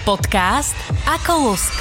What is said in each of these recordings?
Podcast ako lusk.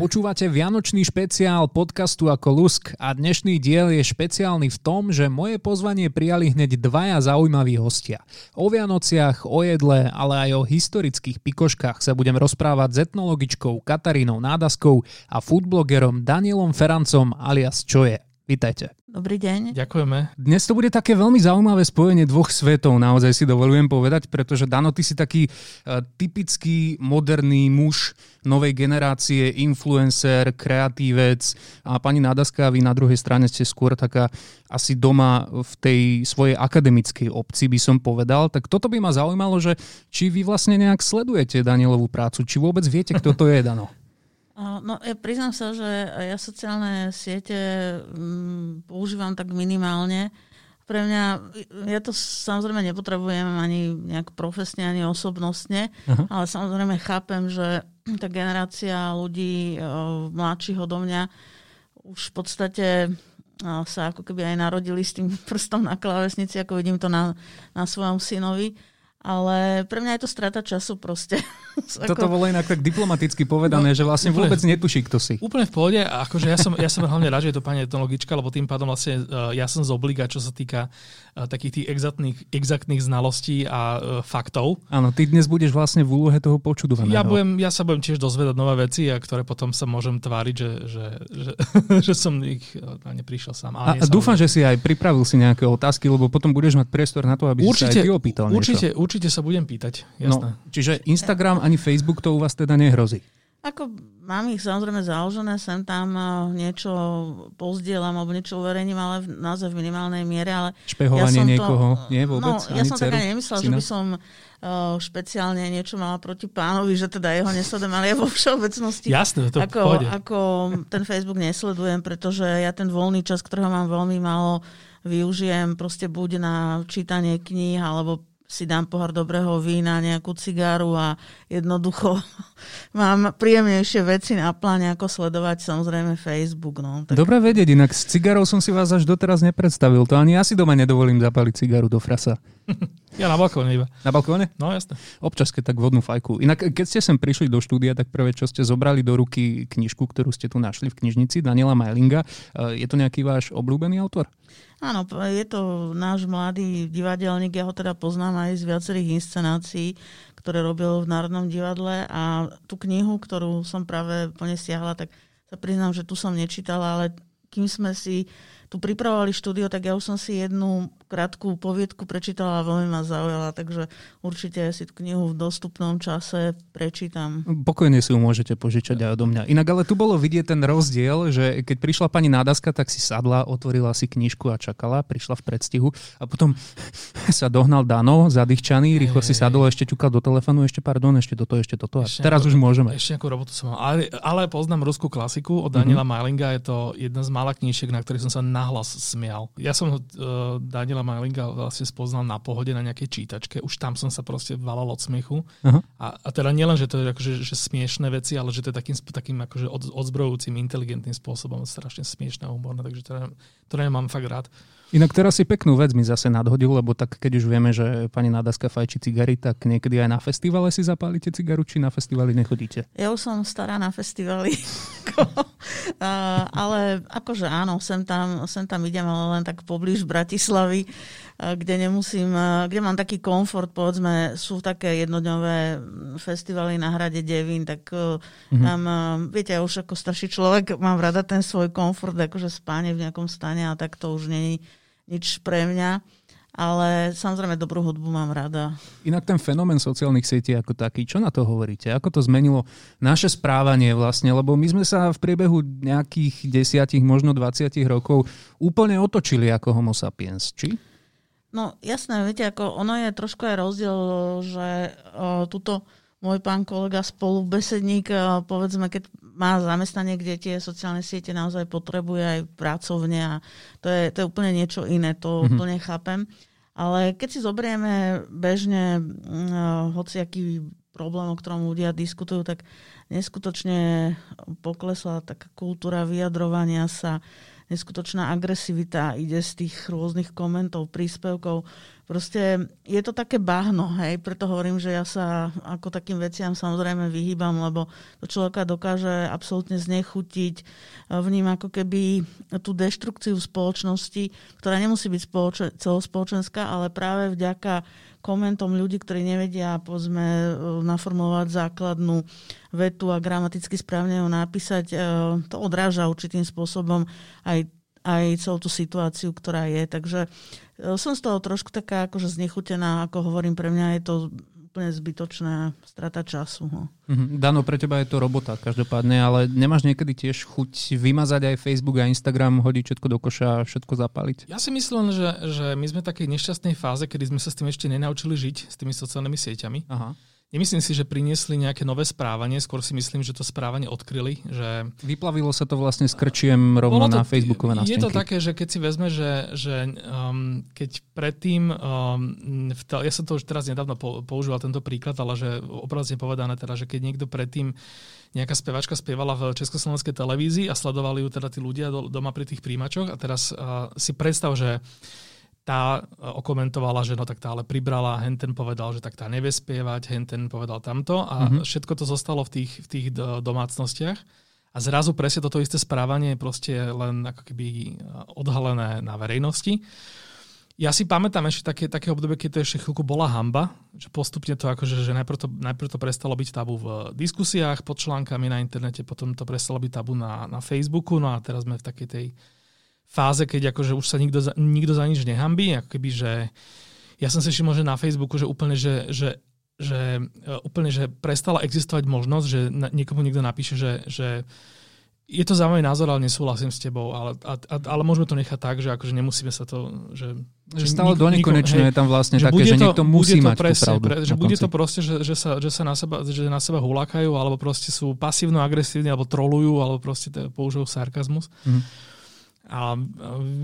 Počúvate vianočný špeciál podcastu ako Lusk a dnešný diel je špeciálny v tom, že moje pozvanie prijali hneď dvaja zaujímaví hostia. O Vianociach, o jedle, ale aj o historických pikoškách sa budem rozprávať s etnologičkou Katarínou Nádaskou a foodblogerom Danielom Ferancom alias Čoje. Vítajte. Dobrý deň. Ďakujeme. Dnes to bude také veľmi zaujímavé spojenie dvoch svetov, naozaj si dovolujem povedať, pretože Dano, ty si taký uh, typický moderný muž novej generácie, influencer, kreatívec a pani Nádaska, vy na druhej strane ste skôr taká asi doma v tej svojej akademickej obci, by som povedal. Tak toto by ma zaujímalo, že či vy vlastne nejak sledujete Danielovú prácu, či vôbec viete, kto to je, Dano? No, ja priznám sa, že ja sociálne siete mm, používam tak minimálne. Pre mňa, ja to samozrejme nepotrebujem ani nejak profesne, ani osobnostne, uh-huh. ale samozrejme chápem, že tá generácia ľudí mladších odo mňa už v podstate sa ako keby aj narodili s tým prstom na klávesnici, ako vidím to na, na svojom synovi ale pre mňa je to strata času proste. Toto bolo inak tak diplomaticky povedané, no, že vlastne úplne, vôbec netuší, kto si. Úplne v pohode. A akože ja som, ja som hlavne rád, že je to pani etnologička, lebo tým pádom vlastne uh, ja som z obliga, čo sa týka uh, takých tých exaktných, exaktných znalostí a uh, faktov. Áno, ty dnes budeš vlastne v úlohe toho počudovaného. Ja, budem, ja sa budem tiež dozvedať nové veci, a ktoré potom sa môžem tváriť, že, že, že, že som ich uh, neprišiel sám. A, a dúfam, že si aj pripravil si nejaké otázky, lebo potom budeš mať priestor na to, aby určite, si sa aj ty opýtal určite, niečo. Určite sa budem pýtať, jasné. No, čiže Instagram ani Facebook to u vás teda nehrozí? Ako mám ich samozrejme založené, sem tam niečo pozdielam alebo niečo uverejním, ale naozaj v minimálnej miere. Ale Špehovanie ja niekoho? To, Nie vôbec? No, ja som taká nemyslela, že by som uh, špeciálne niečo mala proti pánovi, že teda jeho nesledujem, ale ja vo všeobecnosti Jasne, to ako, ako ten Facebook nesledujem, pretože ja ten voľný čas, ktorého mám veľmi málo, využijem proste buď na čítanie kníh alebo si dám pohár dobrého vína, nejakú cigáru a jednoducho mám príjemnejšie veci na pláne, ako sledovať samozrejme Facebook. No. Tak... Dobre vedieť, inak s cigárou som si vás až doteraz nepredstavil. To ani ja si doma nedovolím zapaliť cigaru do frasa. Ja na balkóne iba. Na balkóne? No jasne. Občas, keď tak vodnú fajku. Inak, keď ste sem prišli do štúdia, tak prvé, čo ste zobrali do ruky knižku, ktorú ste tu našli v knižnici, Daniela Majlinga. Eh, je to nejaký váš obľúbený autor? Áno, je to náš mladý divadelník, ja ho teda poznám aj z viacerých inscenácií, ktoré robil v Národnom divadle a tú knihu, ktorú som práve plne siahla, tak sa priznám, že tu som nečítala, ale kým sme si tu pripravovali štúdio, tak ja už som si jednu krátku poviedku prečítala a veľmi ma zaujala, takže určite si tú knihu v dostupnom čase prečítam. Pokojne si ju môžete požičať aj odo mňa. Inak ale tu bolo vidieť ten rozdiel, že keď prišla pani Nádaska, tak si sadla, otvorila si knižku a čakala, prišla v predstihu a potom sa dohnal Dano, zadýchčaný, rýchlo si sadol, ešte ťukal do telefónu, ešte pardon, ešte toto, ešte toto. A ešte teraz nejakú, už môžeme. Ešte nejakú robotu som mal. Ale, ale poznám ruskú klasiku od Daniela mm-hmm. Majlinga, je to jedna z mála knížiek, na ktorých som sa nahlas smial. Ja som uh, Daniela Daniela Majlinga vlastne spoznal na pohode na nejakej čítačke. Už tam som sa proste valal od smiechu. Uh-huh. A, a teda nielen, že to je akože, že smiešné veci, ale že to je takým, takým akože od, odzbrojujúcim, inteligentným spôsobom strašne smiešné a humorné. Takže teda, to nemám fakt rád. Inak teraz si peknú vec mi zase nadhodil, lebo tak keď už vieme, že pani Nadaska fajči cigary, tak niekedy aj na festivale si zapálite cigaru, či na festivali nechodíte? Ja už som stará na festivali. ale akože áno, sem tam, sem tam idem, ale len tak poblíž Bratislavy, kde nemusím, kde mám taký komfort, povedzme, sú také jednodňové festivaly na hrade Devín, tak mm-hmm. tam, viete, ja už ako starší človek mám rada ten svoj komfort, akože spáne v nejakom stane a tak to už není nič pre mňa. Ale samozrejme dobrú hudbu mám rada. Inak ten fenomén sociálnych sietí ako taký, čo na to hovoríte? Ako to zmenilo naše správanie vlastne? Lebo my sme sa v priebehu nejakých desiatich, možno 20 rokov úplne otočili ako homo sapiens, či? No jasné, viete, ako ono je trošku aj rozdiel, že uh, tuto môj pán kolega spolubesedník, uh, povedzme, keď má zamestnanie, kde tie sociálne siete naozaj potrebuje aj pracovne a to je, to je úplne niečo iné, to mm-hmm. úplne chápem. Ale keď si zobrieme bežne uh, hociaký problém, o ktorom ľudia diskutujú, tak neskutočne poklesla taká kultúra vyjadrovania sa, neskutočná agresivita ide z tých rôznych komentov, príspevkov. Proste je to také bahno, hej, preto hovorím, že ja sa ako takým veciam samozrejme vyhýbam, lebo to človeka dokáže absolútne znechutiť, vním ako keby tú deštrukciu spoločnosti, ktorá nemusí byť spoločen- celospoločenská, ale práve vďaka komentom ľudí, ktorí nevedia povedzme, e, naformulovať základnú vetu a gramaticky správne ho napísať, e, to odráža určitým spôsobom aj, aj celú tú situáciu, ktorá je. Takže e, som z toho trošku taká akože znechutená, ako hovorím, pre mňa je to úplne zbytočná strata času. No. Mm-hmm. Dano, pre teba je to robota každopádne, ale nemáš niekedy tiež chuť vymazať aj Facebook a Instagram, hodiť všetko do koša a všetko zapaliť? Ja si myslím, že, že my sme v takej nešťastnej fáze, kedy sme sa s tým ešte nenaučili žiť, s tými sociálnymi sieťami. Aha Nemyslím si, že priniesli nejaké nové správanie, skôr si myslím, že to správanie odkryli. Že... Vyplavilo sa to vlastne s krčiem rovno to, na Facebookové nástenky. Je to také, že keď si vezme, že, že um, keď predtým, um, ja som to už teraz nedávno používal tento príklad, ale že obrazne povedané teda, že keď niekto predtým nejaká spevačka spievala v československej televízii a sledovali ju teda tí ľudia doma pri tých príjimačoch a teraz uh, si predstav, že tá e, okomentovala, že no tak tá ale pribrala, Henten povedal, že tak tá nevie spievať, Henten povedal tamto a mm-hmm. všetko to zostalo v tých, v tých domácnostiach. A zrazu presne toto isté správanie je proste len ako keby e, odhalené na verejnosti. Ja si pamätám ešte také, také obdobie, keď to ešte chvíľku bola hamba, že postupne to akože, že najprv to, najprv to prestalo byť tabu v diskusiách, pod článkami na internete, potom to prestalo byť tabu na, na Facebooku, no a teraz sme v takej tej fáze, keď akože už sa nikto za, nikto za nič nehambí, ako keby, že ja som si všimol, že na Facebooku, že úplne, že, že, že e, úplne, že prestala existovať možnosť, že na, niekomu niekto napíše, že, že je to za môj názor, ale nesúhlasím s tebou, ale, a, a, ale môžeme to nechať tak, že akože nemusíme sa to... Že, že stále do nekonečna je tam vlastne že také, že niekto musí mať presne, pravdu. Pre, že bude to proste, že, že, sa, že sa na seba, že na seba hulákajú, alebo proste sú pasívno-agresívni, alebo trolujú, alebo proste použijú sarkazmus. Mm. A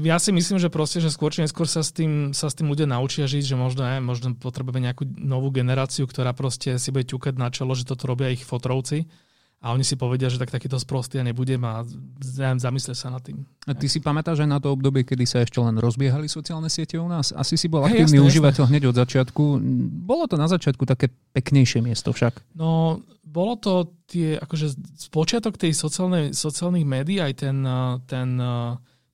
ja si myslím, že proste, že skôr či neskôr sa s tým, sa s tým ľudia naučia žiť, že možno, ne, možno potrebujeme nejakú novú generáciu, ktorá proste si bude ťukať na čelo, že toto robia ich fotrovci a oni si povedia, že tak takýto sprostý ja nebudem a zamyslia sa nad tým. A ty si pamätáš aj na to obdobie, kedy sa ešte len rozbiehali sociálne siete u nás? Asi si bol aktívny hey, užívateľ hneď od začiatku. Bolo to na začiatku také peknejšie miesto však? No, bolo to tie, akože z počiatok tej sociálnej, sociálnych médií, aj ten, ten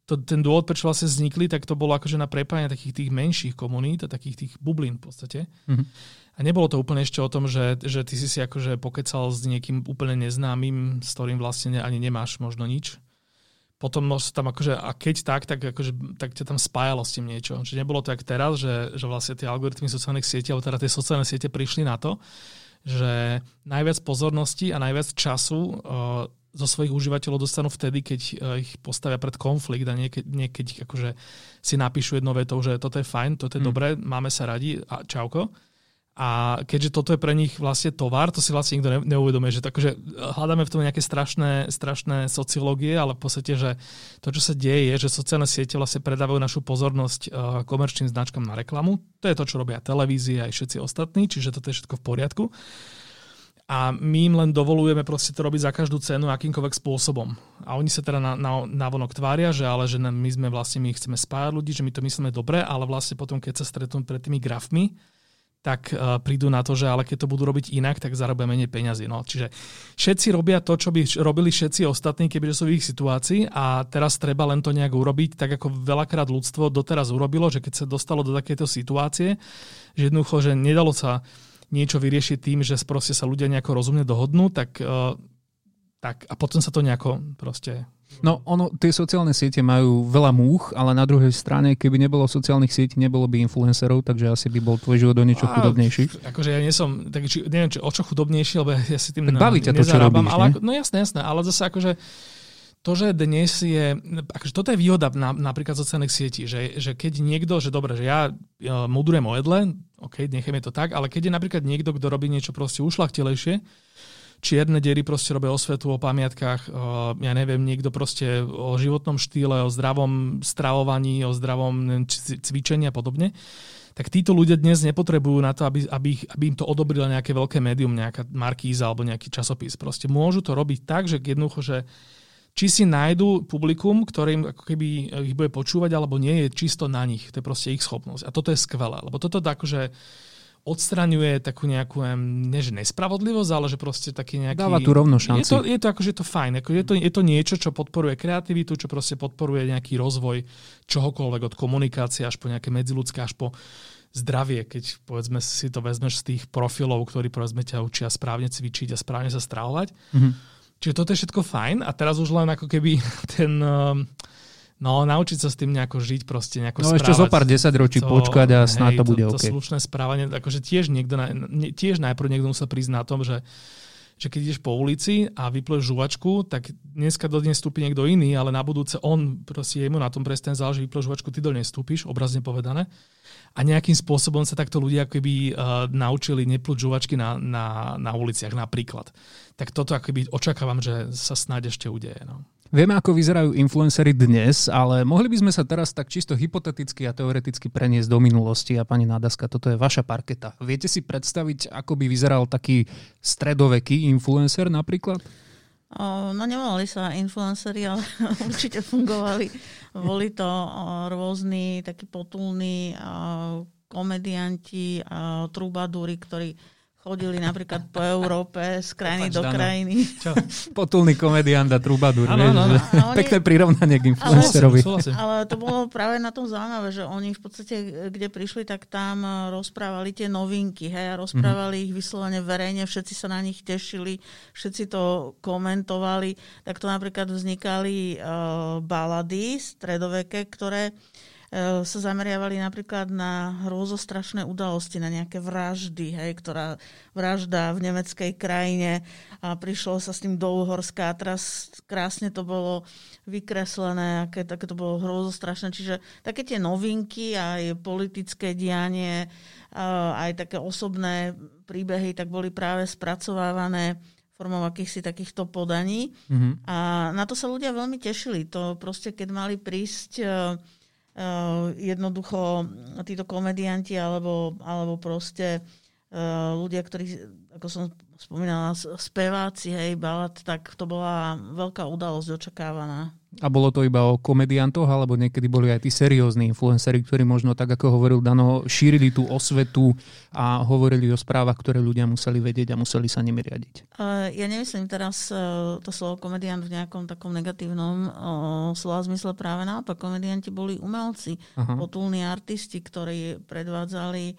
to, ten dôvod, prečo vlastne vznikli, tak to bolo akože na prepájanie takých tých menších komunít a takých tých bublín v podstate. Mm-hmm. A nebolo to úplne ešte o tom, že, že ty si si akože pokecal s niekým úplne neznámym, s ktorým vlastne ani nemáš možno nič. Potom tam akože, a keď tak, tak, akože, tak ťa tam spájalo s tým niečo. Že nebolo to jak teraz, že, že vlastne tie algoritmy sociálnych sietí, alebo teda tie sociálne siete prišli na to, že najviac pozornosti a najviac času uh, zo svojich užívateľov dostanú vtedy, keď eh, ich postavia pred konflikt a niekedy, niekedy akože si napíšu jednou vetou, že toto je fajn, toto je mm. dobré, máme sa radi a čauko. A keďže toto je pre nich vlastne tovar, to si vlastne nikto neuvedomuje, že takže hľadáme v tom nejaké strašné, strašné sociológie, ale v podstate, že to, čo sa deje, je, že sociálne siete vlastne predávajú našu pozornosť eh, komerčným značkám na reklamu. To je to, čo robia televízie aj všetci ostatní, čiže toto je všetko v poriadku a my im len dovolujeme proste to robiť za každú cenu akýmkoľvek spôsobom. A oni sa teda na, na, tvária, že ale že my sme vlastne, my chceme spájať ľudí, že my to myslíme dobre, ale vlastne potom, keď sa stretnú pred tými grafmi, tak uh, prídu na to, že ale keď to budú robiť inak, tak zarobia menej peňazí. No. Čiže všetci robia to, čo by robili všetci ostatní, kebyže sú v ich situácii a teraz treba len to nejak urobiť, tak ako veľakrát ľudstvo doteraz urobilo, že keď sa dostalo do takéto situácie, že jednoducho, že nedalo sa niečo vyriešiť tým, že proste sa ľudia nejako rozumne dohodnú, tak, uh, tak a potom sa to nejako proste... No ono, tie sociálne siete majú veľa múch, ale na druhej strane, keby nebolo sociálnych sietí, nebolo by influencerov, takže asi by bol tvoj život o niečo a, chudobnejší. Akože ja nie som, tak, či, neviem, či, o čo chudobnejší, lebo ja si tým tak baví ťa to, čo robíš, ale, ako, No jasné, jasné, ale zase akože to, že dnes je, akože toto je výhoda na, napríklad sociálnych sietí, že, že keď niekto, že dobre, že ja, mudujem o jedle, OK, necháme to tak, ale keď je napríklad niekto, kto robí niečo proste ušlachtilejšie, čierne diery proste robia osvetu o pamiatkách, ja neviem, niekto proste o životnom štýle, o zdravom stravovaní, o zdravom cvičení a podobne, tak títo ľudia dnes nepotrebujú na to, aby, aby, aby im to odobrilo nejaké veľké médium, nejaká markíza alebo nejaký časopis. Proste môžu to robiť tak, že jednoducho, že či si nájdu publikum, ktorým ako keby ich bude počúvať, alebo nie, je čisto na nich. To je proste ich schopnosť. A toto je skvelé, lebo toto tak, že odstraňuje takú nejakú, že nespravodlivosť, ale že proste taký nejaký... Dáva tu rovno šanci. Je to, je to akože to fajn. Ako je, to, je to niečo, čo podporuje kreativitu, čo proste podporuje nejaký rozvoj čohokoľvek od komunikácie až po nejaké medziludské, až po zdravie, keď povedzme si to vezmeš z tých profilov, ktorí povedzme ťa učia správne cvičiť a správne sa stravovať. Mm-hmm. Čiže toto je všetko fajn a teraz už len ako keby ten... No, naučiť sa s tým nejako žiť, proste nejako No správať. ešte zo pár desať ročí to, počkať a snáď to bude to, OK. To slušné správanie, akože tiež, niekto, tiež najprv niekto musel prísť na tom, že že keď ideš po ulici a vypleš žuvačku, tak dneska do dne vstúpi niekto iný, ale na budúce on, proste jemu na tom prestane záleží, vypleš žuvačku, ty do nej vstúpiš, obrazne povedané. A nejakým spôsobom sa takto ľudia akoby uh, naučili neplúť žuvačky na, na, na uliciach napríklad. Tak toto akoby očakávam, že sa snáď ešte udeje. No. Vieme, ako vyzerajú influencery dnes, ale mohli by sme sa teraz tak čisto hypoteticky a teoreticky preniesť do minulosti. A pani Nádaska, toto je vaša parketa. Viete si predstaviť, ako by vyzeral taký stredoveký influencer napríklad? No nevolali sa influenceri, ale určite fungovali. Boli to rôzni takí potulní komedianti, trubadúry, ktorí chodili napríklad po Európe z krajiny Opač, do krajiny. Čo? Potulný komediant a trubadúr. Áno, áno. Pekné prirovnanie k influencerovi. Ale, ale to bolo práve na tom zaujímavé, že oni v podstate, kde prišli, tak tam rozprávali tie novinky hej, a rozprávali mm-hmm. ich vyslovene verejne, všetci sa na nich tešili, všetci to komentovali. Tak to napríklad vznikali uh, balady stredoveké, ktoré E, sa zameriavali napríklad na hrôzostrašné udalosti, na nejaké vraždy, hej, ktorá vražda v nemeckej krajine a prišlo sa s tým do Uhorska a teraz krásne to bolo vykreslené, aké, také to bolo hrozostrašné. Čiže také tie novinky, aj politické dianie, aj také osobné príbehy, tak boli práve spracovávané formou akýchsi takýchto podaní. Mm-hmm. A na to sa ľudia veľmi tešili. To proste, keď mali prísť e, jednoducho títo komedianti alebo, alebo proste uh, ľudia, ktorí, ako som spomínala, speváci, hej, balad, tak to bola veľká udalosť očakávaná. A bolo to iba o komediantoch, alebo niekedy boli aj tí seriózni influenceri, ktorí možno, tak ako hovoril Dano, šírili tú osvetu a hovorili o správach, ktoré ľudia museli vedieť a museli sa nimi riadiť. Ja nemyslím teraz e, to slovo komediant v nejakom takom negatívnom slova zmysle práve naopak. Komedianti boli umelci, Aha. potulní artisti, ktorí predvádzali e,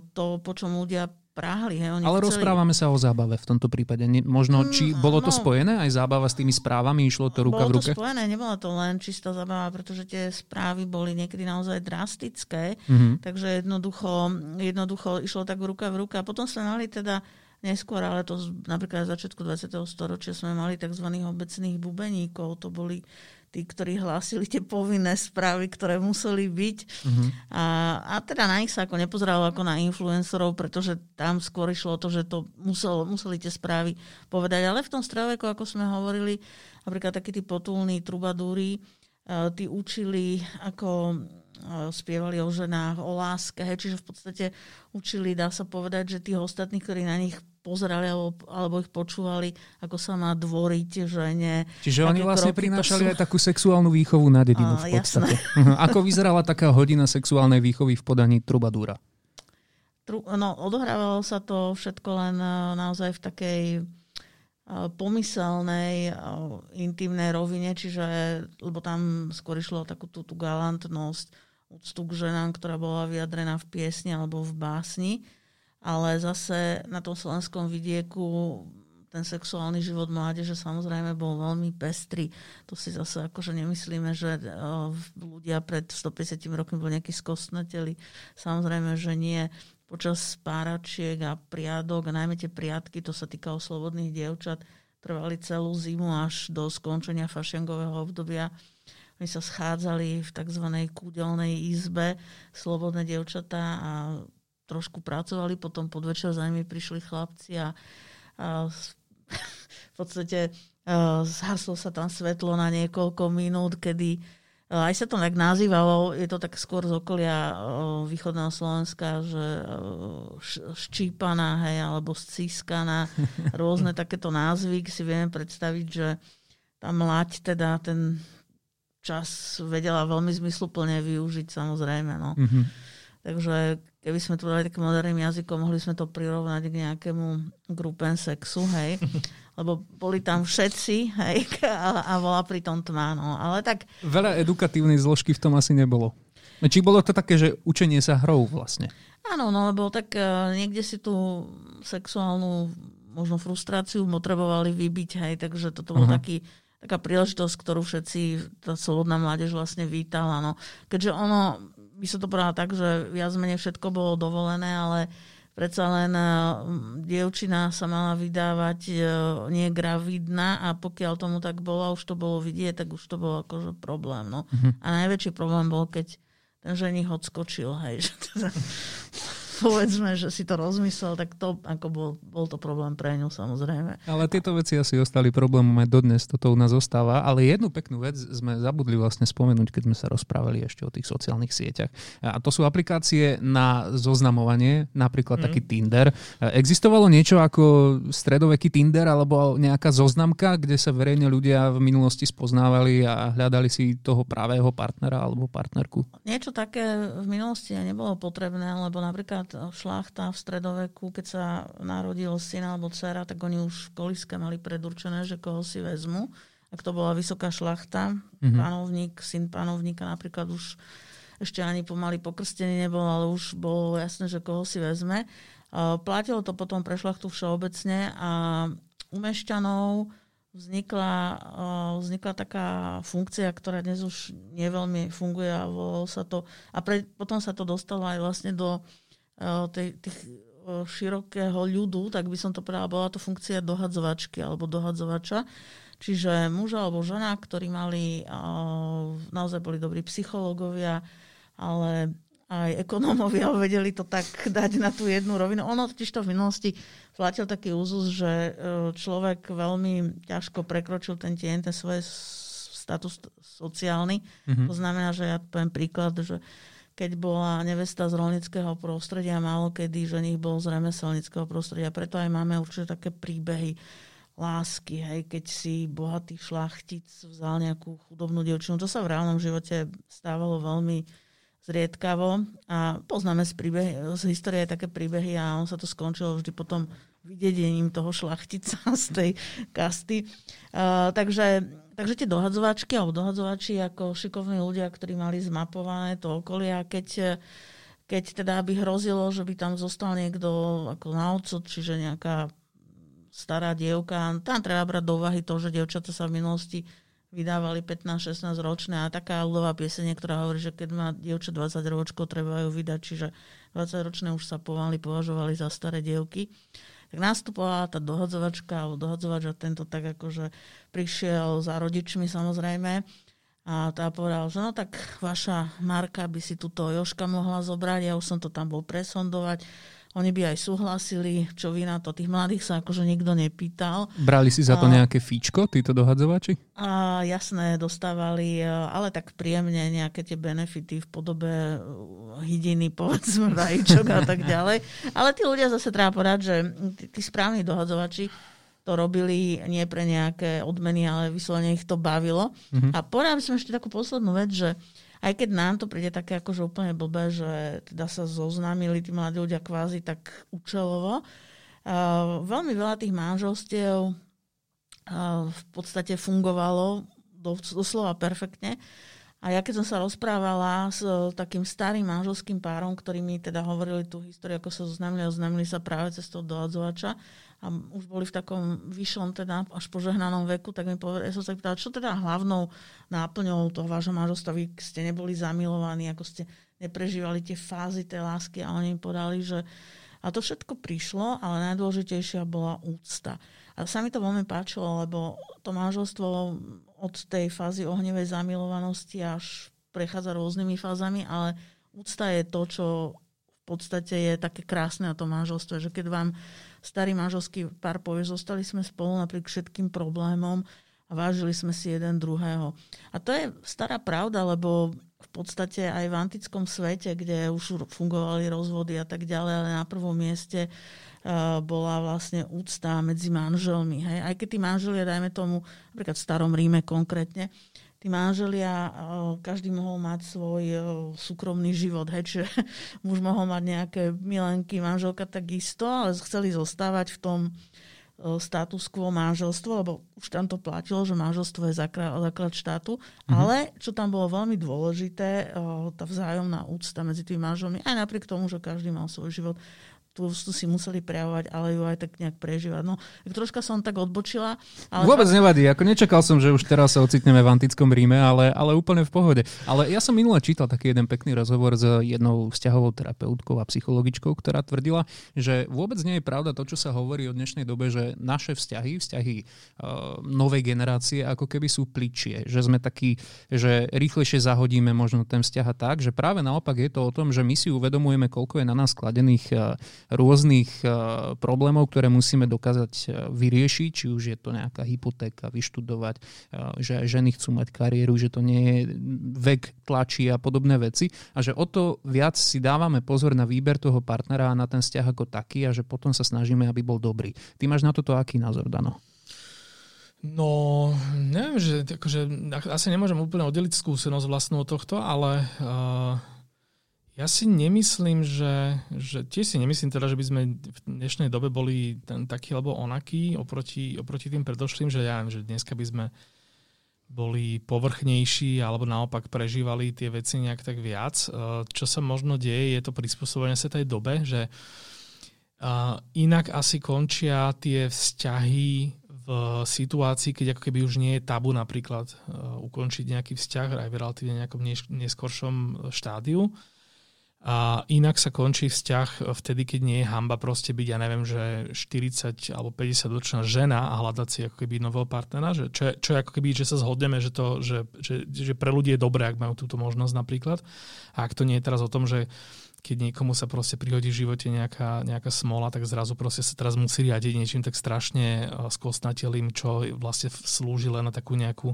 to, po čom ľudia práhli. Hej, oni Ale chceli... rozprávame sa o zábave v tomto prípade. Možno, mm, či bolo to no, spojené aj zábava s tými správami? Išlo to ruka bolo v ruke? Bolo to spojené, nebola to len čistá zábava, pretože tie správy boli niekedy naozaj drastické. Mm-hmm. Takže jednoducho, jednoducho išlo tak ruka v ruka. A potom sme mali teda neskôr, ale to napríklad v začiatku 20. storočia sme mali tzv. obecných bubeníkov. To boli tí, ktorí hlásili tie povinné správy, ktoré museli byť. Uh-huh. A, a teda na nich sa ako nepozeralo ako na influencerov, pretože tam skôr išlo to, že to musel, museli tie správy povedať. Ale v tom stredoveku, ako sme hovorili, napríklad takí tí potulní trubadúri, uh, tí učili, ako uh, spievali o ženách, o láske, hej, čiže v podstate učili, dá sa povedať, že tých ostatných, ktorí na nich pozerali alebo, alebo ich počúvali, ako sa má dvoriť žene. Čiže oni vlastne prinášali sú... aj takú sexuálnu výchovu na dedinu v podstate. Jasné. ako vyzerala taká hodina sexuálnej výchovy v podaní Trubadúra? No, odohrávalo sa to všetko len e, naozaj v takej e, pomyselnej, e, intimnej rovine, čiže, lebo tam skôr išlo o takú tú, tú galantnosť, úctu k ženám, ktorá bola vyjadrená v piesni alebo v básni ale zase na tom slovenskom vidieku ten sexuálny život mládeže samozrejme bol veľmi pestrý. To si zase akože nemyslíme, že eh, ľudia pred 150 rokmi boli nejakí skostnateli. Samozrejme, že nie. Počas páračiek a priadok, a najmä tie priadky, to sa týkalo slobodných dievčat, trvali celú zimu až do skončenia fašengového obdobia. My sa schádzali v tzv. kúdelnej izbe, slobodné dievčatá a trošku pracovali, potom podvečer za nimi prišli chlapci a, a v podstate zhaslo sa tam svetlo na niekoľko minút, kedy aj sa to tak nazývalo, je to tak skôr z okolia východného Slovenska, že ščípaná, hej, alebo scískaná, rôzne takéto názvy si vieme predstaviť, že tá mlať teda ten čas vedela veľmi zmysluplne využiť samozrejme. No. Mm-hmm. Takže keby sme to dali takým moderným jazykom, mohli sme to prirovnať k nejakému grupen sexu, hej. Lebo boli tam všetci, hej, a, a bola pri tom tma, no. Ale tak... Veľa edukatívnej zložky v tom asi nebolo. Či bolo to také, že učenie sa hrou vlastne? Áno, no lebo tak uh, niekde si tú sexuálnu možno frustráciu potrebovali vybiť, hej, takže toto bol uh-huh. taký taká príležitosť, ktorú všetci, tá slobodná mládež vlastne vítala. No. Keďže ono, by sa to povedala tak, že viac menej všetko bolo dovolené, ale predsa len uh, dievčina sa mala vydávať uh, nie gravidná a pokiaľ tomu tak bolo, už to bolo vidieť, tak už to bolo akože problém. No. Uh-huh. A najväčší problém bol, keď ten ženich odskočil, hej, že teda povedzme, že si to rozmyslel, tak to ako bol, bol to problém pre ňu samozrejme. Ale tieto veci asi ostali problémom aj dodnes, toto u nás zostáva. Ale jednu peknú vec sme zabudli vlastne spomenúť, keď sme sa rozprávali ešte o tých sociálnych sieťach. A to sú aplikácie na zoznamovanie, napríklad mm. taký Tinder. Existovalo niečo ako stredoveký Tinder alebo nejaká zoznamka, kde sa verejne ľudia v minulosti spoznávali a hľadali si toho pravého partnera alebo partnerku? Niečo také v minulosti nebolo potrebné, lebo napríklad šlachta v stredoveku, keď sa narodil syn alebo dcera, tak oni už v koliske mali predurčené, že koho si vezmu. Ak to bola vysoká šlachta, mm-hmm. panovník, syn panovníka napríklad už ešte ani pomaly pokrstený nebol, ale už bolo jasné, že koho si vezme. Platilo to potom pre šlachtu všeobecne a u mešťanov vznikla, vznikla taká funkcia, ktorá dnes už neveľmi funguje a sa to, a pre, potom sa to dostalo aj vlastne do tých širokého ľudu, tak by som to povedala, bola to funkcia dohadzovačky alebo dohadzovača. Čiže muž alebo žena, ktorí mali, naozaj boli dobrí psychológovia, ale aj ekonómovia vedeli to tak dať na tú jednu rovinu. Ono totiž to v minulosti platil taký úzus, že človek veľmi ťažko prekročil ten tieň, ten svoj status sociálny. Mm-hmm. To znamená, že ja poviem príklad, že keď bola nevesta z rolnického prostredia, málo kedy ženich bol z remeselnického prostredia. Preto aj máme určite také príbehy lásky, hej, keď si bohatý šlachtic vzal nejakú chudobnú dievčinu. To sa v reálnom živote stávalo veľmi zriedkavo a poznáme z, príbehy, z histórie také príbehy a on sa to skončilo vždy potom vydedením toho šlachtica z tej kasty. Uh, takže Takže tie dohadzovačky alebo dohadzovači ako šikovní ľudia, ktorí mali zmapované to okolie a keď, keď teda by hrozilo, že by tam zostal niekto ako na odsud, čiže nejaká stará dievka, tam treba brať do úvahy to, že dievčata sa v minulosti vydávali 15-16 ročné a taká ľudová piesenie, ktorá hovorí, že keď má dievča 20 ročkov, treba ju vydať, čiže 20 ročné už sa pomaly považovali za staré dievky tak nastupovala tá dohodzovačka alebo dohodzovač a tento tak akože prišiel za rodičmi samozrejme. A tá povedala, že no tak vaša Marka by si túto Joška mohla zobrať, ja už som to tam bol presondovať oni by aj súhlasili, čo vy na to. Tých mladých sa akože nikto nepýtal. Brali si za to nejaké fíčko, títo dohadzovači? A jasné, dostávali, e, ale tak príjemne nejaké tie benefity v podobe e, hydiny, povedzme, vajíčok a tak ďalej. Ale tí ľudia zase treba povedať, že tí, tí správni dohadzovači to robili nie pre nejaké odmeny, ale vyslovene ich to bavilo. Mm-hmm. A by som ešte takú poslednú vec, že aj keď nám to príde také akože úplne blbé, že teda sa zoznámili tí mladí ľudia kvázi tak účelovo. Uh, veľmi veľa tých manželstiev uh, v podstate fungovalo doslova perfektne. A ja keď som sa rozprávala s uh, takým starým manželským párom, ktorí mi teda hovorili tú históriu, ako sa zoznámili a zoznámili sa práve cez toho dohadzovača, a už boli v takom vyššom, teda až požehnanom veku, tak mi povedali, ja som sa pýtala, čo teda hlavnou náplňou toho vášho manželstva, vy ste neboli zamilovaní, ako ste neprežívali tie fázy tej lásky a oni mi povedali, že a to všetko prišlo, ale najdôležitejšia bola úcta. A sa mi to veľmi páčilo, lebo to manželstvo od tej fázy ohnevej zamilovanosti až prechádza rôznymi fázami, ale úcta je to, čo v podstate je také krásne na tom manželstve, že keď vám starý manželský pár povie, zostali sme spolu napriek všetkým problémom a vážili sme si jeden druhého. A to je stará pravda, lebo v podstate aj v antickom svete, kde už fungovali rozvody a tak ďalej, ale na prvom mieste bola vlastne úcta medzi manželmi. Hej? Aj keď tí manželia, dajme tomu, napríklad v starom Ríme konkrétne, tí manželia, každý mohol mať svoj súkromný život. Hej? Čiže muž mohol mať nejaké milenky, manželka takisto, ale chceli zostávať v tom status quo manželstvo, lebo už tam to platilo, že manželstvo je základ štátu, mm-hmm. ale čo tam bolo veľmi dôležité, tá vzájomná úcta medzi tými manželmi, aj napriek tomu, že každý mal svoj život, tú ústu si museli prejavovať, ale ju aj tak nejak prežívať. No, troška som tak odbočila. Ale Vôbec nevadí, ako nečakal som, že už teraz sa ocitneme v antickom Ríme, ale, ale úplne v pohode. Ale ja som minule čítal taký jeden pekný rozhovor s jednou vzťahovou terapeutkou a psychologičkou, ktorá tvrdila, že vôbec nie je pravda to, čo sa hovorí o dnešnej dobe, že naše vzťahy, vzťahy uh, novej generácie ako keby sú pličie, že sme takí, že rýchlejšie zahodíme možno ten vzťah a tak, že práve naopak je to o tom, že my si uvedomujeme, koľko je na nás skladených uh, rôznych e, problémov, ktoré musíme dokázať e, vyriešiť, či už je to nejaká hypotéka, vyštudovať, e, že ženy chcú mať kariéru, že to nie je vek tlačí a podobné veci a že o to viac si dávame pozor na výber toho partnera a na ten vzťah ako taký a že potom sa snažíme, aby bol dobrý. Ty máš na toto aký názor, Dano? No, neviem, že akože, asi nemôžem úplne oddeliť skúsenosť vlastnú od tohto, ale uh, ja si nemyslím, že, že tiež si nemyslím teda, že by sme v dnešnej dobe boli ten, taký alebo onaký oproti, oproti tým predošlým, že ja že dneska by sme boli povrchnejší alebo naopak prežívali tie veci nejak tak viac. E, čo sa možno deje, je to prispôsobenie sa tej dobe, že e, inak asi končia tie vzťahy v situácii, keď ako keby už nie je tabu napríklad e, ukončiť nejaký vzťah aj v relatívne nejakom neskoršom štádiu a inak sa končí vzťah vtedy, keď nie je hamba proste byť, ja neviem, že 40 alebo 50 ročná žena a hľadať si ako keby nového partnera, že čo, čo ako keby, že sa zhodneme, že, to, že, že, že pre ľudí je dobré, ak majú túto možnosť napríklad. A ak to nie je teraz o tom, že keď niekomu sa proste prihodí v živote nejaká, nejaká smola, tak zrazu proste sa teraz musí riadiť niečím tak strašne e, skostnatelým, čo vlastne slúži len na takú nejakú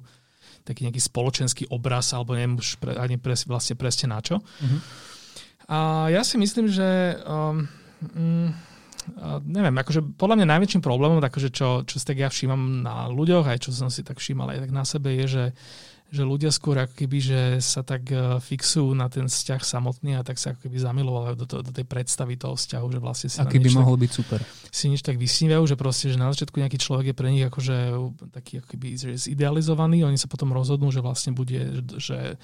taký nejaký spoločenský obraz, alebo neviem už pre, ani pres, vlastne presne na čo. Mm-hmm. A ja si myslím, že um, mm, neviem, akože podľa mňa najväčším problémom, akože čo, čo tak ja všímam na ľuďoch, aj čo som si tak všímal aj tak na sebe, je, že, že ľudia skôr ako keby, že sa tak uh, fixujú na ten vzťah samotný a tak sa ako keby zamilovali do, to, do tej predstavy toho vzťahu, že vlastne si Aký by mohol tak, byť super. Si nič tak vysnívajú, že proste, že na začiatku nejaký človek je pre nich akože taký ako keby že zidealizovaný, oni sa potom rozhodnú, že vlastne bude, že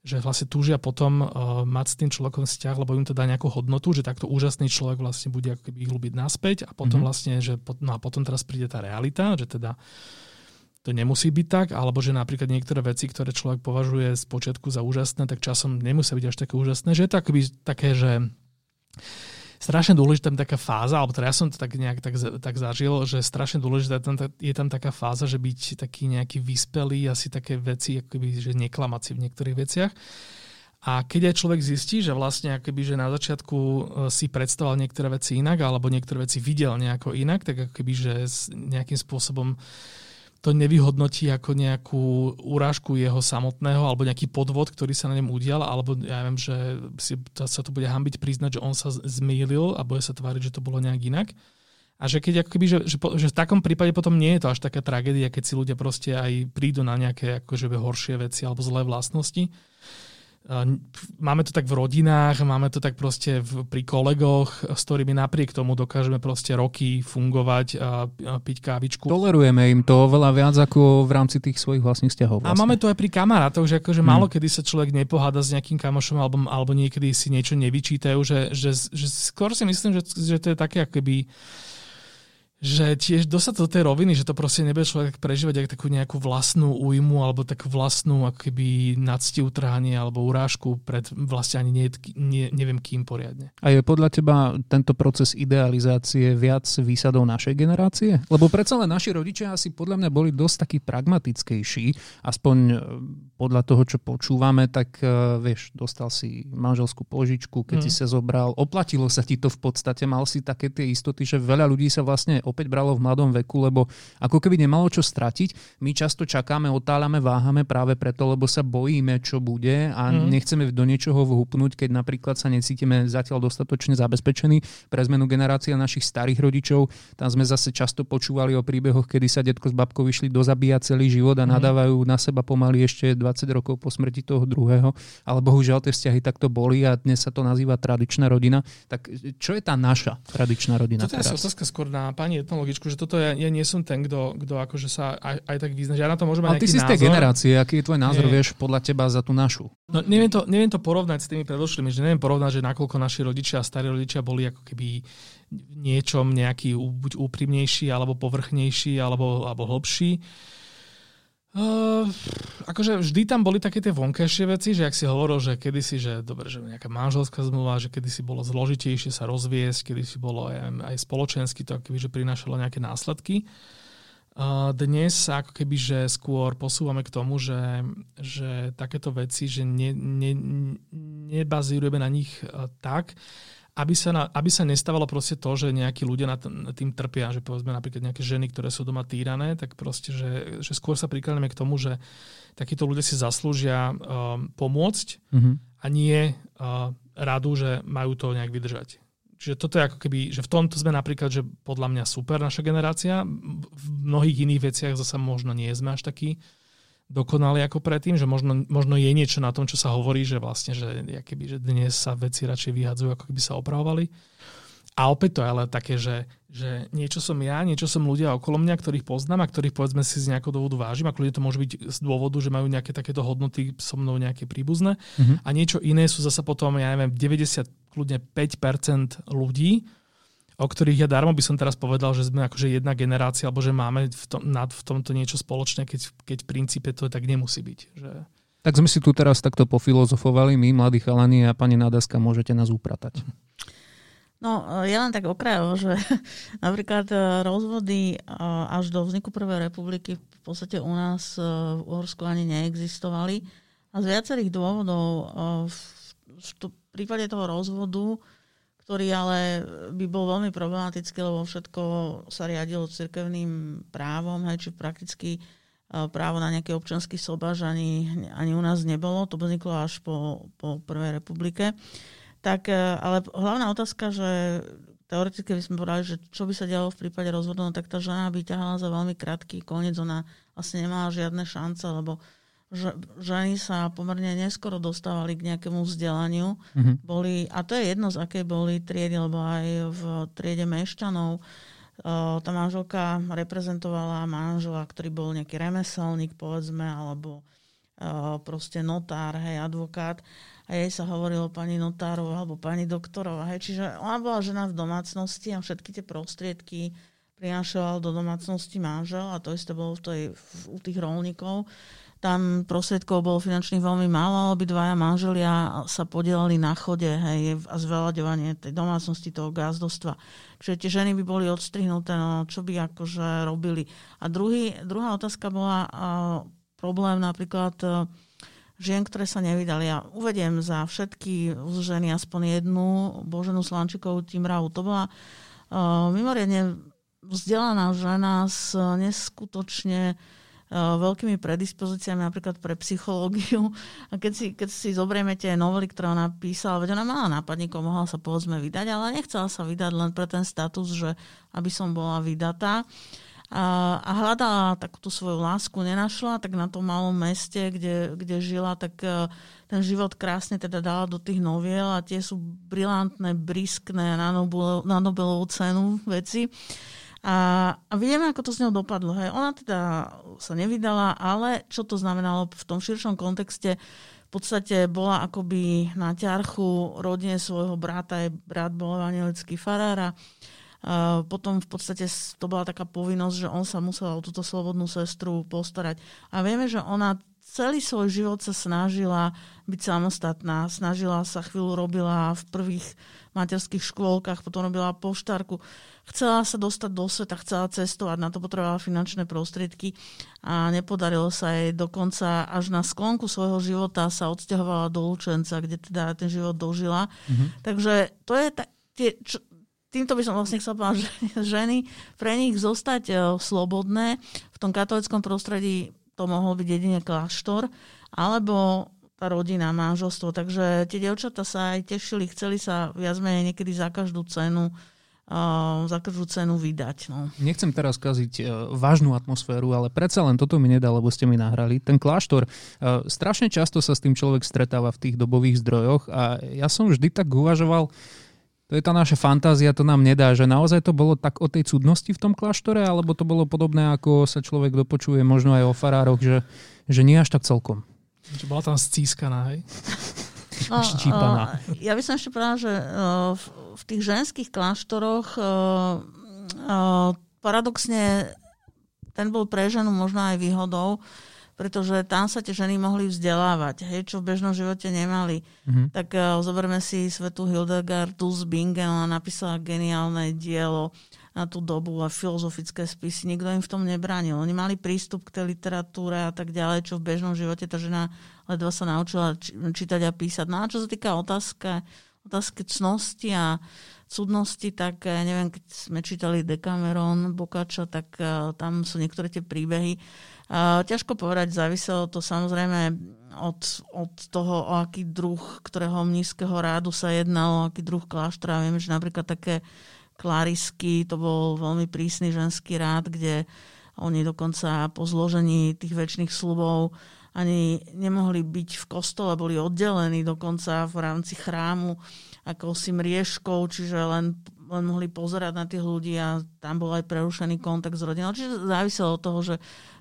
že vlastne túžia potom uh, mať s tým človekom vzťah, lebo im to dá nejakú hodnotu, že takto úžasný človek vlastne bude ako keby ich ľúbiť naspäť a potom mm-hmm. vlastne, že no a potom teraz príde tá realita, že teda to nemusí byť tak, alebo že napríklad niektoré veci, ktoré človek považuje z počiatku za úžasné, tak časom nemusia byť až také úžasné, že je to akoby také, že strašne dôležitá taká fáza, alebo teda ja som to tak nejak tak, tak zažil, že strašne dôležitá je tam, je tam taká fáza, že byť taký nejaký vyspelý, asi také veci, akoby, že neklamať si v niektorých veciach. A keď aj človek zistí, že vlastne akoby, že na začiatku e, si predstavoval niektoré veci inak, alebo niektoré veci videl nejako inak, tak akoby, že nejakým spôsobom to nevyhodnotí ako nejakú urážku jeho samotného alebo nejaký podvod, ktorý sa na ňom udial, alebo ja viem, že si, sa to bude hambiť priznať, že on sa zmýlil a bude sa tváriť, že to bolo nejak inak. A že keď akoby, že, že, že v takom prípade potom nie je to až taká tragédia, keď si ľudia proste aj prídu na nejaké akože horšie veci alebo zlé vlastnosti, Máme to tak v rodinách, máme to tak proste v, pri kolegoch, s ktorými napriek tomu dokážeme proste roky fungovať a, a piť kávičku. Tolerujeme im to oveľa viac ako v rámci tých svojich vlastných vzťahov. Vlastne. A máme to aj pri kamarátoch, že akože hmm. málo kedy sa človek nepoháda s nejakým kamošom alebo, alebo niekedy si niečo nevyčítajú, že, že, že skôr si myslím, že, že to je také akoby že tiež dostať do tej roviny, že to proste nebude človek prežívať ako takú nejakú vlastnú újmu alebo takú vlastnú ako keby nadsti utrhanie alebo urážku pred vlastne ani nie, nie, neviem kým poriadne. A je podľa teba tento proces idealizácie viac výsadou našej generácie? Lebo predsa len naši rodičia asi podľa mňa boli dosť takí pragmatickejší, aspoň e, podľa toho, čo počúvame, tak uh, vieš, dostal si manželskú požičku, keď mm. si sa zobral, oplatilo sa ti to v podstate, mal si také tie istoty, že veľa ľudí sa vlastne opäť bralo v mladom veku, lebo ako keby nemalo čo stratiť. My často čakáme, otáľame, váhame práve preto, lebo sa bojíme, čo bude a mm. nechceme do niečoho vhupnúť, keď napríklad sa necítime zatiaľ dostatočne zabezpečení. Pre zmenu generácia našich starých rodičov, tam sme zase často počúvali o príbehoch, kedy sa detko s babkou vyšli dozabíjať celý život a mm. nadávajú na seba pomaly ešte 20 rokov po smrti toho druhého. Ale bohužiaľ tie vzťahy takto boli a dnes sa to nazýva tradičná rodina. Tak čo je tá naša tradičná rodina toto je otázka skôr na pani etnologičku, že toto ja, ja nie som ten, kto, kto akože sa aj, aj tak vyzna. Ja na to môžem mať Ale ty si názor. z tej generácie, aký je tvoj názor, nie. vieš, podľa teba za tú našu? No, neviem, to, neviem to porovnať s tými predošlými, že neviem porovnať, že nakoľko naši rodičia a starí rodičia boli ako keby niečom nejaký buď úprimnejší, alebo povrchnejší, alebo, alebo hlbší. Uh, akože vždy tam boli také tie vonkajšie veci, že ak si hovoril, že kedysi, že dobre, že nejaká manželská zmluva, že kedysi bolo zložitejšie sa rozviesť, kedysi bolo aj, aj spoločensky to akoby, že prinášalo nejaké následky. Uh, dnes sa ako keby, že skôr posúvame k tomu, že, že takéto veci, že ne, ne, nebazírujeme na nich uh, tak, aby sa, na, aby sa nestávalo proste to, že nejakí ľudia na tým trpia, že povedzme napríklad nejaké ženy, ktoré sú doma týrané, tak proste, že, že skôr sa prikladneme k tomu, že takíto ľudia si zaslúžia uh, pomôcť mm-hmm. a nie uh, radu, že majú to nejak vydržať. Čiže toto je ako keby, že v tomto sme napríklad, že podľa mňa super naša generácia, v mnohých iných veciach zase možno nie sme až takí dokonali ako predtým, že možno, možno je niečo na tom, čo sa hovorí, že vlastne, že, keby, že dnes sa veci radšej vyhadzujú, ako keby sa opravovali. A opäť to je ale také, že, že niečo som ja, niečo som ľudia okolo mňa, ktorých poznám a ktorých povedzme si z nejakého dôvodu vážim. A ľudia to môže byť z dôvodu, že majú nejaké takéto hodnoty so mnou nejaké príbuzné. Mm-hmm. A niečo iné sú zase potom, ja neviem, 90, kľudne 5% ľudí, o ktorých ja darmo by som teraz povedal, že sme akože jedna generácia, alebo že máme v, tom, nad, v tomto niečo spoločné, keď, keď v princípe to tak nemusí byť. Že... Tak sme si tu teraz takto pofilozofovali, my, mladí chalani a pani Nádaska, môžete nás upratať. No, ja len tak okrajovo, že napríklad e, rozvody e, až do vzniku Prvej republiky v podstate u nás e, v Uhorsku ani neexistovali. A z viacerých dôvodov v prípade toho rozvodu ktorý ale by bol veľmi problematický, lebo všetko sa riadilo cirkevným právom, hej, či prakticky e, právo na nejaký občanský sobaž ani, ani u nás nebolo. To vzniklo až po, po Prvej republike. Tak, e, ale hlavná otázka, že teoreticky by sme povedali, že čo by sa dialo v prípade rozvodu, no tak tá žena by ťahala za veľmi krátky koniec, ona vlastne nemala žiadne šance, lebo že ženy sa pomerne neskoro dostávali k nejakému vzdelaniu. Mm-hmm. Boli, a to je jedno, z akej boli triedy, lebo aj v triede mešťanov uh, tá manželka reprezentovala manžela, ktorý bol nejaký remeselník, povedzme, alebo uh, proste notár, hej, advokát. A jej sa hovorilo pani notárov alebo pani doktorova. Hej. Čiže ona bola žena v domácnosti a všetky tie prostriedky prinášala do domácnosti manžel a to isté bolo v tej, v, u tých rolníkov tam prostriedkov bolo finančných veľmi málo, dvaja manželia sa podielali na chode hej, a zveľaďovanie tej domácnosti, toho gázdostva. Čiže tie ženy by boli odstrihnuté, no čo by akože robili. A druhý, druhá otázka bola uh, problém napríklad uh, žien, ktoré sa nevydali. Ja uvediem za všetky ženy aspoň jednu, Boženu Slančikovú Timravu. To bola uh, mimoriadne vzdelaná žena s neskutočne veľkými predispozíciami napríklad pre psychológiu. A keď si, keď si zoberieme tie novely, ktoré ona písala, veď ona mala nápadníkov, mohla sa povedzme vydať, ale nechcela sa vydať len pre ten status, že aby som bola vydatá. A, a hľadala takúto svoju lásku, nenašla, tak na tom malom meste, kde, kde žila, tak eh, ten život krásne teda dala do tých noviel a tie sú brilantné, briskné na, Nobel, na Nobelovú cenu veci. A, a vieme, ako to s ňou dopadlo. Hej. Ona teda sa nevydala, ale čo to znamenalo v tom širšom kontexte, v podstate bola akoby na ťarchu rodine svojho brata, aj brat bol evangelický farára. Uh, potom v podstate to bola taká povinnosť, že on sa musel o túto slobodnú sestru postarať. A vieme, že ona celý svoj život sa snažila byť samostatná, snažila sa chvíľu robila v prvých materských škôlkach, potom robila poštárku. Chcela sa dostať do sveta, chcela cestovať, na to potrebovala finančné prostriedky a nepodarilo sa jej dokonca až na sklonku svojho života sa odsťahovala do Lučenca, kde teda ten život dožila. Mm-hmm. Takže to je ta, tie, čo, týmto by som vlastne chcel povedať, že ženy, pre nich zostať uh, slobodné v tom katolickom prostredí to mohol byť jedine kláštor, alebo tá rodina, manželstvo. Takže tie devčata sa aj tešili, chceli sa viac menej niekedy za každú cenu uh, za každú cenu vydať. No. Nechcem teraz kaziť uh, vážnu atmosféru, ale predsa len toto mi nedá, lebo ste mi nahrali. Ten kláštor, uh, strašne často sa s tým človek stretáva v tých dobových zdrojoch a ja som vždy tak uvažoval, to je tá naša fantázia, to nám nedá, že naozaj to bolo tak o tej cudnosti v tom kláštore, alebo to bolo podobné, ako sa človek dopočuje možno aj o farároch, že, že nie až tak celkom. Že bola tam scískaná, hej? No, uh, ja by som ešte povedala, že uh, v, v tých ženských kláštoroch uh, uh, paradoxne ten bol pre ženu možno aj výhodou, pretože tam sa tie ženy mohli vzdelávať, hej, čo v bežnom živote nemali. Mm-hmm. Tak uh, zoberme si svetu Hildegardu z Bingen, ona napísala geniálne dielo na tú dobu a filozofické spisy. Nikto im v tom nebránil. Oni mali prístup k tej literatúre a tak ďalej, čo v bežnom živote tá žena ledva sa naučila čítať a písať. No a čo sa týka otázka, otázky cnosti a cudnosti, tak ja neviem, keď sme čítali Decameron, Bokača, tak uh, tam sú niektoré tie príbehy. Uh, ťažko povedať, záviselo to samozrejme od, od toho, o aký druh, ktorého mnízkeho rádu sa jednalo, o aký druh kláštora. Viem, že napríklad také Klarisky, to bol veľmi prísny ženský rád, kde oni dokonca po zložení tých väčšných slubov ani nemohli byť v kostole, boli oddelení dokonca v rámci chrámu ako si mriežkou, čiže len, len mohli pozerať na tých ľudí a tam bol aj prerušený kontakt s rodinou. Čiže záviselo od toho, že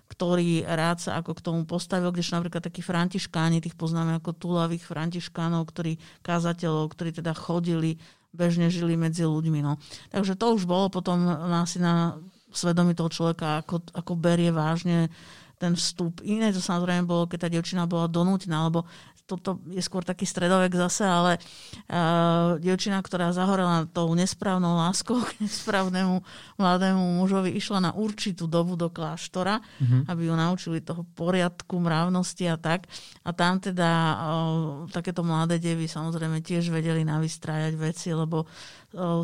ktorý rád sa ako k tomu postavil, kdežto napríklad takí františkáni, tých poznáme ako túlavých františkánov, ktorí kázateľov, ktorí teda chodili bežne žili medzi ľuďmi. No. Takže to už bolo potom asi na svedomí toho človeka, ako, ako berie vážne ten vstup. Iné to samozrejme bolo, keď tá devčina bola donútená, lebo toto je skôr taký stredovek zase, ale uh, dievčina, ktorá zahorela tou nesprávnou láskou k nesprávnemu mladému mužovi, išla na určitú dobu do kláštora, mm-hmm. aby ju naučili toho poriadku, mravnosti a tak. A tam teda uh, takéto mladé devy samozrejme tiež vedeli navystrájať veci, lebo uh,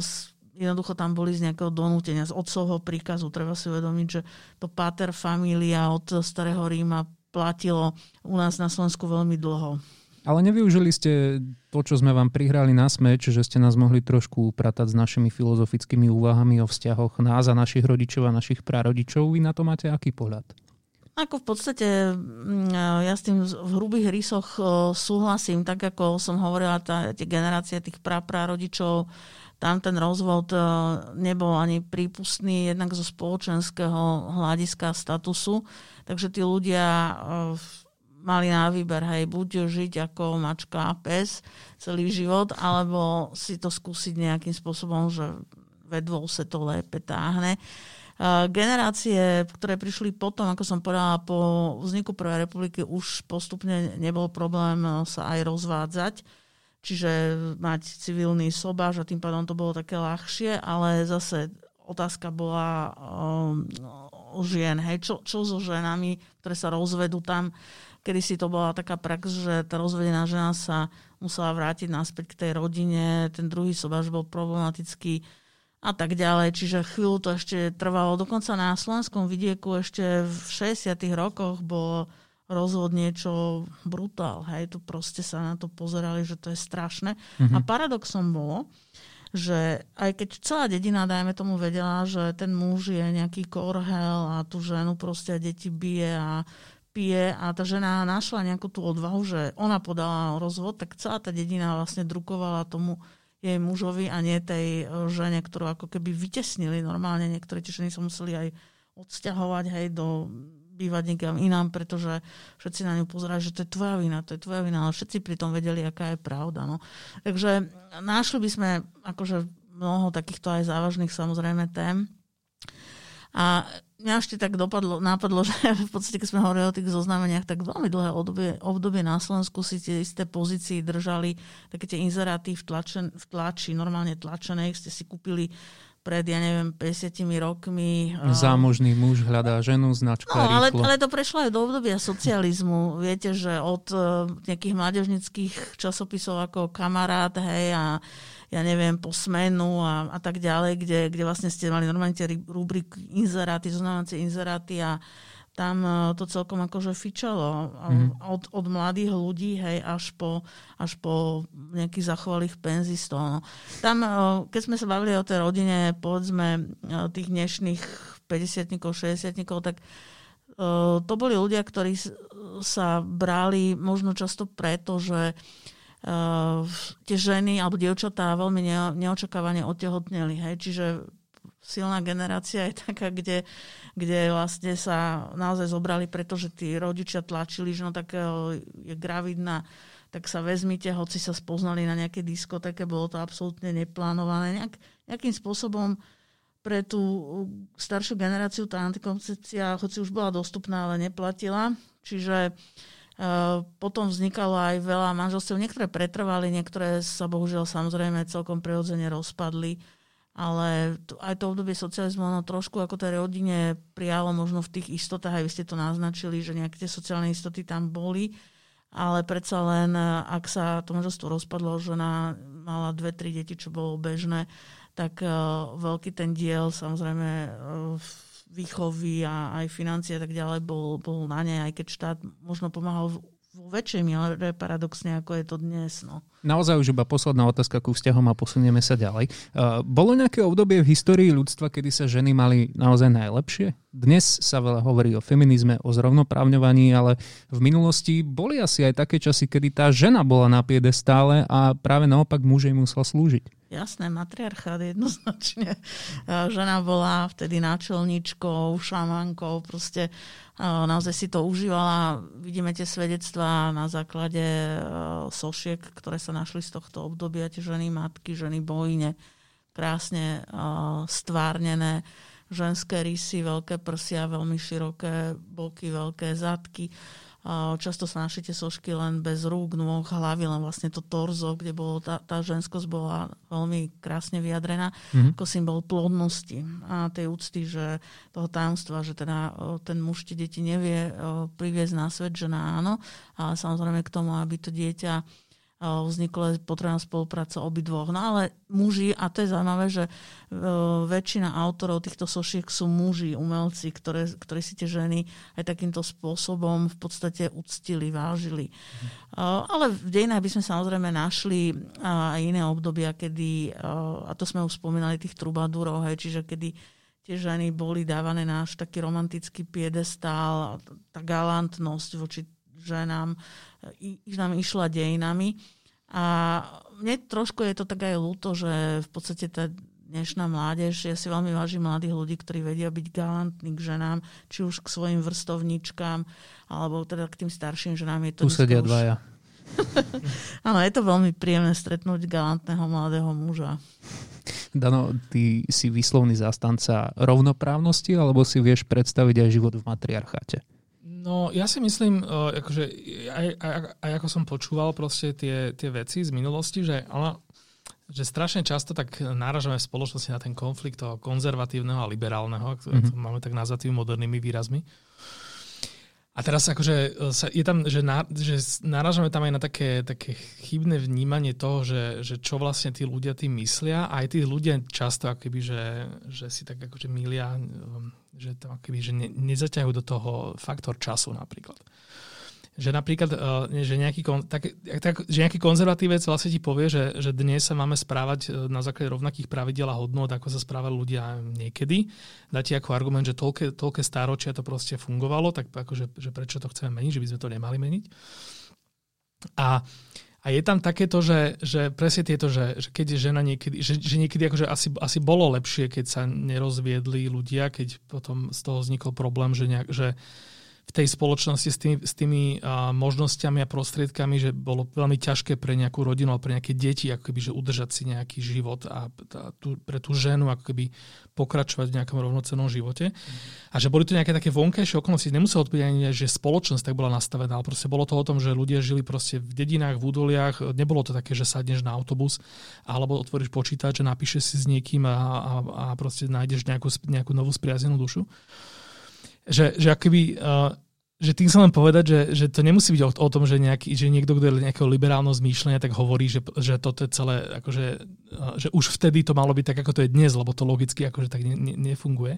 jednoducho tam boli z nejakého donútenia, z otcovho príkazu. Treba si uvedomiť, že to pater familia od starého Ríma platilo u nás na Slovensku veľmi dlho. Ale nevyužili ste to, čo sme vám prihrali na smeč, že ste nás mohli trošku upratať s našimi filozofickými úvahami o vzťahoch nás a našich rodičov a našich prarodičov. Vy na to máte aký pohľad? Ako v podstate mm, ja s tým v hrubých rysoch súhlasím, tak ako som hovorila, tá, tie generácie tých praprarodičov, tam ten rozvod nebol ani prípustný jednak zo spoločenského hľadiska statusu, takže tí ľudia mali na výber, hej, buď žiť ako mačka a pes celý život, alebo si to skúsiť nejakým spôsobom, že vedvou sa to lépe táhne. Generácie, ktoré prišli potom, ako som povedala, po vzniku Prvej republiky už postupne nebol problém sa aj rozvádzať, čiže mať civilný sobáš a tým pádom to bolo také ľahšie, ale zase otázka bola um, o žien, hej, čo, čo so ženami, ktoré sa rozvedú tam, Kedy si to bola taká prax, že tá rozvedená žena sa musela vrátiť naspäť k tej rodine, ten druhý sobáš bol problematický a tak ďalej. Čiže chvíľu to ešte trvalo. Dokonca na slovenskom vidieku ešte v 60. rokoch bolo rozvod niečo brutál. Hej, tu proste sa na to pozerali, že to je strašné. Mm-hmm. A paradoxom bolo, že aj keď celá dedina, dajme tomu, vedela, že ten muž je nejaký korhel a tú ženu proste a deti bije a pije a tá žena našla nejakú tú odvahu, že ona podala rozvod, tak celá tá dedina vlastne drukovala tomu jej mužovi a nie tej e, žene, ktorú ako keby vytesnili. Normálne niektoré tie ženy sa museli aj odsťahovať hej, do bývať niekam inám, pretože všetci na ňu pozerajú, že to je tvoja vina, to je tvoja vina, ale všetci pri tom vedeli, aká je pravda. No. Takže našli by sme akože mnoho takýchto aj závažných samozrejme tém. A mňa ešte tak dopadlo, nápadlo, že v podstate, keď sme hovorili o tých zoznameniach, tak veľmi dlhé obdobie, obdobie na Slovensku si tie isté pozície držali, také tie inzeráty v, tlačen, v tlači, normálne tlačené, ste si kúpili pred, ja neviem, 50 rokmi. Zámožný muž hľadá ženu, značka no, ale, ale to prešlo aj do obdobia socializmu. Viete, že od uh, nejakých mládežnických časopisov ako Kamarát, hej, a ja neviem, po smenu a, a tak ďalej, kde, kde vlastne ste mali normálne tie rubriky inzeráty, zoznamenacie inzeráty a tam e, to celkom akože fičalo. Mm. Od, od mladých ľudí, hej, až po, až po nejakých zachovalých penzistov. No. Tam, e, keď sme sa bavili o tej rodine, povedzme, e, tých dnešných 50 60 tak to boli ľudia, ktorí sa brali možno často preto, že tie ženy alebo dievčatá veľmi neočakávane odtehotneli. Hej? Čiže silná generácia je taká, kde, kde vlastne sa naozaj zobrali, pretože tí rodičia tlačili, že no tak e, je gravidná, tak sa vezmite, hoci sa spoznali na nejaké diskotéke, bolo to absolútne neplánované. Nejak, nejakým spôsobom pre tú staršiu generáciu tá antikoncepcia, hoci už bola dostupná, ale neplatila. Čiže Uh, potom vznikalo aj veľa manželstiev. Niektoré pretrvali, niektoré sa bohužiaľ samozrejme celkom prirodzene rozpadli ale aj to obdobie socializmu ono trošku ako tej rodine prijalo možno v tých istotách, aj vy ste to naznačili, že nejaké tie sociálne istoty tam boli, ale predsa len, ak sa to manželstvo rozpadlo, žena mala dve, tri deti, čo bolo bežné, tak uh, veľký ten diel samozrejme uh, výchovy a aj financie a tak ďalej bol, bol na nej, aj keď štát možno pomáhal vo väčšej miere paradoxne, ako je to dnes. No. Naozaj už iba posledná otázka ku vzťahom a posunieme sa ďalej. Uh, bolo nejaké obdobie v histórii ľudstva, kedy sa ženy mali naozaj najlepšie? Dnes sa veľa hovorí o feminizme, o zrovnoprávňovaní, ale v minulosti boli asi aj také časy, kedy tá žena bola na stále a práve naopak muž jej musel slúžiť. Jasné, matriarchát jednoznačne. Žena bola vtedy náčelníčkou, šamankou, proste naozaj si to užívala. Vidíme tie svedectvá na základe e, sošiek, ktoré sa našli z tohto obdobia, tie ženy matky, ženy bojine, krásne stvárnené, ženské rysy, veľké prsia, veľmi široké boky, veľké zadky Často sa našli tie sošky len bez rúk, nôh, hlavy, len vlastne to torzo, kde bolo tá, tá ženskosť bola veľmi krásne vyjadrená mm-hmm. ako symbol plodnosti a tej úcty, že toho tajomstva, že teda ten muž tie deti nevie priviesť na svet, žena áno, a samozrejme k tomu, aby to dieťa vznikla potrebná spolupráca obidvoch. No ale muži, a to je zaujímavé, že väčšina autorov týchto sošiek sú muži, umelci, ktoré, ktorí si tie ženy aj takýmto spôsobom v podstate uctili, vážili. Mhm. Ale v dejinách by sme samozrejme našli aj iné obdobia, kedy, a to sme už spomínali, tých trubadúrov, hej, čiže kedy tie ženy boli dávané na až taký romantický piedestál, tá galantnosť voči ženám nám išla dejinami. A mne trošku je to tak aj ľúto, že v podstate tá dnešná mládež, ja si veľmi vážim mladých ľudí, ktorí vedia byť galantní k ženám, či už k svojim vrstovničkám, alebo teda k tým starším ženám. Je to tu sedia už... dvaja. Áno, je to veľmi príjemné stretnúť galantného mladého muža. Dano, ty si výslovný zastanca rovnoprávnosti, alebo si vieš predstaviť aj život v matriarcháte? No ja si myslím, uh, akože, aj, aj, aj ako som počúval proste tie, tie veci z minulosti, že ono, že strašne často tak náražame v spoločnosti na ten konflikt toho konzervatívneho a liberálneho, mm-hmm. to máme tak nazvať tými modernými výrazmi. A teraz akože e, sa, je tam, že, na, že narážame tam aj na také, také chybné vnímanie toho, že, že čo vlastne tí ľudia tým myslia. Aj tí ľudia často akoby, že, že si tak akože milia že, to akoby, že ne, nezaťahujú do toho faktor času napríklad. Že napríklad, eh, že nejaký, tak, tak, že nejaký konzervatívec vlastne ti povie, že, že dnes sa máme správať eh, na základe rovnakých pravidel a hodnot, ako sa správali ľudia niekedy. Dá ti ako argument, že toľké, toľké stáročia to proste fungovalo, tak akože, že prečo to chceme meniť, že by sme to nemali meniť. A a je tam takéto, že, že presne tieto, že, že keď je žena niekedy, že, že niekedy akože asi, asi bolo lepšie, keď sa nerozviedli ľudia, keď potom z toho vznikol problém, že, nejak, že, v tej spoločnosti s tými, s tými uh, možnosťami a prostriedkami, že bolo veľmi ťažké pre nejakú rodinu alebo pre nejaké deti ako keby, že udržať si nejaký život a, a tú, pre tú ženu ako keby pokračovať v nejakom rovnocennom živote. Mm. A že boli to nejaké také vonkajšie okolnosti. Nemuselo to byť ani, že spoločnosť tak bola nastavená, ale proste bolo to o tom, že ľudia žili proste v dedinách, v údoliach. Nebolo to také, že sadneš na autobus alebo otvoríš počítač, že napíšeš si s niekým a, a, a proste nájdeš nejakú, nejakú novú spriaznenú dušu že, že akoby, uh, že tým sa len povedať, že, že to nemusí byť o, o tom, že, nejaký, že niekto, kto je nejakého liberálneho zmýšľania, tak hovorí, že, že toto je celé, akože, že už vtedy to malo byť tak, ako to je dnes, lebo to logicky akože tak ne, ne, nefunguje.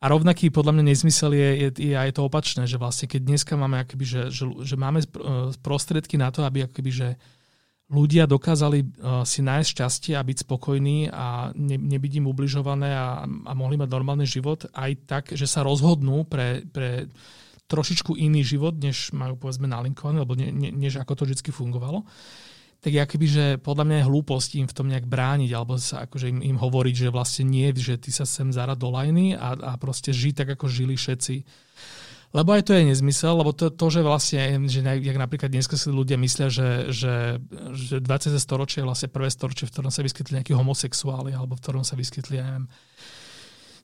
A rovnaký podľa mňa nezmysel je, je, je aj to opačné, že vlastne keď dneska máme akoby, že, že, že máme prostriedky na to, aby akoby, že ľudia dokázali uh, si nájsť šťastie a byť spokojní a ne, nebyť im ubližované a, a mohli mať normálny život aj tak, že sa rozhodnú pre, pre trošičku iný život, než majú povedzme nalinkovaný, alebo ne, ne, než ako to vždy fungovalo tak ja keby, že podľa mňa je hlúposť im v tom nejak brániť, alebo sa akože im, im hovoriť, že vlastne nie, že ty sa sem zarad do lajny a, a proste žiť tak, ako žili všetci. Lebo aj to je nezmysel, lebo to, to že vlastne, že jak napríklad dneska si ľudia myslia, že, že, že 20. storočie je vlastne prvé storočie, v ktorom sa vyskytli nejakí homosexuáli, alebo v ktorom sa vyskytli, ja neviem,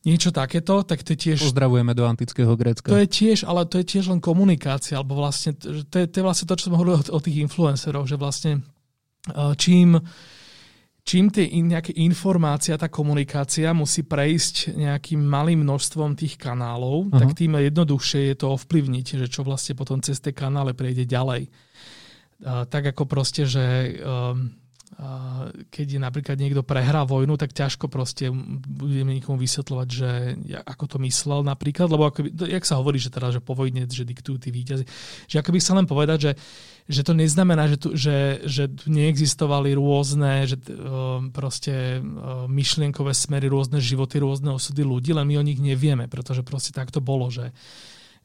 niečo takéto, tak to je tiež... Pozdravujeme do antického Grécka. To je tiež, ale to je tiež len komunikácia, alebo vlastne, to je, to je vlastne to, čo sme hovorili o, o tých influenceroch, že vlastne čím, čím tie in, nejaké informácia, tá komunikácia musí prejsť nejakým malým množstvom tých kanálov, uh-huh. tak tým jednoduchšie je to ovplyvniť, že čo vlastne potom cez tie kanále prejde ďalej. Uh, tak ako proste, že um, keď je napríklad niekto prehrá vojnu, tak ťažko proste budeme nikomu vysvetľovať, že ako to myslel napríklad, lebo ako, jak sa hovorí, že teda, že po vojne, že diktujú tí víťazi, že ako by sa len povedať, že, že to neznamená, že tu, že, že tu neexistovali rôzne že, proste myšlienkové smery, rôzne životy, rôzne osudy ľudí, len my o nich nevieme, pretože proste tak to bolo, že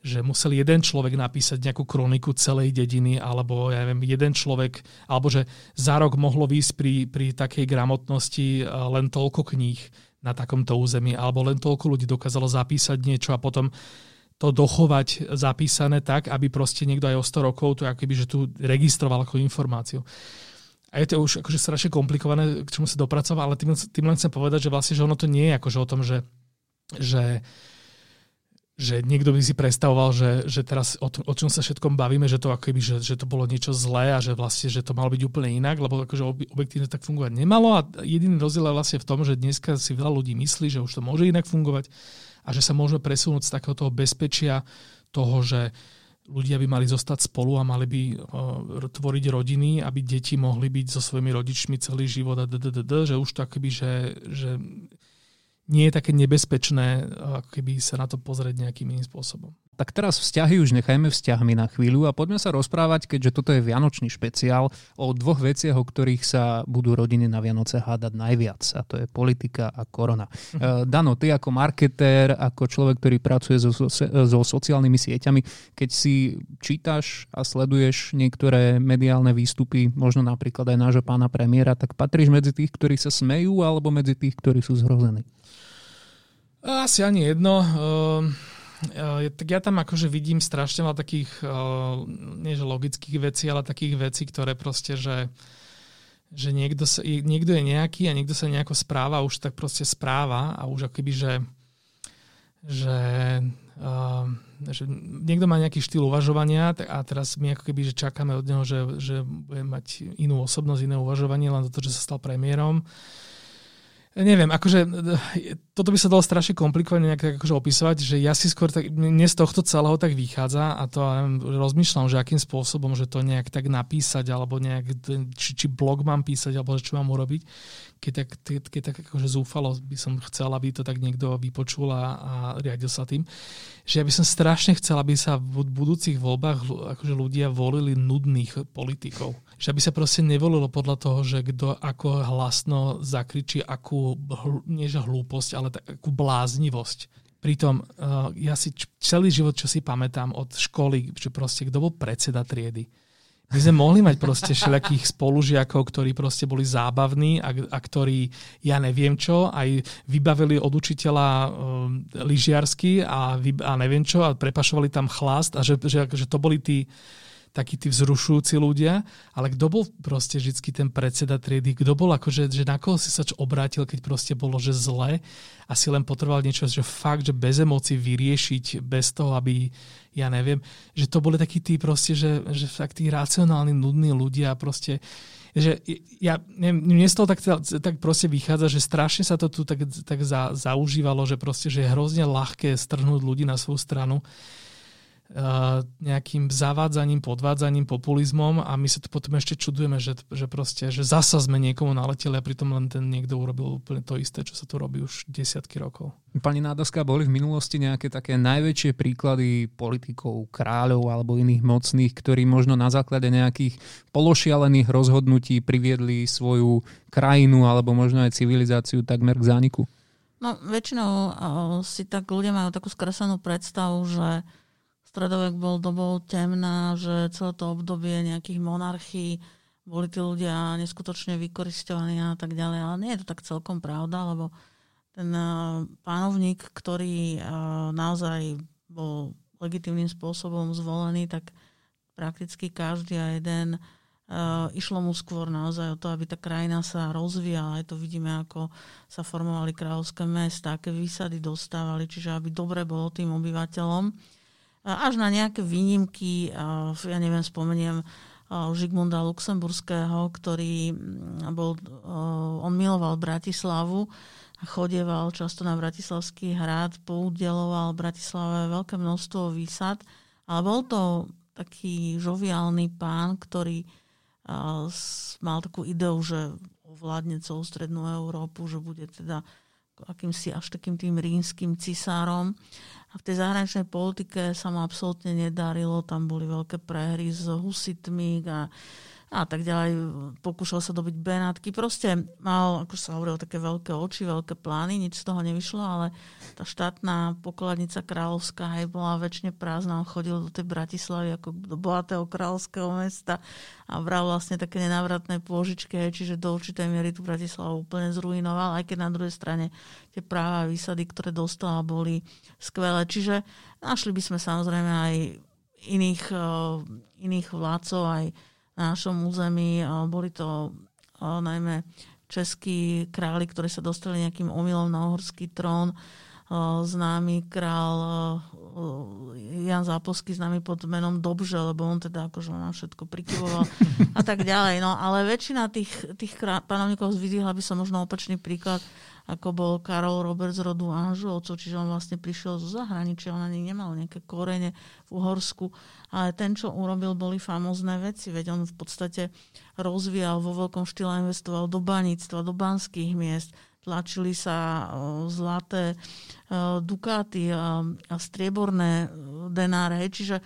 že musel jeden človek napísať nejakú kroniku celej dediny, alebo ja neviem, jeden človek, alebo že za rok mohlo výjsť pri, pri takej gramotnosti eh, len toľko kníh na takomto území, alebo len toľko ľudí dokázalo zapísať niečo a potom to dochovať zapísané tak, aby proste niekto aj o 100 rokov to akoby, že tu registroval ako informáciu. A je to už akože strašne komplikované, k čomu sa dopracovať, ale tým, tým len chcem povedať, že vlastne, že ono to nie je akože o tom, že, že že niekto by si predstavoval, že, že teraz o, o čom sa všetkom bavíme, že to akoby, že, že to bolo niečo zlé a že vlastne, že to malo byť úplne inak, lebo akože objektívne tak fungovať nemalo a jediný rozdiel je vlastne v tom, že dneska si veľa ľudí myslí, že už to môže inak fungovať a že sa môžeme presunúť z takého toho bezpečia toho, že ľudia by mali zostať spolu a mali by uh, tvoriť rodiny, aby deti mohli byť so svojimi rodičmi celý život a že už to akoby, že, že nie je také nebezpečné, ako keby sa na to pozrieť nejakým iným spôsobom. Tak teraz vzťahy už nechajme vzťahmi na chvíľu a poďme sa rozprávať, keďže toto je Vianočný špeciál, o dvoch veciach, o ktorých sa budú rodiny na Vianoce hádať najviac. A to je politika a korona. Mhm. Dano, ty ako marketér, ako človek, ktorý pracuje so, so sociálnymi sieťami, keď si čítaš a sleduješ niektoré mediálne výstupy, možno napríklad aj nášho pána premiéra, tak patríš medzi tých, ktorí sa smejú alebo medzi tých, ktorí sú zhrození? Asi ani jedno. Uh, tak ja tam akože vidím strašne veľa takých, uh, nie že logických vecí, ale takých vecí, ktoré proste, že, že niekto, sa, niekto je nejaký a niekto sa nejako správa, už tak proste správa a už akoby, že, že, uh, že niekto má nejaký štýl uvažovania a teraz my ako keby, že čakáme od neho, že, že bude mať inú osobnosť, iné uvažovanie, len to, že sa stal premiérom. Neviem, akože toto by sa dalo strašne komplikovane nejak akože opisovať, že ja si skôr tak, mne z tohto celého tak vychádza a to neviem, rozmýšľam, že akým spôsobom, že to nejak tak napísať, alebo nejak, či, či blog mám písať, alebo čo mám urobiť keď tak, keď, tak akože zúfalo by som chcel, aby to tak niekto vypočul a, a riadil sa tým, že ja by som strašne chcel, aby sa v budúcich voľbách akože ľudia volili nudných politikov. Že aby sa proste nevolilo podľa toho, že kto ako hlasno zakričí akú, nie že hlúposť, ale takú bláznivosť. Pritom uh, ja si celý život, čo si pamätám od školy, že proste kto bol predseda triedy, my sme mohli mať proste všelijakých spolužiakov, ktorí proste boli zábavní a, a ktorí, ja neviem čo, aj vybavili od učiteľa um, lyžiarsky a, a neviem čo a prepašovali tam chlast a že, že, že to boli tí takí tí vzrušujúci ľudia, ale kto bol proste vždy ten predseda triedy, kto bol akože, že na koho si sa čo obrátil, keď proste bolo, že zle a si len potreboval niečo, že fakt, že bez emócií vyriešiť, bez toho, aby, ja neviem, že to boli takí tí proste, že, že fakt tí racionálni, nudní ľudia proste, že ja neviem, mne z toho tak, tak proste vychádza, že strašne sa to tu tak, tak za, zaužívalo, že proste, že je hrozne ľahké strhnúť ľudí na svoju stranu nejakým zavádzaním, podvádzaním, populizmom a my sa tu potom ešte čudujeme, že, že proste, že zasa sme niekomu naleteli a pritom len ten niekto urobil úplne to isté, čo sa tu robí už desiatky rokov. Pani Nádoska, boli v minulosti nejaké také najväčšie príklady politikov, kráľov alebo iných mocných, ktorí možno na základe nejakých pološialených rozhodnutí priviedli svoju krajinu alebo možno aj civilizáciu takmer k zániku? No, väčšinou uh, si tak ľudia majú takú skresenú predstavu, že stredovek bol dobou temná, že celé to obdobie nejakých monarchií boli tí ľudia neskutočne vykoristovaní a tak ďalej. Ale nie je to tak celkom pravda, lebo ten uh, pánovník, ktorý uh, naozaj bol legitimným spôsobom zvolený, tak prakticky každý a jeden uh, išlo mu skôr naozaj o to, aby tá krajina sa rozvíjala. Aj to vidíme, ako sa formovali kráľovské mesta, aké výsady dostávali, čiže aby dobre bolo tým obyvateľom až na nejaké výnimky, ja neviem, spomeniem Žigmunda Luxemburského, ktorý mm, bol, on miloval Bratislavu chodieval často na Bratislavský hrad, poudeloval Bratislave veľké množstvo výsad, ale bol to taký žoviálny pán, ktorý mal takú ideu, že ovládne celú strednú Európu, že bude teda akýmsi až takým tým rímským cisárom. A v tej zahraničnej politike sa mu absolútne nedarilo, tam boli veľké prehry s husitmi a a tak ďalej. Pokúšal sa dobiť Benátky. Proste mal, ako sa hovorilo, také veľké oči, veľké plány, nič z toho nevyšlo, ale tá štátna pokladnica kráľovská aj bola väčšine prázdna. On chodil do tej Bratislavy ako do bohatého kráľovského mesta a bral vlastne také nenávratné pôžičky, čiže do určitej miery tú Bratislavu úplne zrujnoval, aj keď na druhej strane tie práva a výsady, ktoré dostala, boli skvelé. Čiže našli by sme samozrejme aj iných, eh, iných vládcov, aj na našom území. Boli to najmä českí králi, ktorí sa dostali nejakým omylom na uhorský trón. Známy král Jan Zápolský známy pod menom Dobže, lebo on teda akože na všetko prikyvoval a tak ďalej. No ale väčšina tých, tých panovníkov zvidila by som možno opačný príklad ako bol Karol Robert z rodu Anžovcov, čiže on vlastne prišiel zo zahraničia, on ani nemal nejaké korene v Uhorsku, ale ten, čo urobil, boli famózne veci, veď on v podstate rozvíjal vo veľkom štýle, investoval do baníctva, do banských miest, tlačili sa zlaté dukáty a strieborné denáre, čiže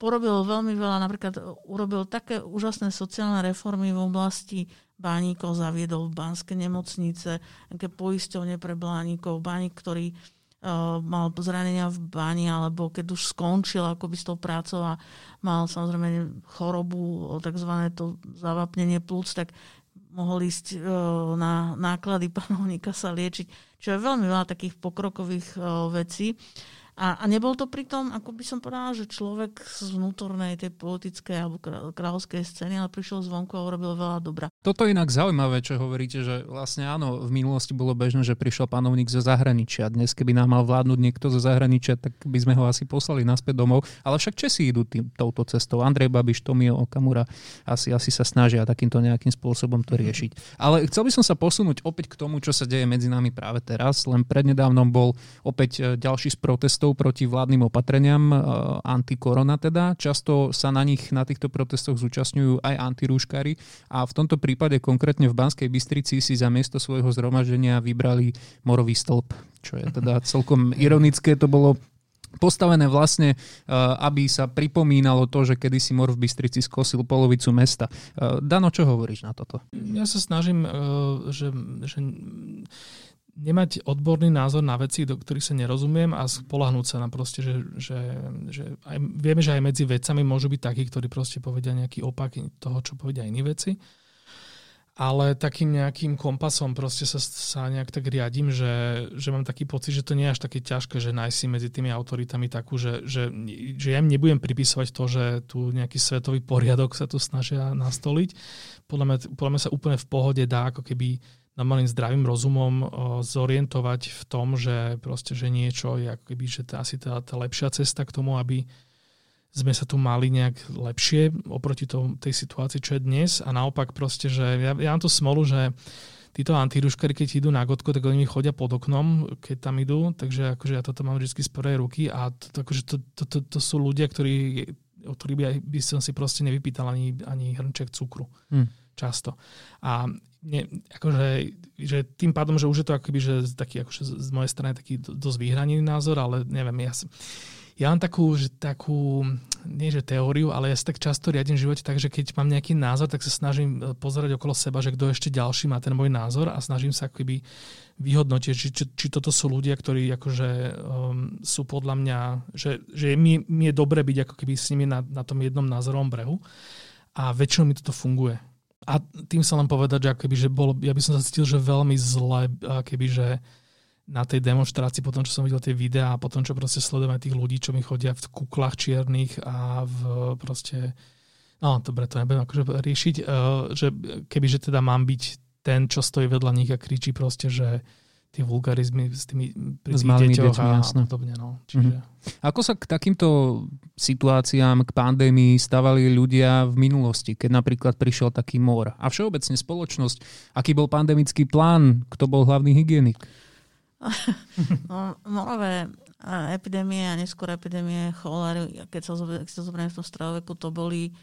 porobil veľmi veľa, napríklad urobil také úžasné sociálne reformy v oblasti bánikov zaviedol v Banské nemocnice, nejaké poisťovne pre bánikov, bánik, ktorý uh, mal zranenia v báni, alebo keď už skončil akoby s tou prácou a mal samozrejme chorobu, tzv. to zavapnenie plúc, tak mohol ísť uh, na náklady panovníka sa liečiť. Čiže je veľmi veľa takých pokrokových uh, vecí. A, a nebol to pritom, ako by som povedala, že človek z vnútornej tej politickej alebo kráľovskej scény, ale prišiel zvonku a urobil veľa dobra. Toto je inak zaujímavé, čo hovoríte, že vlastne áno, v minulosti bolo bežné, že prišiel panovník zo zahraničia. Dnes, keby nám mal vládnuť niekto zo zahraničia, tak by sme ho asi poslali naspäť domov. Ale však Česi idú tým, touto cestou. Andrej Babiš, Tomio Okamura asi, asi sa snažia takýmto nejakým spôsobom to riešiť. Ale chcel by som sa posunúť opäť k tomu, čo sa deje medzi nami práve teraz. Len prednedávnom bol opäť e, ďalší z protestov proti vládnym opatreniam, e, antikorona teda. Často sa na nich, na týchto protestoch zúčastňujú aj antirúškári a v tomto prípade konkrétne v Banskej Bystrici si za miesto svojho zhromaždenia vybrali morový stĺp, čo je teda celkom ironické. To bolo postavené vlastne, eh, aby sa pripomínalo to, že kedysi mor v Bystrici skosil polovicu mesta. Eh, Dano, čo hovoríš na toto? Ja sa snažím, že, že nemať odborný názor na veci, do ktorých sa nerozumiem a spolahnúť sa na proste, že, že, že aj, vieme, že aj medzi vecami môžu byť takí, ktorí proste povedia nejaký opak toho, čo povedia iní veci ale takým nejakým kompasom proste sa, sa nejak tak riadím, že, že mám taký pocit, že to nie je až také ťažké, že nájsť si medzi tými autoritami takú, že, že, že ja im nebudem pripisovať to, že tu nejaký svetový poriadok sa tu snažia nastoliť. Podľa mňa, podľa mňa sa úplne v pohode dá ako keby normálnym zdravým rozumom o, zorientovať v tom, že proste, že niečo je ako keby, že to asi tá, tá lepšia cesta k tomu, aby sme sa tu mali nejak lepšie oproti to, tej situácii, čo je dnes a naopak proste, že ja, ja mám tú smolu, že títo antirúškari, keď idú na gotko, tak oni mi chodia pod oknom, keď tam idú, takže akože ja toto mám vždy z prvej ruky a to, akože to, to, to, to sú ľudia, ktorí, o ktorých by, by som si proste nevypýtal ani, ani hrnček cukru. Hmm. Často. A ne, akože, že tým pádom, že už je to akoby, že taký, akože z mojej strany taký dosť vyhranený názor, ale neviem, ja som, ja mám takú, že takú, nie že teóriu, ale ja sa tak často riadím v živote tak, že keď mám nejaký názor, tak sa snažím e, pozerať okolo seba, že kto ešte ďalší má ten môj názor a snažím sa akoby vyhodnotiť, či, či, či toto sú ľudia, ktorí akože um, sú podľa mňa, že, že mi, mi je dobre byť ako keby s nimi na, na tom jednom názorovom brehu a väčšinou mi toto funguje. A tým sa len povedať, že, akoby, že bolo, ja by som sa cítil, že veľmi zle, keby, že na tej demonstrácii, potom čo som videl tie videá a potom čo proste sledujem aj tých ľudí, čo mi chodia v kuklách čiernych a v proste... No, dobre, to nebudem akože riešiť, uh, že kebyže teda mám byť ten, čo stojí vedľa nich a kričí proste, že tie vulgarizmy s tými pri s malými deťoch a, jasne. a podobne. No. Čiže... Mm-hmm. Ako sa k takýmto situáciám, k pandémii stavali ľudia v minulosti, keď napríklad prišiel taký mor? A všeobecne spoločnosť, aký bol pandemický plán, kto bol hlavný hygienik? no, morové epidémie a neskôr epidémie cholery, keď sa, keď sa zoberieme v tom stredoveku, to boli,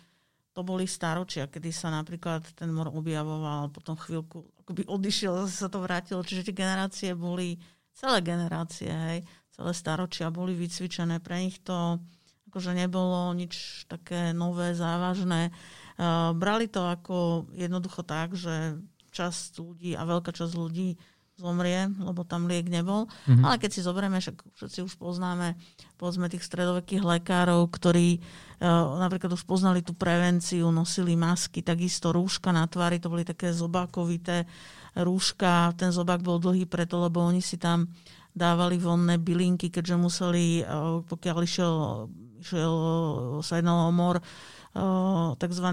to boli staročia, kedy sa napríklad ten mor objavoval, potom chvíľku akoby odišiel, zase sa to vrátilo. Čiže tie generácie boli, celé generácie, hej, celé staročia boli vycvičené. Pre nich to akože nebolo nič také nové, závažné. Uh, brali to ako jednoducho tak, že časť ľudí a veľká časť ľudí zomrie, lebo tam liek nebol. Mm-hmm. Ale keď si zoberieme, však všetci už poznáme povedzme tých stredovekých lekárov, ktorí uh, napríklad už poznali tú prevenciu, nosili masky, takisto rúška na tvári, to boli také zobákovité rúška. Ten zobák bol dlhý preto, lebo oni si tam dávali vonné bylinky, keďže museli, uh, pokiaľ išiel, išiel sa jednalo o mor, tzv.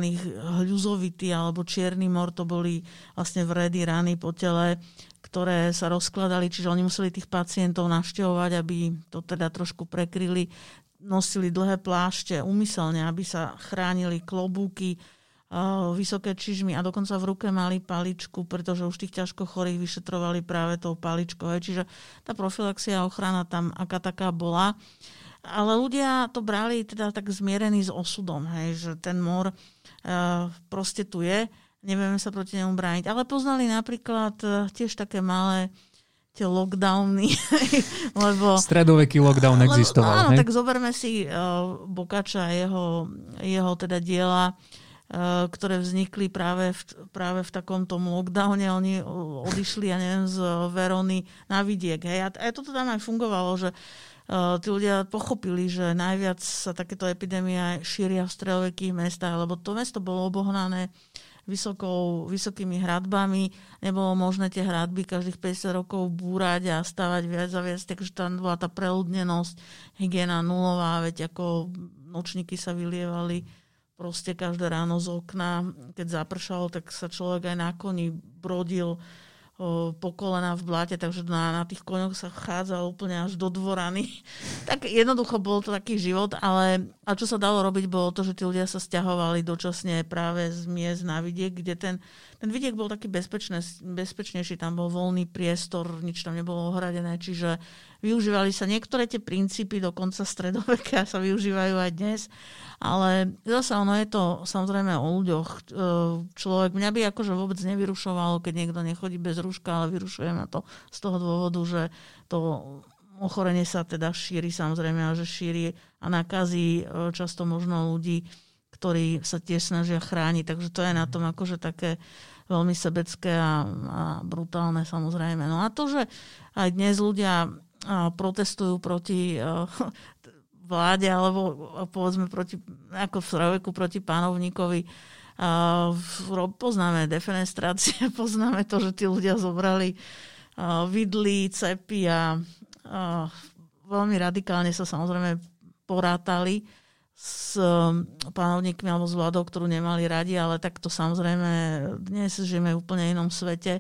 hľuzovitý alebo čierny mor, to boli vlastne vredy, rany po tele, ktoré sa rozkladali, čiže oni museli tých pacientov navštevovať, aby to teda trošku prekryli. Nosili dlhé plášte umyselne, aby sa chránili klobúky, vysoké čižmy a dokonca v ruke mali paličku, pretože už tých ťažko chorých vyšetrovali práve tou paličkou. Čiže tá profilaxia a ochrana tam aká taká bola. Ale ľudia to brali teda tak zmierený s osudom, hej, že ten mor uh, proste tu je nevieme sa proti nemu brániť. Ale poznali napríklad e, tiež také malé tie lockdowny, lebo... Stredoveký lockdown lebo, existoval, Áno, hej? tak zoberme si uh, Bokača a jeho, jeho teda diela, uh, ktoré vznikli práve v, práve v takomto lockdowne. Oni odišli, ja neviem, z Verony na vidiek. Hej? A, a toto tam aj fungovalo, že uh, tí ľudia pochopili, že najviac sa takéto epidémia šíria v stredovekých mestách, lebo to mesto bolo obohnané vysokou, vysokými hradbami. Nebolo možné tie hradby každých 50 rokov búrať a stavať viac a viac, takže tam bola tá preľudnenosť, hygiena nulová, veď ako nočníky sa vylievali proste každé ráno z okna. Keď zapršalo, tak sa človek aj na koni brodil po kolena v blate, takže na, na tých koňoch sa vchádzal úplne až do dvorany. tak jednoducho bol to taký život, ale a čo sa dalo robiť, bolo to, že tí ľudia sa stiahovali dočasne práve z miest na vidiek, kde ten, ten vidiek bol taký bezpečný, bezpečnejší, tam bol voľný priestor, nič tam nebolo ohradené, čiže využívali sa niektoré tie princípy, dokonca stredoveka sa využívajú aj dnes, ale zase ono je to samozrejme o ľuďoch. E, človek, mňa by akože vôbec nevyrušovalo, keď niekto nechodí bez rúška, ale vyrušuje ma to z toho dôvodu, že to ochorenie sa teda šíri samozrejme a že šíri a nakazí e, často možno ľudí, ktorí sa tiež snažia chrániť. Takže to je na tom akože také veľmi sebecké a, a brutálne samozrejme. No a to, že aj dnes ľudia protestujú proti vláde alebo povedzme proti, ako v Sraveku proti pánovníkovi. Poznáme defenestrácie, poznáme to, že tí ľudia zobrali vidly, cepy a veľmi radikálne sa samozrejme porátali s pánovníkmi alebo s vládou, ktorú nemali radi, ale tak to samozrejme dnes žijeme v úplne inom svete.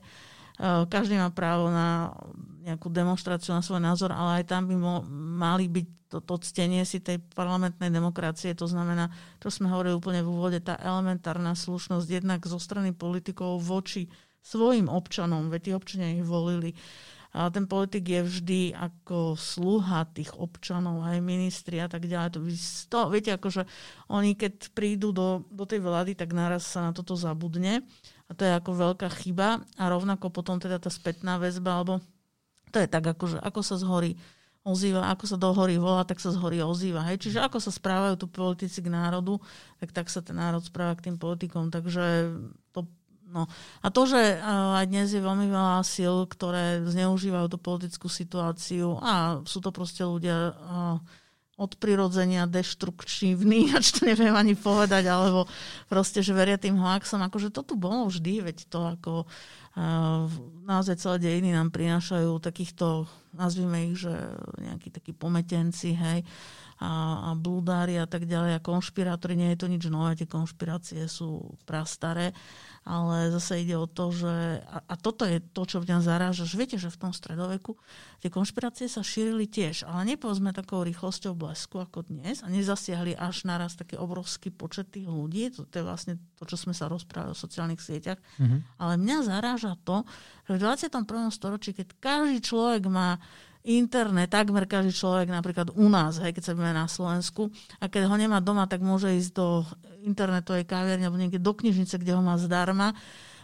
Každý má právo na nejakú demonstráciu na svoj názor, ale aj tam by mo- mali byť to, to si tej parlamentnej demokracie. To znamená, čo sme hovorili úplne v úvode, tá elementárna slušnosť jednak zo strany politikov voči svojim občanom, veď tí občania ich volili. A ten politik je vždy ako sluha tých občanov, aj ministri a tak ďalej. To, to, viete, akože oni keď prídu do, do tej vlády, tak naraz sa na toto zabudne. A to je ako veľká chyba. A rovnako potom teda tá spätná väzba, alebo to je tak, akože, ako sa zhorí ozýva, ako sa do hory volá, tak sa z hory ozýva. Hej? Čiže ako sa správajú tu politici k národu, tak tak sa ten národ správa k tým politikom. Takže to No. A to, že aj dnes je veľmi veľa síl, ktoré zneužívajú tú politickú situáciu a sú to proste ľudia od prirodzenia deštrukčívni, až to neviem ani povedať, alebo proste, že veria tým hoaxom, akože to tu bolo vždy, veď to ako uh, naozaj celé dejiny nám prinášajú takýchto, nazvime ich, že nejakí takí pometenci, hej, a, a blúdári a tak ďalej a konšpirátori, nie je to nič nové, tie konšpirácie sú prastaré ale zase ide o to, že... A, a toto je to, čo mňa zaráža, že viete, že v tom stredoveku tie konšpirácie sa šírili tiež, ale nepovedzme takou rýchlosťou blesku ako dnes a nezasiahli až naraz taký obrovský počet tých ľudí. To, to je vlastne to, čo sme sa rozprávali o sociálnych sieťach. Mm-hmm. Ale mňa zaráža to, že v 21. storočí, keď každý človek má internet, takmer každý človek, napríklad u nás, hej, keď sa na Slovensku, a keď ho nemá doma, tak môže ísť do internetovej kaviarne alebo niekde do knižnice, kde ho má zdarma.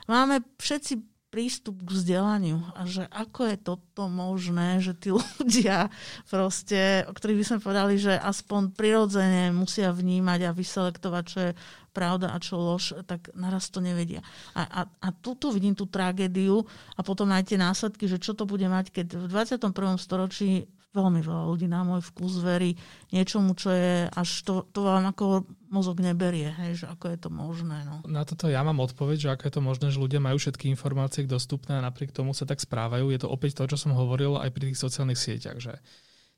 Máme všetci prístup k vzdelaniu a že ako je toto možné, že tí ľudia proste, o ktorých by sme povedali, že aspoň prirodzene musia vnímať a vyselektovať, čo je pravda a čo lož, tak naraz to nevedia. A, a, a tu, tu vidím tú tragédiu a potom aj tie následky, že čo to bude mať, keď v 21. storočí veľmi veľa ľudí na môj vkus verí niečomu, čo je až to, to vám ako mozog neberie, hej, že ako je to možné. No. Na toto ja mám odpoveď, že ako je to možné, že ľudia majú všetky informácie dostupné a napriek tomu sa tak správajú. Je to opäť to, čo som hovoril aj pri tých sociálnych sieťach, že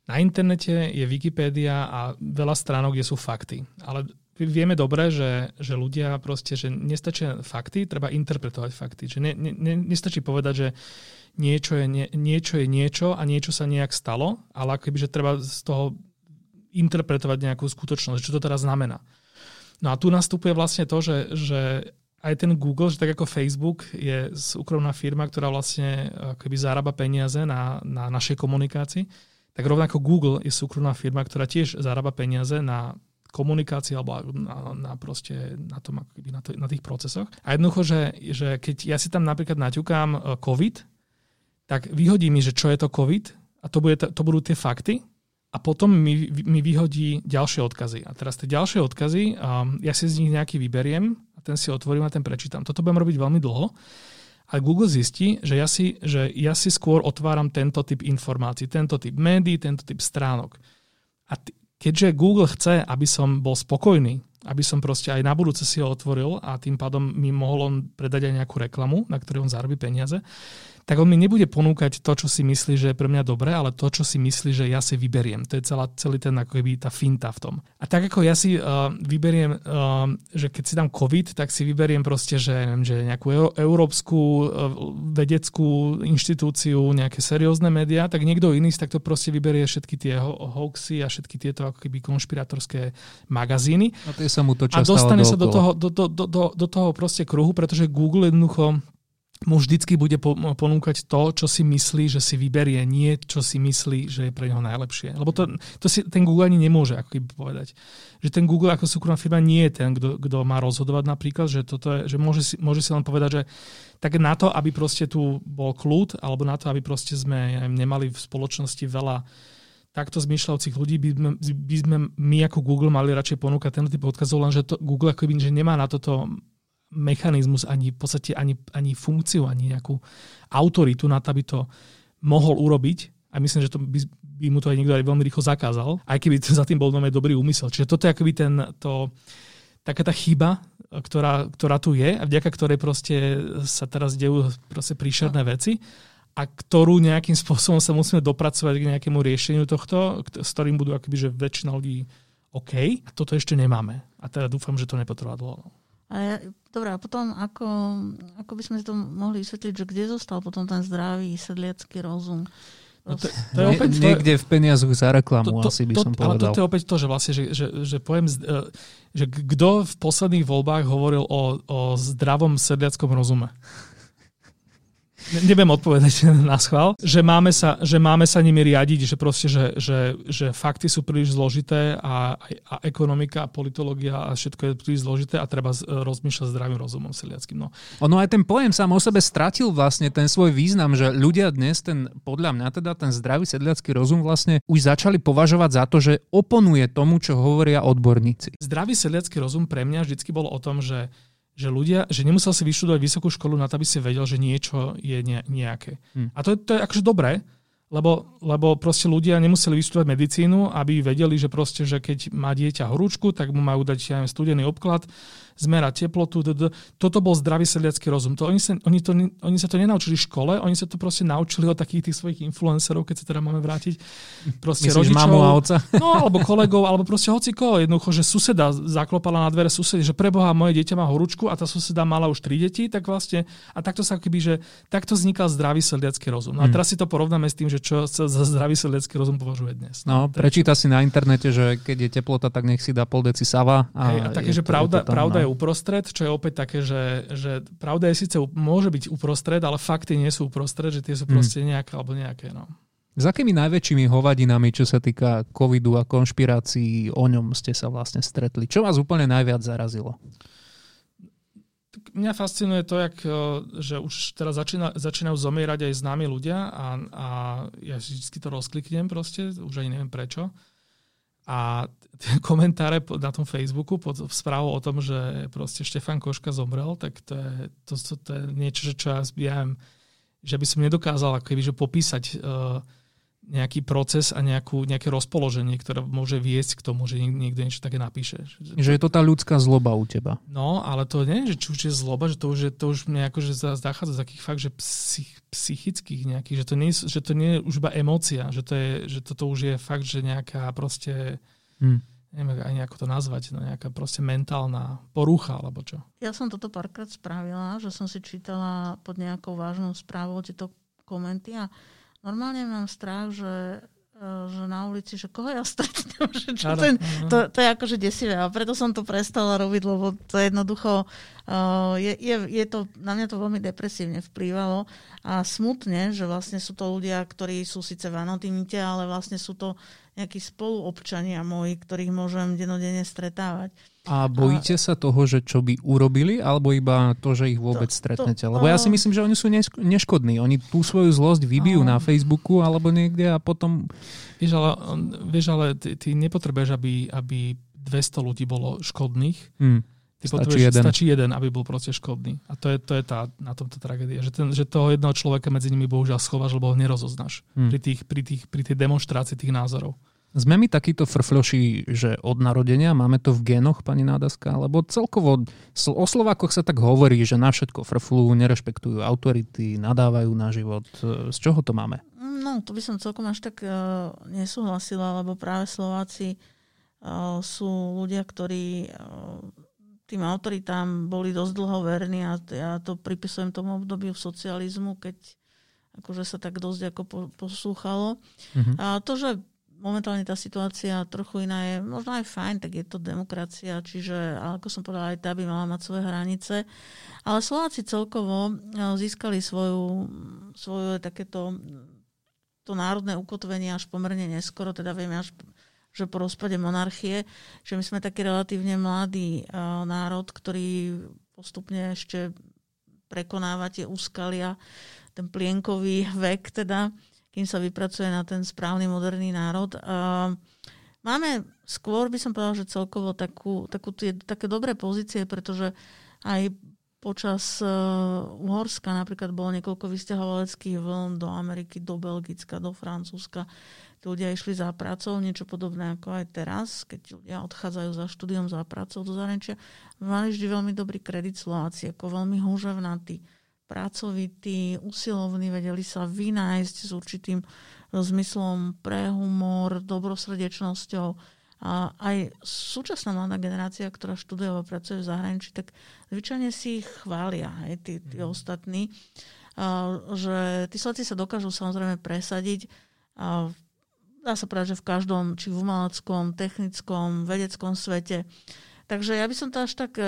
na internete je Wikipédia a veľa stránok, kde sú fakty. Ale vieme dobre, že, že ľudia proste, že nestačia fakty, treba interpretovať fakty. Že ne, ne, nestačí povedať, že niečo je, nie, niečo je niečo a niečo sa nejak stalo, ale akoby, že treba z toho interpretovať nejakú skutočnosť, čo to teraz znamená. No a tu nastupuje vlastne to, že, že aj ten Google, že tak ako Facebook je súkromná firma, ktorá vlastne akoby zarába peniaze na, na našej komunikácii, tak rovnako Google je súkromná firma, ktorá tiež zarába peniaze na komunikácii alebo na, na, proste na, tom, na, to, na tých procesoch. A jednoducho, že, že keď ja si tam napríklad naťukám e, COVID, tak vyhodí mi, že čo je to COVID a to, bude, to budú tie fakty a potom mi, mi vyhodí ďalšie odkazy. A teraz tie ďalšie odkazy, um, ja si z nich nejaký vyberiem a ten si otvorím a ten prečítam. Toto budem robiť veľmi dlho. A Google zistí, že ja si, že ja si skôr otváram tento typ informácií, tento typ médií, tento typ stránok. A t- keďže Google chce, aby som bol spokojný, aby som proste aj na budúce si ho otvoril a tým pádom mi mohol on predať aj nejakú reklamu, na ktorej on zarobí peniaze, tak on mi nebude ponúkať to, čo si myslí, že je pre mňa dobré, ale to, čo si myslí, že ja si vyberiem. To je celá, celý ten ako keby tá finta v tom. A tak ako ja si uh, vyberiem, uh, že keď si dám COVID, tak si vyberiem proste, že, neviem, že nejakú európsku uh, vedeckú inštitúciu, nejaké seriózne médiá, tak niekto iný si takto proste vyberie všetky tie ho- hoaxy a všetky tieto ako keby konšpiratorské magazíny. A, sa mu to a dostane sa do toho, do, do, do, do, do toho proste kruhu, pretože Google jednoducho mu vždycky bude ponúkať to, čo si myslí, že si vyberie, nie čo si myslí, že je pre neho najlepšie. Lebo to, to si ten Google ani nemôže ako keby povedať. Že ten Google ako súkromná firma nie je ten, kto má rozhodovať napríklad, že, toto je, že môže, si, môže si len povedať, že tak na to, aby proste tu bol kľud, alebo na to, aby proste sme ja nemali v spoločnosti veľa takto zmýšľajúcich ľudí by by sme my ako Google mali radšej ponúkať ten typ odkazov, lenže to Google ako že nemá na toto mechanizmus, ani v podstate ani, ani funkciu, ani nejakú autoritu na to, aby to mohol urobiť. A myslím, že to by, by mu to aj niekto aj veľmi rýchlo zakázal, aj keby za tým bol veľmi dobrý úmysel. Čiže toto je akoby ten, to, taká tá chyba, ktorá, ktorá tu je a vďaka ktorej proste sa teraz dejú proste príšerné veci a ktorú nejakým spôsobom sa musíme dopracovať k nejakému riešeniu tohto, s ktorým budú akoby, že väčšina ľudí OK. A toto ešte nemáme. A teda dúfam, že to nepotrvá dlho. No. A ja, dobré, a potom ako, ako by sme si to mohli vysvetliť, že kde zostal potom ten zdravý sedliacký rozum? No to, to je opäť, to, Niekde v peniazoch za reklamu, to, to, asi by to, som povedal. Ale toto je opäť to, že vlastne, že, že, že poviem, e, že kto v posledných voľbách hovoril o, o zdravom sedliackom rozume? Neviem odpovedať na schvál, že máme sa, že máme sa nimi riadiť, že proste, že, že, že fakty sú príliš zložité a, a ekonomika a politológia a všetko je príliš zložité a treba rozmýšľať zdravým rozumom seliackým. No. Ono aj ten pojem sám o sebe stratil vlastne ten svoj význam, že ľudia dnes ten, podľa mňa teda ten zdravý sedliacký rozum vlastne už začali považovať za to, že oponuje tomu, čo hovoria odborníci. Zdravý sedliacký rozum pre mňa vždycky bol o tom, že že ľudia, že nemusel si vyštudovať vysokú školu na to, aby si vedel, že niečo je nejaké. Hmm. A to, to je akože dobré, lebo, lebo proste ľudia nemuseli vyštudovať medicínu, aby vedeli, že proste, že keď má dieťa horúčku, tak mu majú dať ja neviem, studený obklad, zmerať teplotu. Toto bol zdravý sedliacký rozum. To, oni, sa, oni, to, oni sa to nenaučili v škole, oni sa to proste naučili od takých tých svojich influencerov, keď sa teda máme vrátiť. Proste Myslíš rodičov, mamu a oca? No, alebo kolegov, alebo proste hoci koho. Jednoducho, že suseda zaklopala na dvere susedy, že preboha, moje dieťa má horúčku a tá suseda mala už tri deti, tak vlastne, a takto sa keby, že takto vznikal zdravý sedliacký rozum. No a hmm. teraz si to porovnáme s tým, že čo sa za zdravý sedliacký rozum považuje dnes. No, prečíta si na internete, že keď je teplota, tak nech si dá pol deci sava. A, Hej, a také, že pravda, tam, pravda no. je uprostred, čo je opäť také, že, že pravda je síce môže byť uprostred, ale fakty nie sú uprostred, že tie sú mhm. proste nejaké alebo nejaké. No. S akými najväčšími hovadinami, čo sa týka covidu a konšpirácií, o ňom ste sa vlastne stretli? Čo vás úplne najviac zarazilo? Mňa fascinuje to, jak, že už teraz začína, začínajú zomierať aj známi ľudia a, a ja vždy to rozkliknem proste, už ani neviem prečo. A tie komentáre na tom Facebooku pod správou o tom, že proste Štefan Koška zomrel, tak to je, to, to, to je niečo, čo ja viem, že by som nedokázal keby, že popísať uh, nejaký proces a nejakú, nejaké rozpoloženie, ktoré môže viesť k tomu, že niekto niečo také napíše. Že je to tá ľudská zloba u teba. No, ale to nie je, že či už je zloba, že to už, je, to už mne akože zachádza z takých fakt, že psych, psychických nejakých, že to, nie, že to nie je už iba emócia, že, to je, že toto už je fakt, že nejaká proste, hmm. neviem aj nejako to nazvať, no nejaká proste mentálna porucha, alebo čo. Ja som toto párkrát spravila, že som si čítala pod nejakou vážnou správou tieto komenty a normálne mám strach, že že na ulici, že koho ja stretnem, že čo ten, to, to je akože desivé. A preto som to prestala robiť, lebo to je jednoducho, uh, je, je, je to, na mňa to veľmi depresívne vplývalo. A smutne, že vlastne sú to ľudia, ktorí sú síce v anonimite, ale vlastne sú to nejakí spoluobčania moji, ktorých môžem denodene stretávať. A bojíte a... sa toho, že čo by urobili, alebo iba to, že ich vôbec to, stretnete? To, Lebo ja si myslím, že oni sú neškodní. Oni tú svoju zlosť vybijú a... na Facebooku alebo niekde a potom... Vieš, ale, vieš, ale ty, ty nepotrebuješ, aby, aby 200 ľudí bolo škodných. Hmm. Ty stačí jeden. stačí jeden, aby bol proste škodný. A to je, to je tá, na tomto tragédia. Že, ten, že toho jedného človeka medzi nimi bohužiaľ schováš, lebo ho nerozoznáš hmm. pri, tých, pri, tých, pri tej demonstrácii tých názorov. Sme my takíto frfloši, že od narodenia máme to v génoch, pani Nádaska? Lebo celkovo o Slovákoch sa tak hovorí, že na všetko frflú, nerešpektujú autority, nadávajú na život. Z čoho to máme? No, to by som celkom až tak uh, nesúhlasila, lebo práve Slováci uh, sú ľudia, ktorí uh, tým autoritám boli dosť dlho verní a ja to pripisujem tomu obdobiu socializmu, keď akože sa tak dosť ako poslúchalo. Mm-hmm. A to, že momentálne tá situácia trochu iná je, možno aj fajn, tak je to demokracia, čiže, ako som povedala, aj tá by mala mať svoje hranice. Ale Slováci celkovo eh, získali svoju, svoje takéto to národné ukotvenie až pomerne neskoro, teda vieme až že po rozpade monarchie, že my sme taký relatívne mladý uh, národ, ktorý postupne ešte prekonáva tie úskalia, ten plienkový vek teda kým sa vypracuje na ten správny moderný národ. Máme skôr, by som povedala, že celkovo takú, takú tie, také dobré pozície, pretože aj počas uh, Uhorska napríklad bolo niekoľko vysťahovaleckých vln do Ameriky, do Belgicka, do Francúzska. Tí ľudia išli za pracou, niečo podobné ako aj teraz, keď ľudia odchádzajú za štúdiom, za pracou do zahraničia. Mali vždy veľmi dobrý kredit Slováci, ako veľmi húževnatí pracovití, usilovní, vedeli sa vynájsť s určitým zmyslom pre humor, dobrosrdečnosťou. A aj súčasná mladá generácia, ktorá študuje a pracuje v zahraničí, tak zvyčajne si ich chvália, aj tí, tí mm. ostatní, a, že tí Slováci sa dokážu samozrejme presadiť a dá sa povedať, že v každom, či v umeleckom, technickom, vedeckom svete. Takže ja by som to až tak e,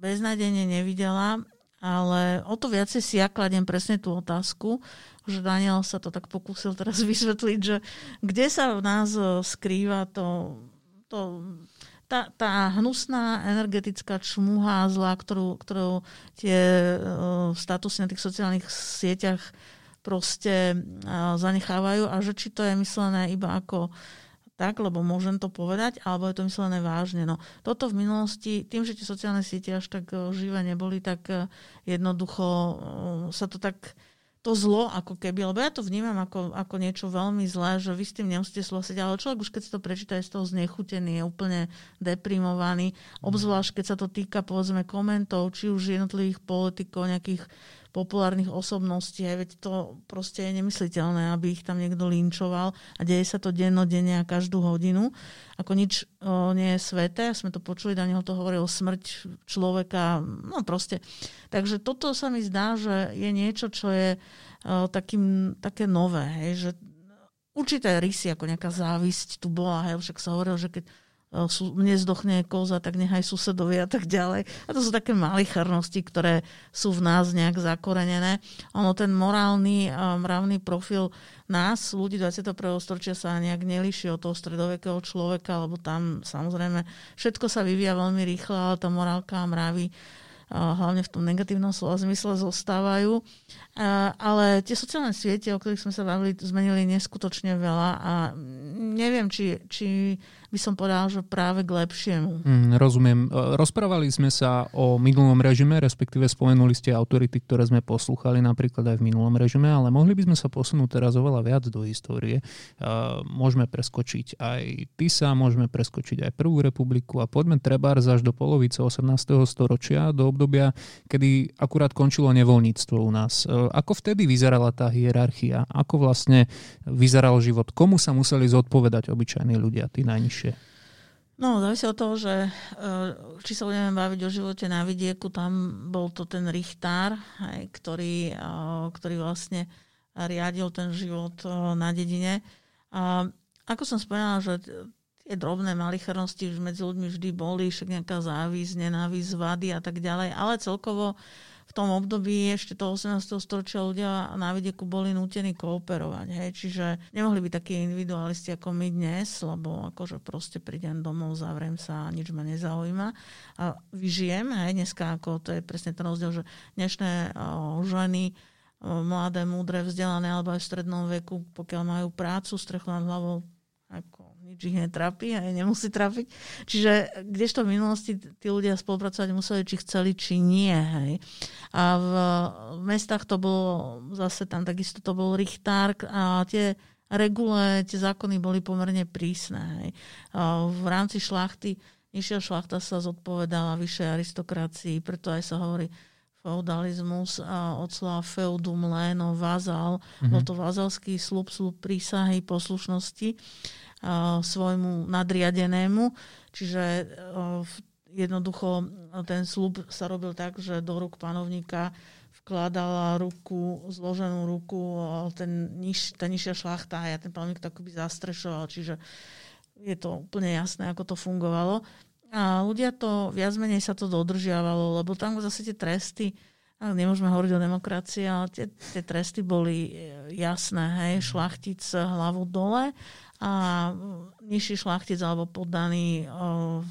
beznádejne nevidela Ale o to viacej si ja kladiem presne tú otázku, že Daniel sa to tak pokúsil teraz vysvetliť, že kde sa v nás e, skrýva to, to tá, tá hnusná energetická čmuha zla, ktorú, ktorú tie uh, statusy na tých sociálnych sieťach proste uh, zanechávajú a že či to je myslené iba ako tak, lebo môžem to povedať, alebo je to myslené vážne. No, toto v minulosti, tým, že tie sociálne siete až tak uh, živé neboli, tak uh, jednoducho uh, sa to tak to zlo ako keby, lebo ja to vnímam ako, ako niečo veľmi zlé, že vy s tým nemusíte súhlasiť, ale človek už keď si to prečíta, je z toho znechutený, je úplne deprimovaný, obzvlášť keď sa to týka povedzme komentov, či už jednotlivých politikov, nejakých populárnych osobností, aj veď to proste je nemysliteľné, aby ich tam niekto linčoval a deje sa to dennodenne a každú hodinu. Ako nič o, nie je sveté, sme to počuli, Daniel to hovoril, smrť človeka, no proste. Takže toto sa mi zdá, že je niečo, čo je o, takým, také nové, hej, že určité rysy, ako nejaká závisť tu bola, hej, však sa hovoril, že keď sú, mne zdochne koza, tak nechaj susedovi a tak ďalej. A to sú také malichernosti, ktoré sú v nás nejak zakorenené. Ono ten morálny, a mravný profil nás, ľudí 21. storočia sa nejak nelíši od toho stredovekého človeka, lebo tam samozrejme všetko sa vyvíja veľmi rýchlo, ale tá morálka a mravy hlavne v tom negatívnom slova zmysle zostávajú. Ale tie sociálne siete, o ktorých sme sa bavili, zmenili neskutočne veľa a neviem, či, či by som povedal, že práve k lepšiemu. Mm, rozumiem. E, rozprávali sme sa o minulom režime, respektíve spomenuli ste autority, ktoré sme poslúchali napríklad aj v minulom režime, ale mohli by sme sa posunúť teraz oveľa viac do histórie. E, môžeme preskočiť aj TISA, môžeme preskočiť aj Prvú republiku a poďme treba až do polovice 18. storočia, do obdobia, kedy akurát končilo nevoľníctvo u nás. E, ako vtedy vyzerala tá hierarchia? Ako vlastne vyzeral život? Komu sa museli zodpovedať obyčajní ľudia, tí najnižší? najbližšie? No, závisí od toho, že e, či sa budeme baviť o živote na vidieku, tam bol to ten Richtár, ktorý, e, ktorý vlastne riadil ten život e, na dedine. A ako som spomínala, že tie drobné malichernosti medzi ľuďmi vždy boli, však nejaká závisť, nenávisť, vady a tak ďalej, ale celkovo v tom období ešte toho 18. storočia ľudia na vidieku boli nútení kooperovať. Hej? Čiže nemohli byť takí individualisti ako my dnes, lebo akože proste prídem domov, zavriem sa a nič ma nezaujíma. A vyžijem, hej, dneska ako to je presne ten rozdiel, že dnešné o, ženy o, mladé, múdre, vzdelané alebo aj v strednom veku, pokiaľ majú prácu, strechu nad hlavou, ako nič ich netrapí a nemusí trafiť. Čiže kdežto v minulosti tí ľudia spolupracovať museli, či chceli, či nie. Hej. A v, mestách to bolo, zase tam takisto to bol Richtár a tie regule, tie zákony boli pomerne prísne. Hej. A v rámci šlachty, nižšia šlachta sa zodpovedala vyššej aristokracii, preto aj sa hovorí feudalizmus a od slova feudum leno, vazal, mm-hmm. bol to vazalský slub, slub prísahy, poslušnosti svojmu nadriadenému. Čiže jednoducho ten slub sa robil tak, že do rúk panovníka vkladala ruku, zloženú ruku, ten niž, tá nižšia šlachta a ja ten panovník to akoby zastrešoval, čiže je to úplne jasné, ako to fungovalo. A ľudia to, viac menej sa to dodržiavalo, lebo tam zase tie tresty, nemôžeme hovoriť o demokracii, ale tie, tie tresty boli e, jasné, hej, šlachtic hlavu dole a nižší šlachtic alebo poddaný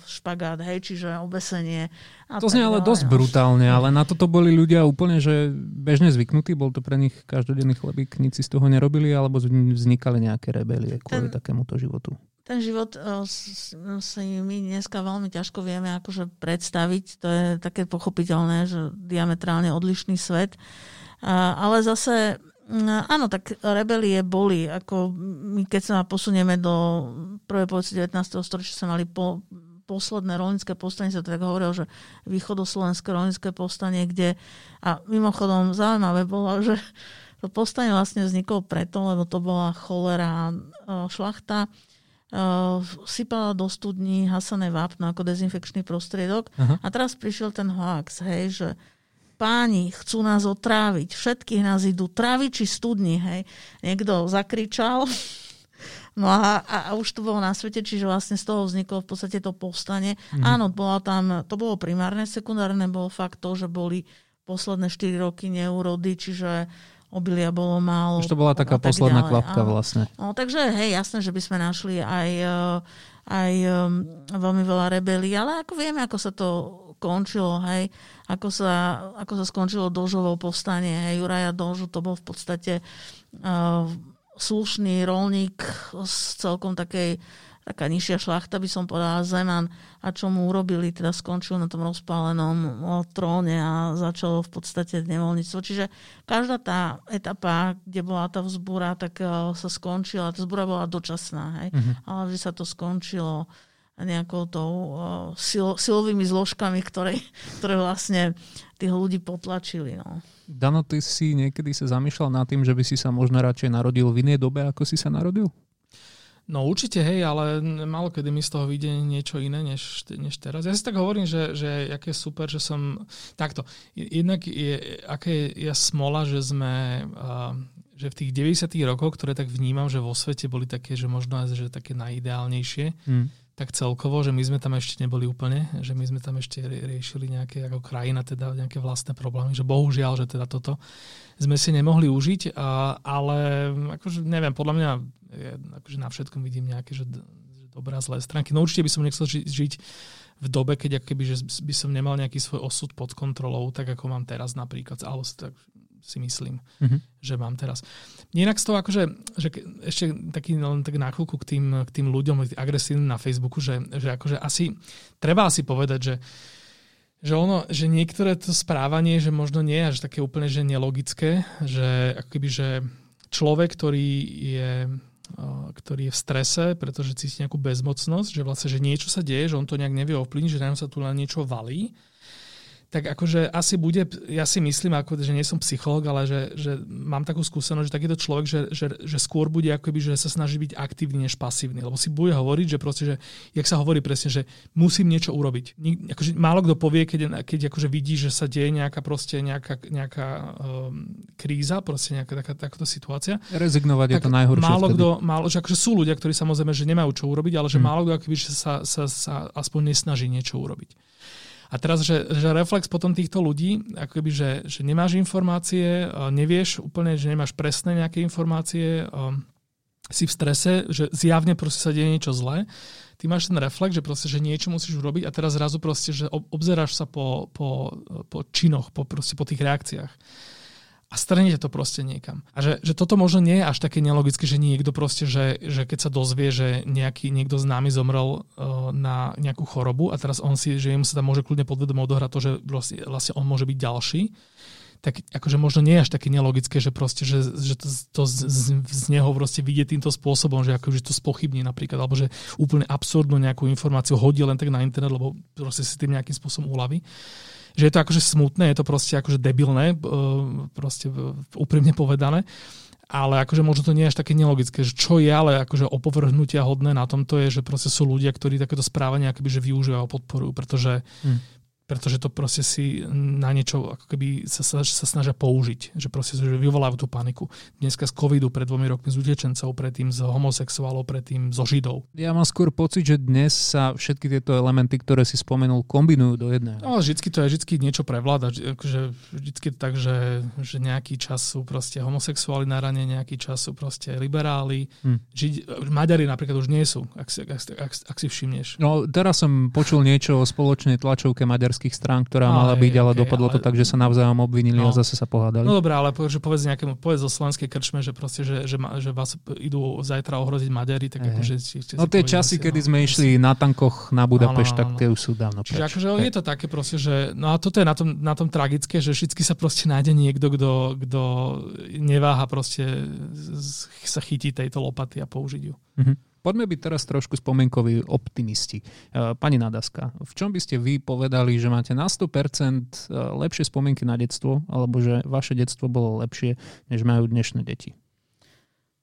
špagát, hej, čiže obesenie. A to znie ale dosť brutálne, ale na toto boli ľudia úplne, že bežne zvyknutí, bol to pre nich každodenný chlebík, nic si z toho nerobili, alebo vznikali nejaké rebelie kvôli ten, takémuto životu? Ten život si my dneska veľmi ťažko vieme akože predstaviť, to je také pochopiteľné, že diametrálne odlišný svet, ale zase No, áno, tak rebelie boli. Ako my, keď sa posunieme do prvej polovice 19. storočia, sa mali po, posledné rolnické povstanie, sa tak hovorilo, že východoslovenské rolnické povstanie, kde, a mimochodom zaujímavé bolo, že to povstanie vlastne vzniklo preto, lebo to bola cholera šlachta, sypala do studní hasané vápno ako dezinfekčný prostriedok. Aha. A teraz prišiel ten hoax, hej, že páni chcú nás otráviť, všetkých nás idú tráviť či studni, hej. Niekto zakričal, no a, a, a už to bolo na svete, čiže vlastne z toho vzniklo v podstate to povstanie. Mm. Áno, bola tam, to bolo primárne, sekundárne bolo fakt to, že boli posledné 4 roky neurody, čiže obilia bolo málo. Už to bola taká tak posledná ďalej. kvapka Áno. vlastne. No, takže hej, jasné, že by sme našli aj, eh, aj um, veľmi veľa rebelí, ale ako vieme, ako sa to končilo, hej, ako sa, ako sa skončilo Dožovo povstanie, hej, Juraja Dožu, to bol v podstate uh, slušný rolník z celkom takej taká nižšia šlachta, by som povedala, Zeman. A čo mu urobili, teda skončil na tom rozpálenom tróne a začalo v podstate nevoľníctvo. Čiže každá tá etapa, kde bola tá vzbúra, tak uh, sa skončila. Tá vzbúra bola dočasná, hej? Mhm. ale že sa to skončilo nejakou tou uh, sil, silovými zložkami, ktoré, ktoré vlastne tých ľudí potlačili. No. Dano, ty si niekedy sa zamýšľal nad tým, že by si sa možno radšej narodil v inej dobe, ako si sa narodil? No určite, hej, ale málo kedy mi z toho vyjde niečo iné, než, než teraz. Ja si tak hovorím, že, že aké super, že som... Takto, jednak je, aké je smola, že sme... Uh, že v tých 90 rokoch, ktoré tak vnímam, že vo svete boli také, že možno aj že také najideálnejšie, Hmm. Tak celkovo, že my sme tam ešte neboli úplne, že my sme tam ešte riešili nejaké ako krajina, teda nejaké vlastné problémy, že bohužiaľ, že teda toto sme si nemohli užiť, a, ale akože neviem, podľa mňa je, akože na všetkom vidím nejaké, že, že dobré zlé stránky. No určite by som nechcel ži, žiť v dobe, keď akoby, že by som nemal nejaký svoj osud pod kontrolou, tak ako mám teraz napríklad, alebo tak si myslím, Mhm. že mám teraz. Inak z toho akože, že ešte taký len tak na chvíľku k tým, k tým ľuďom agresívnym na Facebooku, že, že akože asi, treba asi povedať, že že ono, že niektoré to správanie, že možno nie je až také úplne, že nelogické, že akoby, že človek, ktorý je ktorý je v strese, pretože cíti nejakú bezmocnosť, že vlastne, že niečo sa deje, že on to nejak nevie ovplyvniť, že na ňom sa tu len niečo valí, tak akože asi bude, ja si myslím, ako, že nie som psycholog, ale že, že mám takú skúsenosť, že takýto človek, že, že, že skôr bude akoby, že sa snaží byť aktívny než pasívny, lebo si bude hovoriť, že proste, že, jak sa hovorí presne, že musím niečo urobiť. Nik, akože málo kto povie, keď, keď akože vidí, že sa deje nejaká proste nejaká, nejaká um, kríza, proste nejaká taká, takáto situácia, Rezignovať je tak to najhoršie málo vtedy. kto, málo, že akože sú ľudia, ktorí samozrejme, že nemajú čo urobiť, ale že Hmm. málo kto akoby, že sa, sa, sa aspoň nesnaží niečo urobiť. A teraz, že, že reflex potom týchto ľudí, akoby, že, že nemáš informácie, eh, nevieš úplne, že nemáš presné nejaké informácie, um, si v strese, že zjavne proste sa deje niečo zlé, ty máš ten reflex, že proste, že niečo musíš urobiť a teraz zrazu proste, že ob- obzeráš sa po, po, po činoch, po, proste po tých reakciách a strnete to proste niekam. A že, že toto možno nie je až také nelogické, že niekto proste, že, že keď sa dozvie, že nejaký, niekto známy zomrel uh, na nejakú chorobu a teraz on si, že jemu sa tam môže kľudne podvedomo odohrať to, že vlastne, vlastne on môže byť ďalší, tak akože možno nie je až také nelogické, že proste, že, že to, to z, z, z neho proste vidie týmto spôsobom, že akože to spochybní napríklad, alebo že úplne absurdnú nejakú informáciu hodí len tak na internet, lebo proste si tým nejakým spôsobom uľaví že je to akože smutné, je to proste akože debilné, e, proste e, úprimne povedané, ale akože možno to nie je až také nelogické, že čo je ale akože opovrhnutia hodné na tomto je, že proste sú ľudia, ktorí takéto správanie akoby že využívajú a podporujú, pretože Hm. Pretože to proste si na niečo ako keby sa, sa, sa snažia použiť, že proste že vyvolávajú tú paniku. Dneska z covidu pred dvomi rokmi z utečencov, predtým z homosexuálov, predtým zo židov. Ja mám skôr pocit, že dnes sa všetky tieto elementy, ktoré si spomenul, kombinujú do jedného. No, vždycky to je, vždycky niečo prevláda. Vždy- Akože, vždycky je to tak, že, že nejaký čas sú proste homosexuáli na rane, nejaký čas sú proste liberáli. Hm. Židi, Maďari napríklad už nie sú, ak si, ak, ak, ak si všimneš. No, teraz som počul niečo o spoločnej tlačovke maďarských strán, ktorá Á, mala byť, ale okej, dopadlo to ale- tak, že sa navzájom obvinili a No. zase sa pohádali. No dobré, ale že povedz nejakému, povedz zo slovenskej krčme, že proste, že, že, že vás idú zajtra ohroziť Maďari, tak Hej. akože si, si no tie časy, si- kedy no, sme išli na tankoch na Budapešť, tak tie už sú dávno Čiže akože je to také proste, že no a toto je na tom, na tom tragické, že vždy sa proste nájde niekto, kto, kto neváha proste sa chytí tejto lopaty a použiť ju. Mhm. Poďme byť teraz trošku spomienkoví optimisti. E, Pani Nadaska, v čom by ste vy povedali, že máte na 100% lepšie spomienky na detstvo, alebo že vaše detstvo bolo lepšie, než majú dnešné deti?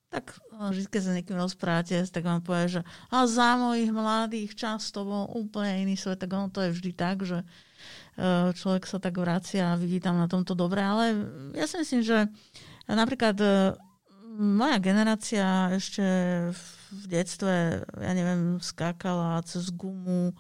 Tak no, vždy, keď sa niekým rozprávate, tak vám povie, že a za mojich mladých čas to bol úplne iný svet, tak ono to je vždy tak, že e, človek sa tak vracia a vidí tam na tomto dobre, ale ja si myslím, že napríklad e, moja generácia ešte v detstve, ja neviem, skákala cez gumu,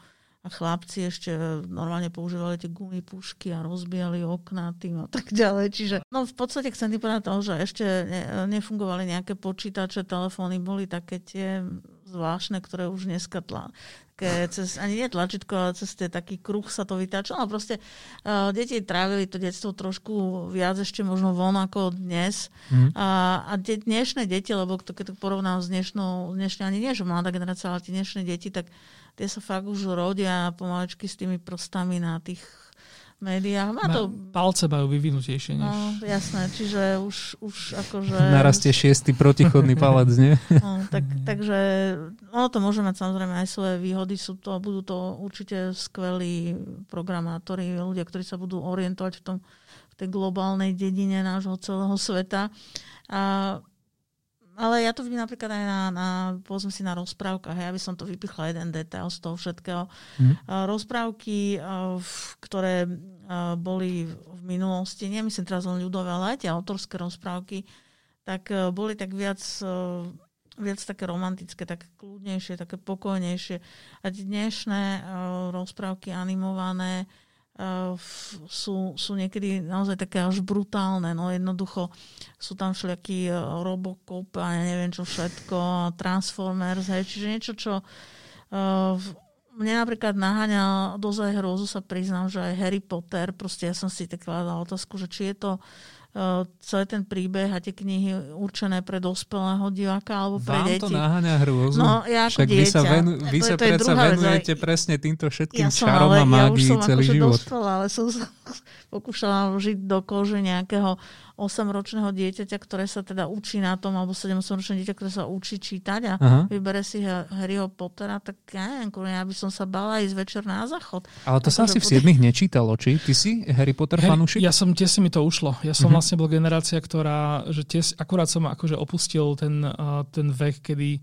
a chlapci ešte normálne používali tie gumy pušky a rozbijali okná tým a tak ďalej. Čiže no v podstate chcem povedať toho, že ešte ne, nefungovali nejaké počítače, telefóny, boli také tie zvláštne, ktoré už dneska tla, také, cez, ani nie tlačítko, ale cez tie taký kruh sa to vytáčalo. Proste uh, deti trávili to detstvo trošku viac ešte možno von ako dnes. Mm. A, a de, dnešné deti, lebo to, keď to porovnám s dnešnou, dnešnou, ani nie, že mladá generácia, ale tie dnešné deti, tak tie sa fakt už rodia pomalečky s tými prostami na tých médiách. Má to... Palce majú vyvinutejšie. Než... No, jasné, čiže už, už akože... Narastie šiestý protichodný palec, nie? No, tak, takže ono to môže mať samozrejme aj svoje výhody. Sú to, budú to určite skvelí programátori, ľudia, ktorí sa budú orientovať v, tom, v tej globálnej dedine nášho celého sveta. A ale ja to vidím napríklad aj na, na povedzme si na rozprávkach. Ja by som to vypichla jeden detail z toho všetkého. Mm. Rozprávky, ktoré boli v minulosti, nemyslím teraz len ľudové, ale aj tie autorské rozprávky, tak boli tak viac viac také romantické, také kľudnejšie, také pokojnejšie. A dnešné rozprávky animované sú, sú niekedy naozaj také až brutálne. No jednoducho sú tam všelijakí e, Robocop a ja neviem čo všetko, Transformers, hej, čiže niečo, čo uh, mne napríklad naháňa dozaj hrozu, sa priznám, že aj Harry Potter, proste ja som si tak kladala otázku, že či je to uh, celý ten príbeh a tie knihy určené pre dospelého diváka alebo pre Vám deti. to naháňa hrôzu? No, ja Však dieťa. vy sa, venu, vy To sa to predsa vec, venujete aj- presne týmto všetkým ja som, čarom ale a ja už mágii som celý akože život. dospela, ale som sa pokúšala žiť do kože nejakého 8-ročného dieťaťa, ktoré sa teda učí na tom, alebo 7-ročné dieťa, ktoré sa učí čítať a Aha. vybere si Ha- Harryho Pottera, tak ja neviem, ja by som sa bala ísť večer na záchod. Ale to sa Akože asi v bude- 7 nečítalo, či? Ty si Harry Potter Hej, fanúšik? ja som, tiež si mi to ušlo. Ja som Mhm. vlastne bol generácia, ktorá, že tiež, akurát som akože opustil ten, uh, ten vek, kedy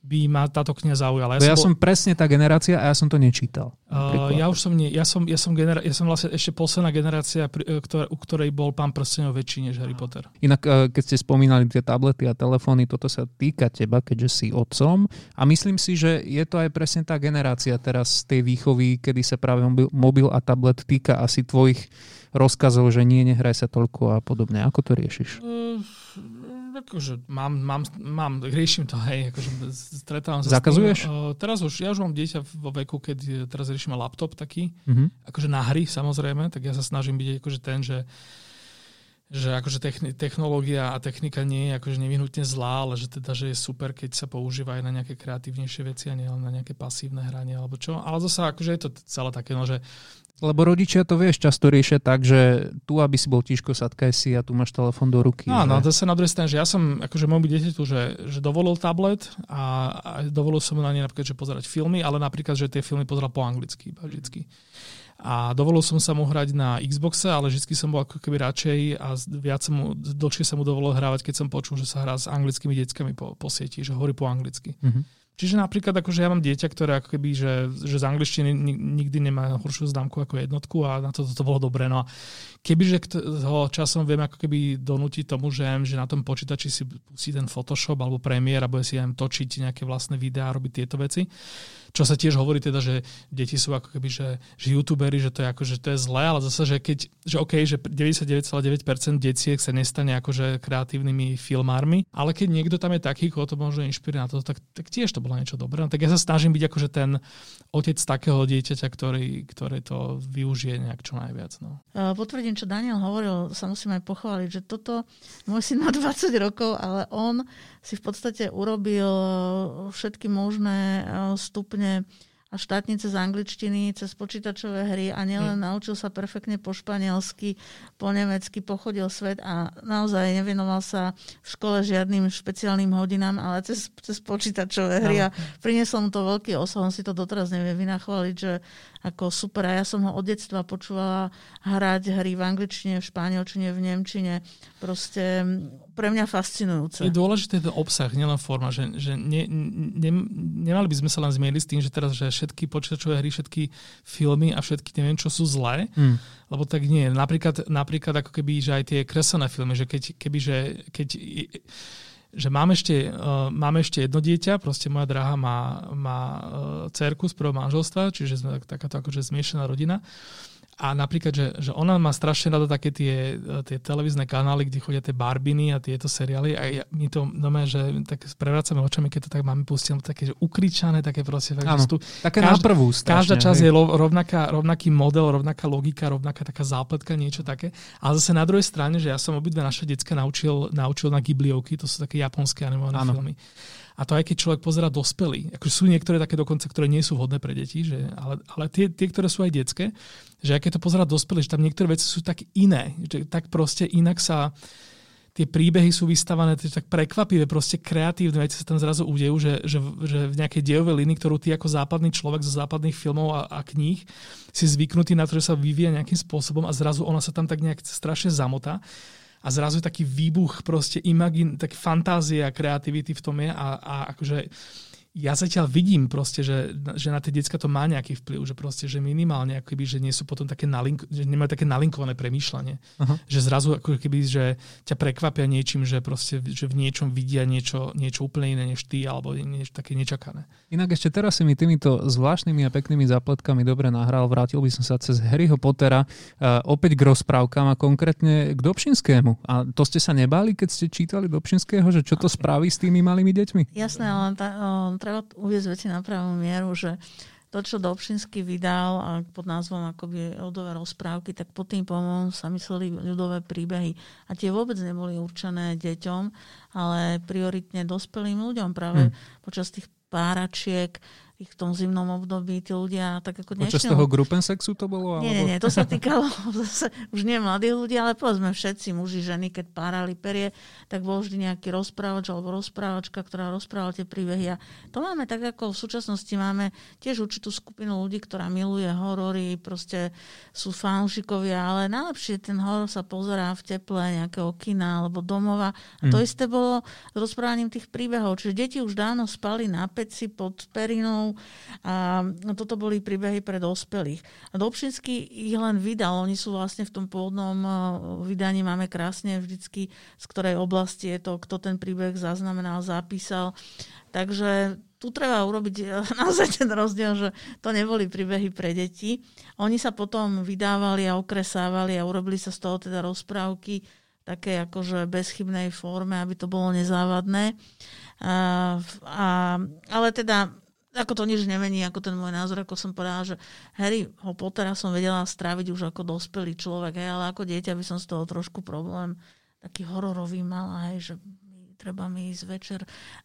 by ma táto kniha zaujala. Ja, ja bol- som presne tá generácia a ja som to nečítal. Uh, ja už som, nie, ja som, ja som, genera- ja som vlastne ešte posledná generácia, pri, e, ktorá, u ktorej bol pán prstenov väčší než Harry Potter. Inak, eh, keď ste spomínali tie tablety a telefóny, toto sa týka teba, keďže si otcom. A myslím si, že je to aj presne tá generácia teraz z tej výchovy, kedy sa práve mobil, mobil a tablet týka asi tvojich rozkazov, že nie, nehraj sa toľko a podobne. Ako to riešiš? Uh, akože mám, mám, mám, riešim to, hej, akože stretávam sa Zakazuješ? S tým. Uh, teraz už, ja už mám dieťa vo veku, keď teraz riešime laptop taký, Mhm. akože na hry samozrejme, tak ja sa snažím byť akože ten, že že akože technológia a technika nie je akože nevyhnutne zlá, ale že teda, že je super, keď sa používa aj na nejaké kreatívnejšie veci a nie na nejaké pasívne hranie alebo čo. Ale zase akože je to celé také, no, že Lebo rodičia to vieš, často riešia tak, že tu, aby si bol tiško, sadkaj si a tu máš telefón do ruky. No, no, že... to sa na druhej strane, že ja som akože môjmu dieťaťu, že, že dovolil tablet a, a dovolil som mu na ne napríklad, že pozerať filmy, ale napríklad, že tie filmy pozeral po anglicky, vždycky. A dovolil som sa mu hrať na Xboxe, ale vždy som bol ako keby radšej a viac som mu, dlhšie sa mu dovolil hrávať, keď som počul, že sa hrá s anglickými deckami po, po sieti, že hovorí po anglicky. Mhm. Čiže napríklad, akože ja mám dieťa, ktoré ako keby, že, že z angličtiny ni- nikdy nemá horšiu známku ako jednotku a na to to bolo dobré. No a kebyže ho časom viem ako keby donútiť tomu, že, že na tom počítači si pustí ten Photoshop alebo Premiere a bude si aj točiť nejaké vlastné videá a robiť tieto veci, čo sa tiež hovorí teda, že deti sú ako keby, že, že youtuberi, že to je ako, že to je zlé, ale zase, že keď, že OK, že 99,9% detiek sa nestane akože kreatívnymi filmármi, ale keď niekto tam je taký, koho to možno inšpiruje na to, tak, tak tiež to bolo niečo dobré. No, tak ja sa snažím byť akože ten otec takého dieťaťa, ktorý, ktoré to využije nejak čo najviac. No. Uh, Potvrdím, čo Daniel hovoril, sa musím aj pochváliť, že toto, môj syn má 20 rokov, ale on si v podstate urobil všetky možné uh, stupne a štátnice z angličtiny cez počítačové hry a nielen Hm. naučil sa perfektne po španielsky, po nemecky, pochodil svet a naozaj nevenoval sa v škole žiadnym špeciálnym hodinám, ale cez, cez počítačové hry a priniesol mu to veľký osah, on si to doteraz nevie vynachváliť, že ako super. A ja som ho od detstva počúvala hrať hry v angličtine, v španielčine, v nemčine. Proste pre mňa fascinujúce. Je dôležité ten obsah, nielen forma, že, že ne, ne, nemali by sme sa len zmieriť s tým, že teraz že všetky počítačové hry, všetky filmy a všetky neviem čo sú zlé, Hmm. lebo tak nie. Napríklad, napríklad ako keby, že aj tie kreslené filmy, že keď, keby, že keď že mám ešte, uh, máme ešte jedno dieťa, proste moja drahá má, má uh, cerku z prvého manželstva, čiže sme takáto akože zmiešaná rodina. A napríklad, že, že ona má strašne rada také tie, tie televízne kanály, kde chodia tie barbiny a tieto seriály a ja, my to nové, že tak prevrácame očami, keď to tak máme pustiť, také že ukričané, také proste. Fakt, Áno, tu, také každá, prvú strašne, Každá časť hej. je rovnaká, rovnaký model, rovnaká logika, rovnaká taká zápletka, niečo také. A zase na druhej strane, že ja som obidve naše decka naučil, naučil na Ghibliovky, to sú také japonské animované filmy. A to aj keď človek pozera dospelý. Akože sú niektoré také dokonca, ktoré nie sú vhodné pre deti, že, ale, ale tie, tie, ktoré sú aj detské, že aj keď to pozera dospelý, že tam niektoré veci sú tak iné, že tak proste inak sa tie príbehy sú vystavané tak prekvapivé, proste kreatívne veci sa tam zrazu udejú, že, že, že v nejakej dejovej línii, ktorú ty ako západný človek zo západných filmov a, a kníh si zvyknutý na to, že sa vyvíja nejakým spôsobom a zrazu ona sa tam tak nejak strašne zamotá a zrazu je taký výbuch proste imagin, tak fantázie a kreativity v tom je a, a akože ja zatiaľ vidím proste, že, že na tie decka to má nejaký vplyv, že proste, že minimálne, ako keby, že nie sú potom také nalink, že nemajú také nalinkované premýšľanie. Uh-huh. Že zrazu ako keby, že ťa prekvapia niečím, že proste, že v niečom vidia niečo, niečo úplne iné než ty, alebo niečo také nečakané. Inak ešte teraz si mi týmito zvláštnymi a peknými zapletkami dobre nahral. Vrátil by som sa cez Harryho Pottera uh, opäť k rozprávkam a konkrétne k Dobšinskému. A to ste sa nebáli, keď ste čítali Dobšinského, že čo to spraví s tými malými deťmi? Jasné, ale tá, treba uviezť veci na pravú mieru, že to, čo Dobšinsky vydal a pod názvom akoby ľudové rozprávky, tak pod tým pomom sa mysleli ľudové príbehy. A tie vôbec neboli určené deťom, ale prioritne dospelým ľuďom práve hmm. počas tých páračiek, ich v tom zimnom období tí ľudia tak ako dnešného... Počas toho grupensexu to bolo? Alebo... Nie, nie, nie, to sa týkalo zase už nie mladých ľudí, ale povedzme všetci muži, ženy, keď párali perie, tak bol vždy nejaký rozprávač alebo rozprávačka, ktorá rozprávala tie príbehy. A to máme tak, ako v súčasnosti máme tiež určitú skupinu ľudí, ktorá miluje horory, proste sú fanúšikovia, ale najlepšie ten horor sa pozerá v teple nejakého kina alebo domova. A to mm. isté bolo s rozprávaním tých príbehov. Čiže deti už dávno spali na peci pod perinou, a toto boli príbehy pre dospelých. A Dobšinský ich len vydal. Oni sú vlastne v tom pôvodnom vydaní máme krásne vždycky, z ktorej oblasti je to, kto ten príbeh zaznamenal, zapísal. Takže tu treba urobiť naozaj ten rozdiel, že to neboli príbehy pre deti. Oni sa potom vydávali a okresávali a urobili sa z toho teda rozprávky také akože bezchybnej forme, aby to bolo nezávadné. A, a, ale teda ako to nič nemení, ako ten môj názor, ako som povedala, že Harry ho Pottera som vedela stráviť už ako dospelý človek, hej, ale ako dieťa by som z toho trošku problém taký hororový mala, hej, že treba mi ísť večer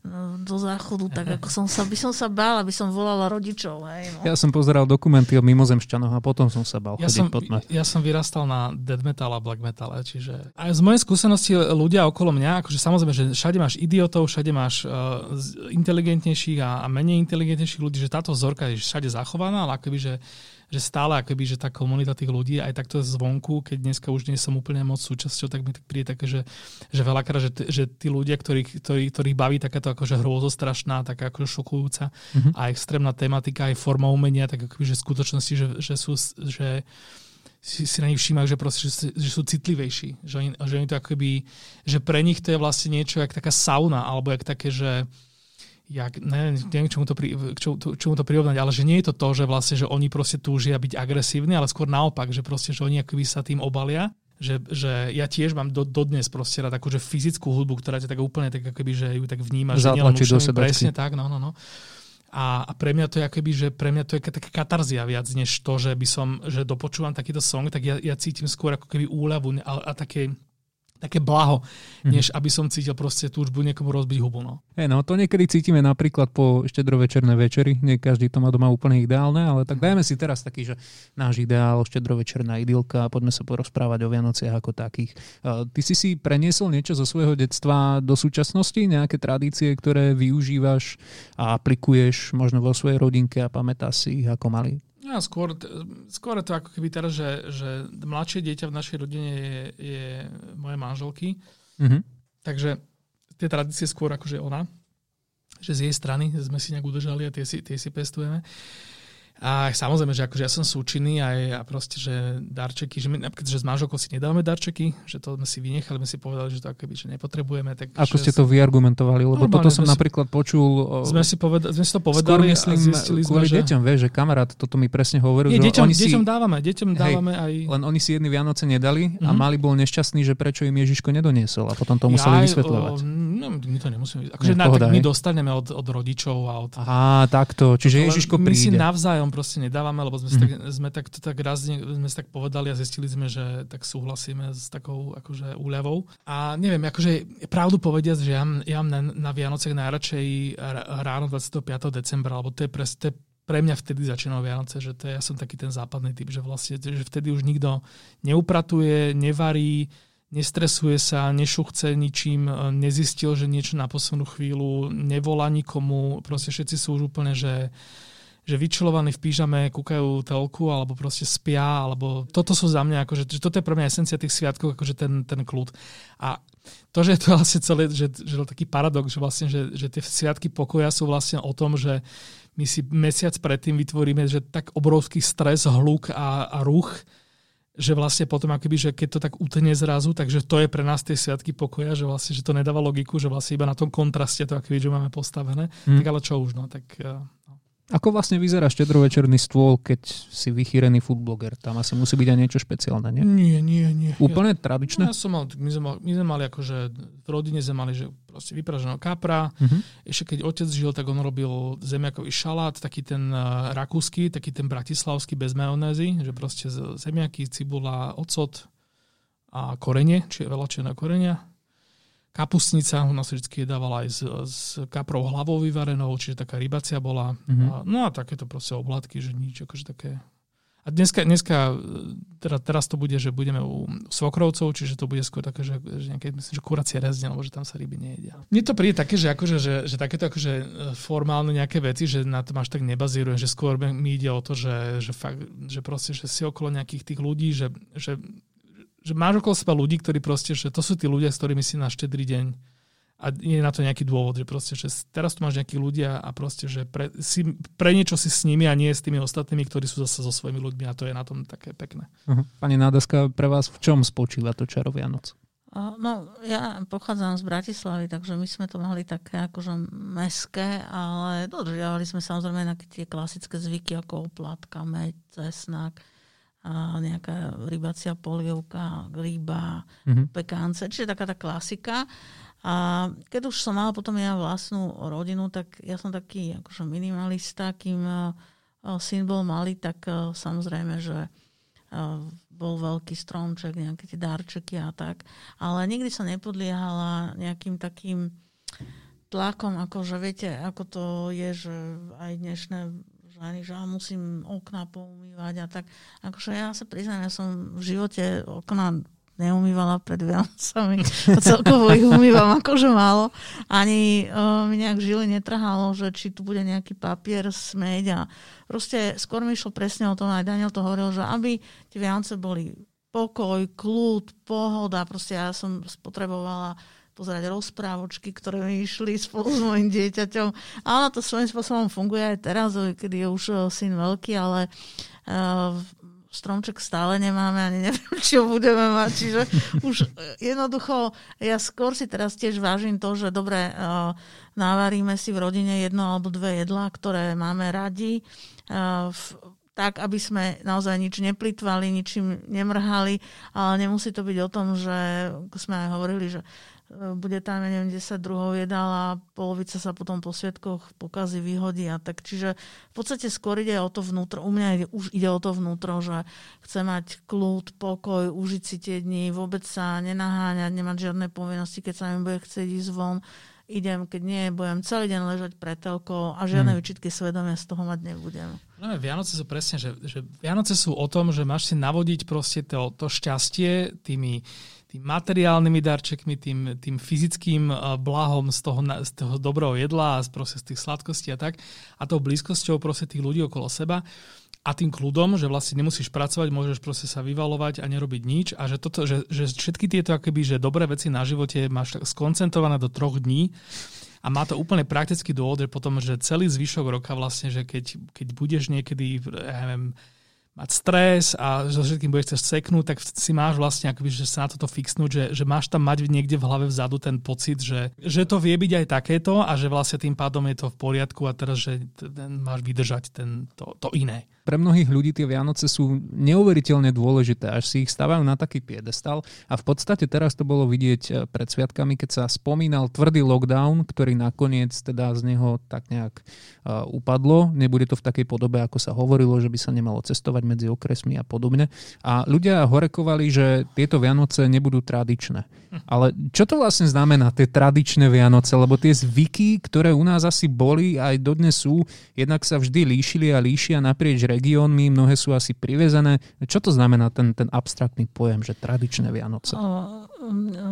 no, do záchodu, tak ako som sa, by som sa bála, by som volala rodičov. Hej, no. Ja som pozeral dokumenty o mimozemšťanoch a potom som sa bál ja som, Ja som vyrastal na dead metal a black metal, čiže aj z mojej skúsenosti ľudia okolo mňa, akože samozrejme, že všade máš idiotov, všade máš uh, inteligentnejších a, a menej inteligentnejších ľudí, že táto vzorka je všade zachovaná, ale akoby, že že stále akoby, že tá komunita tých ľudí, aj takto zvonku, keď dneska už nie som úplne moc súčasťou, tak mi tak príde také, že, že veľakrát, že, že tí ľudia, ktorí, ktorí, ktorých baví takáto akože hrôzostrašná, taká akože šokujúca mm-hmm. a extrémna tematika, aj forma umenia, tak akoby, že v skutočnosti, že, že sú, že si, si na nich všímajú, že, proste, že, že sú citlivejší. Že oni, že oni to akoby, že pre nich to je vlastne niečo, jak taká sauna, alebo jak také, že jak, ne, neviem, čomu to, pri, čo, čomu to prirovnať, ale že nie je to to, že vlastne, že oni proste túžia byť agresívni, ale skôr naopak, že proste, že oni akoby sa tým obalia že, že ja tiež mám do, dodnes proste rád akože fyzickú hudbu, ktorá ťa tak úplne tak akoby, že ju tak vnímaš. Zatlačí do Presne tak, no, no, no. A, a pre mňa to je akoby, že pre mňa to je taká katarzia viac, než to, že by som, že dopočúvam takýto song, tak ja, ja cítim skôr ako keby úľavu a, a také, také blaho, mm-hmm. než aby som cítil proste túžbu niekomu rozbiť hubu. No. Hey, no to niekedy cítime napríklad po štedrovečernej večeri. Nie každý to má doma úplne ideálne, ale tak dajme si teraz taký, že náš ideál, štedrovečerná idylka poďme sa porozprávať o Vianociach ako takých. Ty si si preniesol niečo zo svojho detstva do súčasnosti? Nejaké tradície, ktoré využívaš a aplikuješ možno vo svojej rodinke a pamätáš si ich ako malý? Ja, skôr, skôr to ako keby teraz, že, že mladšie dieťa v našej rodine je, je moje manželky. Mm-hmm. Takže tie tradície skôr akože ona, že z jej strany sme si nejak udržali a tie si, tie si pestujeme. A samozrejme, že akože ja som súčinný aj a proste, že darčeky, že my napríklad, že s manželkou si nedávame darčeky, že to sme si vynechali, sme si povedali, že to akoby, že nepotrebujeme. Tak, Ako ste to vyargumentovali? Lebo toto som napríklad počul... Sme si, povedali, sme si to povedali myslím, a zistili sme, že... deťom, vieš, že kamarát toto mi presne hovoril. Nie, deťom, oni deťom si, dávame, deťom dávame hej, aj... Len oni si jedny Vianoce nedali a mm-hmm. mali bol nešťastný, že prečo im Ježiško nedoniesol a potom to museli ja, vysvetľovať. O, no, my to nemusíme... Akože na, pohoda, tak my dostaneme od, od rodičov a od... Aha, takto. Čiže Ježiško príde. My si navzájom proste nedávame, lebo sme, mm. tak, sme tak, to tak raz sme tak povedali a zistili sme, že tak súhlasíme s takou akože úľavou. A neviem, akože pravdu povediať, že ja, ja mám na, na Vianocech najradšej ráno 25. decembra, lebo to je, pre, to je pre mňa vtedy začínajú Vianoce, že to je, ja som taký ten západný typ, že vlastne že vtedy už nikto neupratuje, nevarí, nestresuje sa, nešuchce ničím, nezistil, že niečo na poslednú chvíľu, nevolá nikomu, proste všetci sú už úplne, že že vyčilovaní v pížame, kúkajú telku, alebo proste spia, alebo toto sú za mňa, akože, že toto je pre mňa esencia tých sviatkov, akože ten, ten kľud. A to, že je to vlastne celé, že, že taký paradox, že vlastne, že, že tie sviatky pokoja sú vlastne o tom, že my si mesiac predtým vytvoríme, že tak obrovský stres, hluk a, a ruch, že vlastne potom akoby, že keď to tak utne zrazu, takže to je pre nás tie sviatky pokoja, že vlastne, že to nedáva logiku, že vlastne iba na tom kontraste to akoby, že máme postavené. Hmm. Tak ale čo už, no, tak eh, ako vlastne vyzerá štedrovečerný stôl, keď si vychýrený foodbloger? Tam asi musí byť aj niečo špeciálne, nie? Nie, nie, nie. Úplne ja, tradičné? Ja som mal, my sme, mali, my sme mali akože, v rodine sme mali, že proste vypraženého kapra. Uh-huh. Ešte keď otec žil, tak on robil zemiakový šalát, taký ten uh, rakúsky, taký ten bratislavský bez majonézy, že proste zemiaky, cibula, ocot a korenie, čiže veľa čierna korenia Kapustnica, u nás vždy jedávala aj s, s kaprou hlavou vyvarenou, čiže taká rybacia bola. Mm-hmm. A, no a takéto proste oblatky, že nič, akože také... A dneska, dneska teda, teraz to bude, že budeme u svokrovcov, čiže to bude skôr také, že, že nejaké, myslím, že kuracie rezne, lebo že tam sa ryby nejedia. Mne to príde také, že, akože, že, že takéto akože e, formálne nejaké veci, že na tom až tak nebazírujem, že skôr mi ide o to, že, že, fakt, že proste, že si okolo nejakých tých ľudí, že, že že máš okolo seba ľudí, ktorí proste, že to sú tí ľudia, s ktorými si na štedrý deň a je na to nejaký dôvod, že proste, že teraz tu máš nejakí ľudia a proste, že pre, si, pre niečo si s nimi a nie s tými ostatnými, ktorí sú zase so svojimi ľuďmi a to je na tom také pekné. Uh-huh. Pani Nádeska, pre vás v čom spočíva to čaro Vianoc? No, ja pochádzam z Bratislavy, takže my sme to mali také akože meské, ale dodržiavali sme samozrejme na tie klasické zvyky ako oplatka, meď, cesnak, a nejaká rybacia polievka, ryba, mm-hmm. pekánce, čiže taká tá klasika. A keď už som mala potom ja vlastnú rodinu, tak ja som taký akože minimalista, kým uh, syn bol malý, tak uh, samozrejme, že uh, bol veľký stromček, nejaké tie darčeky a tak. Ale nikdy som nepodliehala nejakým takým tlakom, akože viete, ako to je, že aj dnešné ženy, že musím okná poumývať a tak. Akože ja sa priznám, ja som v živote okná neumývala pred Vianocami. Celkovo ich umývam akože málo. Ani uh, mi nejak žili netrhalo, že či tu bude nejaký papier, smeť a proste skôr mi išlo presne o tom, aj Daniel to hovoril, že aby tie Vianoce boli pokoj, kľud, pohoda. Proste ja som spotrebovala pozerať rozprávočky, ktoré mi išli spolu s mojim dieťaťom. A ono to svojím spôsobom funguje aj teraz, kedy je už eh, syn veľký, ale uh, stromček stále nemáme, ani neviem, čo budeme mať. Čiže už eh, jednoducho, ja skôr si teraz tiež vážim to, že dobre, uh, navaríme si v rodine jedno alebo dve jedlá, ktoré máme radi. Uh, v, tak, aby sme naozaj nič neplitvali, ničím nemrhali, ale nemusí to byť o tom, že sme aj hovorili, že E, bude tam, ja neviem, 10 druhov jedál a polovica sa potom po sviatkoch pokazí, vyhodí a tak. Čiže v podstate skôr ide o to vnútro, u mňa ide, už ide o to vnútro, že chce mať kľud, pokoj, užiť si tie dni, vôbec sa nenaháňať, nemať žiadne povinnosti, keď sa mi bude chcieť ísť von idem, keď nie, budem celý deň ležať pre telko a žiadne hmm. výčitky svedomia z toho mať nebudem. No, Vianoce sú presne, že, že Vianoce sú o tom, že máš si navodiť proste to, to šťastie tými tým materiálnymi darčekmi, tým, tým fyzickým eh, blahom z toho, z toho dobrého jedla a z, z tých sladkostí a tak a tou blízkosťou proste tých ľudí okolo seba a tým kľudom, že vlastne nemusíš pracovať, môžeš proste sa vyvalovať a nerobiť nič a že, toto, že, že všetky tieto akoby, že dobré veci na živote máš skoncentrované do troch dní A má to úplne praktický dôvod, že potom, že celý zvyšok roka vlastne, že keď, keď budeš niekedy, ja neviem, mať stres a so všetkým budeš chceš seknúť, tak si máš vlastne akoby, že sa na toto fixnúť, že, že máš tam mať niekde v hlave vzadu ten pocit, že, že to vie byť aj takéto a že vlastne tým pádom je to v poriadku a teraz, že ten, máš vydržať ten, to, to iné. Pre mnohých ľudí tie Vianoce sú neuveriteľne dôležité, až si ich stavajú na taký piedestal a v podstate teraz to bolo vidieť eh, pred sviatkami, keď sa spomínal tvrdý lockdown, ktorý nakoniec teda z neho tak nejak uh, upadlo. Nebude to v takej podobe, ako sa hovorilo, že by sa nemalo cestovať medzi okresmi a podobne. A ľudia horekovali, že tieto Vianoce nebudú tradičné. Ale čo to vlastne znamená, tie tradičné Vianoce? Lebo tie zvyky, ktoré u nás asi boli, aj dodnes sú, jednak sa vždy líšili a líšia naprieč regiónmi, mnohé sú asi privezené. Čo to znamená ten, ten abstraktný pojem, že tradičné Vianoce?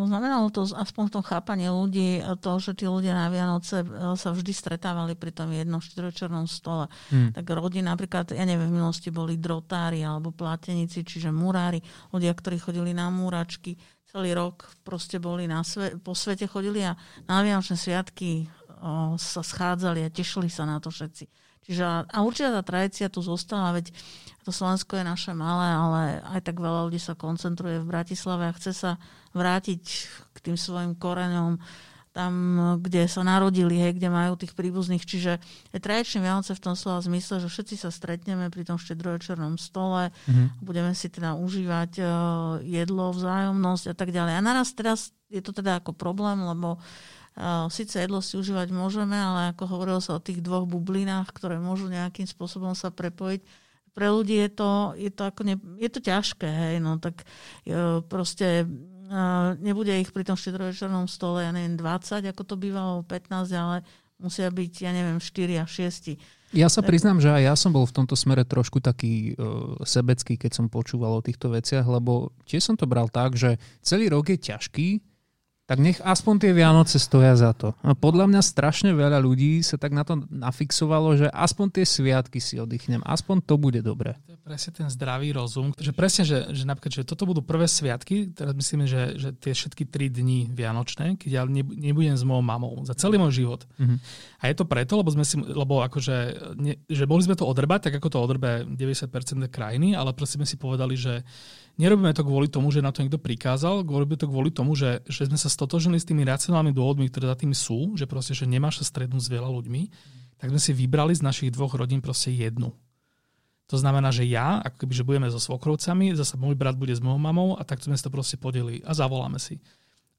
Znamenalo to aspoň v tom chápaní ľudí to, že tí ľudia na Vianoce e, sa vždy stretávali pri tom jednom štyrečernom stole. Hmm. Tak rodiny napríklad, ja neviem, v minulosti boli drotári alebo platenici, čiže murári, ľudia, ktorí chodili na múračky, celý rok proste boli na sve, po svete chodili a na Vianočné sviatky o, sa schádzali a tešili sa na to všetci. Čiže a určite tá tradícia tu zostala, veď to Slovensko je naše malé, ale aj tak veľa ľudí sa koncentruje v Bratislave a chce sa vrátiť k tým svojim koreňom, tam, kde sa narodili, hej, kde majú tých príbuzných. Čiže je tradičný Vianoce v tom slova zmysle, že všetci sa stretneme pri tom štedrovečernom stole, mm-hmm. budeme si teda užívať uh, jedlo, vzájomnosť a tak ďalej. A naraz teraz je to teda ako problém, lebo Uh, Sice jedlo si užívať môžeme, ale ako hovorilo sa o tých dvoch bublinách, ktoré môžu nejakým spôsobom sa prepojiť, pre ľudí je to, je to, ako ne, je to ťažké, hej, no tak uh, proste uh, nebude ich pri tom štedrovečernom stole, ja neviem, 20, ako to bývalo, 15, ale musia byť, ja neviem, 4 a 6. Ja sa priznám, že aj ja som bol v tomto smere trošku taký uh, sebecký, keď som počúval o týchto veciach, lebo tiež som to bral tak, že celý rok je ťažký, tak nech aspoň tie Vianoce stoja za to. A podľa mňa strašne veľa ľudí sa tak na to nafixovalo, že aspoň tie sviatky si oddychnem, aspoň to bude dobre. To je presne ten zdravý rozum, že presne, že, že napríklad, že toto budú prvé sviatky, teraz myslíme, že, že tie všetky tri dni Vianočné, keď ja nebudem s mojou mamou za celý môj život. Mm-hmm. A je to preto, lebo sme si, lebo akože, ne, že mohli sme to odrbať, tak ako to odrbe 90% krajiny, ale proste sme si povedali, že Nerobíme to kvôli tomu, že na to niekto prikázal, robíme to kvôli tomu, že, že sme sa stotožili s tými racionálnymi dôvodmi, ktoré za tým sú, že proste, že nemáš sa strednúť s veľa ľuďmi, tak sme si vybrali z našich dvoch rodín proste jednu. To znamená, že ja, ako keby, že budeme so svokrovcami, zase môj brat bude s mojou mamou a tak sme si to proste podelili a zavoláme si.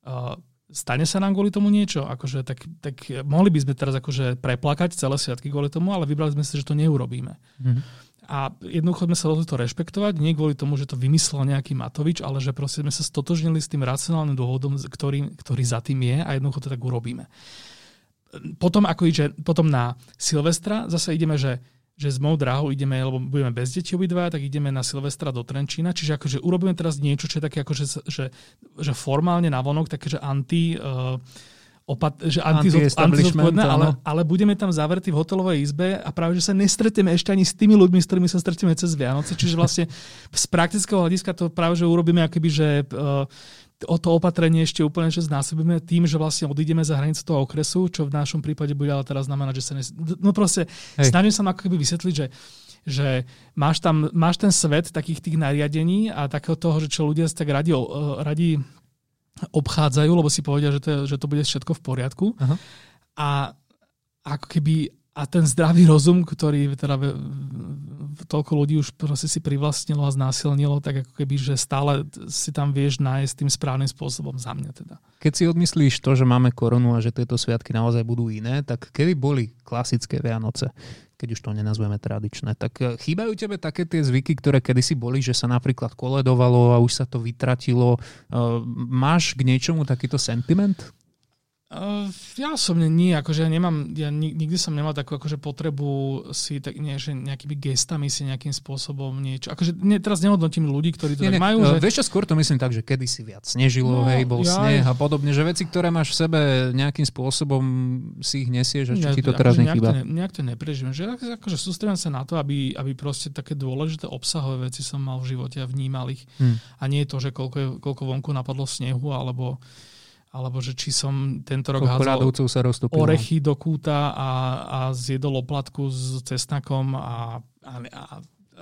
Uh, stane sa nám kvôli tomu niečo? Akože, tak, tak mohli by sme teraz akože preplakať celé sviatky kvôli tomu, ale vybrali sme si, že to neurobíme. Mm-hmm. A jednoducho sme sa rozhodli to rešpektovať, nie kvôli tomu, že to vymyslel nejaký Matovič, ale že proste sme sa stotožnili s tým racionálnym dôvodom, ktorý, ktorý za tým je a jednoducho to tak urobíme. Potom, ako ide, potom na Silvestra zase ideme, že, že s mojou dráhou ideme, lebo budeme bez detí obidva, tak ideme na Silvestra do Trenčína. Čiže akože urobíme teraz niečo, čo je také akože, že, že formálne navonok, také, že anti... Uh, opat- že antizodpovedné, ale, ale budeme tam zavretí v hotelovej izbe a práve, že sa nestretneme ešte ani s tými ľuďmi, s ktorými sa stretneme cez Vianoce. Čiže vlastne z praktického hľadiska to práve, že urobíme akoby, že uh, o to opatrenie ešte úplne že znásobíme tým, že vlastne odídeme za hranicu toho okresu, čo v našom prípade bude ale teraz znamenať, že sa nes... No proste, Hej. snažím sa ako keby vysvetliť, že že máš tam máš ten svet takých tých nariadení a takého toho, že čo ľudia tak radi, radi obchádzajú, lebo si povedia, že to, že to bude všetko v poriadku. Aha. A ako keby a ten zdravý rozum, ktorý teda toľko ľudí už proste si privlastnilo a znásilnilo, tak ako keby, že stále si tam vieš nájsť tým správnym spôsobom za mňa teda. Keď si odmyslíš to, že máme koronu a že tieto sviatky naozaj budú iné, tak kedy boli klasické Vianoce? Keď už to nenazveme tradičné. Tak e, chýbajú tebe také tie zvyky, ktoré kedysi boli, že sa napríklad koledovalo a už sa to vytratilo. E, máš k niečomu takýto sentiment? Uh, ja osobne nie, akože ja nemám, ja nikdy som nemal takú akože potrebu si tak, nie, že nejakými gestami si nejakým spôsobom niečo, akože nie, teraz nehodnotím ľudí, ktorí to nie, tak nie, majú. Že... Vieš čo, skôr to myslím tak, že kedy si viac snežilo, no, hej, bol ja sneh a podobne, že veci, ktoré máš v sebe nejakým spôsobom si ich nesieš a či ti to teraz akože nechýba. Nejak to, ne, nejak to neprežím, že akože sústredím sa na to, aby, aby proste také dôležité obsahové veci som mal v živote a vnímal ich. Hmm. A nie je to, že koľko, je, koľko vonku napadlo snehu alebo alebo že či som tento rok hádzal sa orechy do kúta a, a zjedol oplatku s cesnakom a, a, a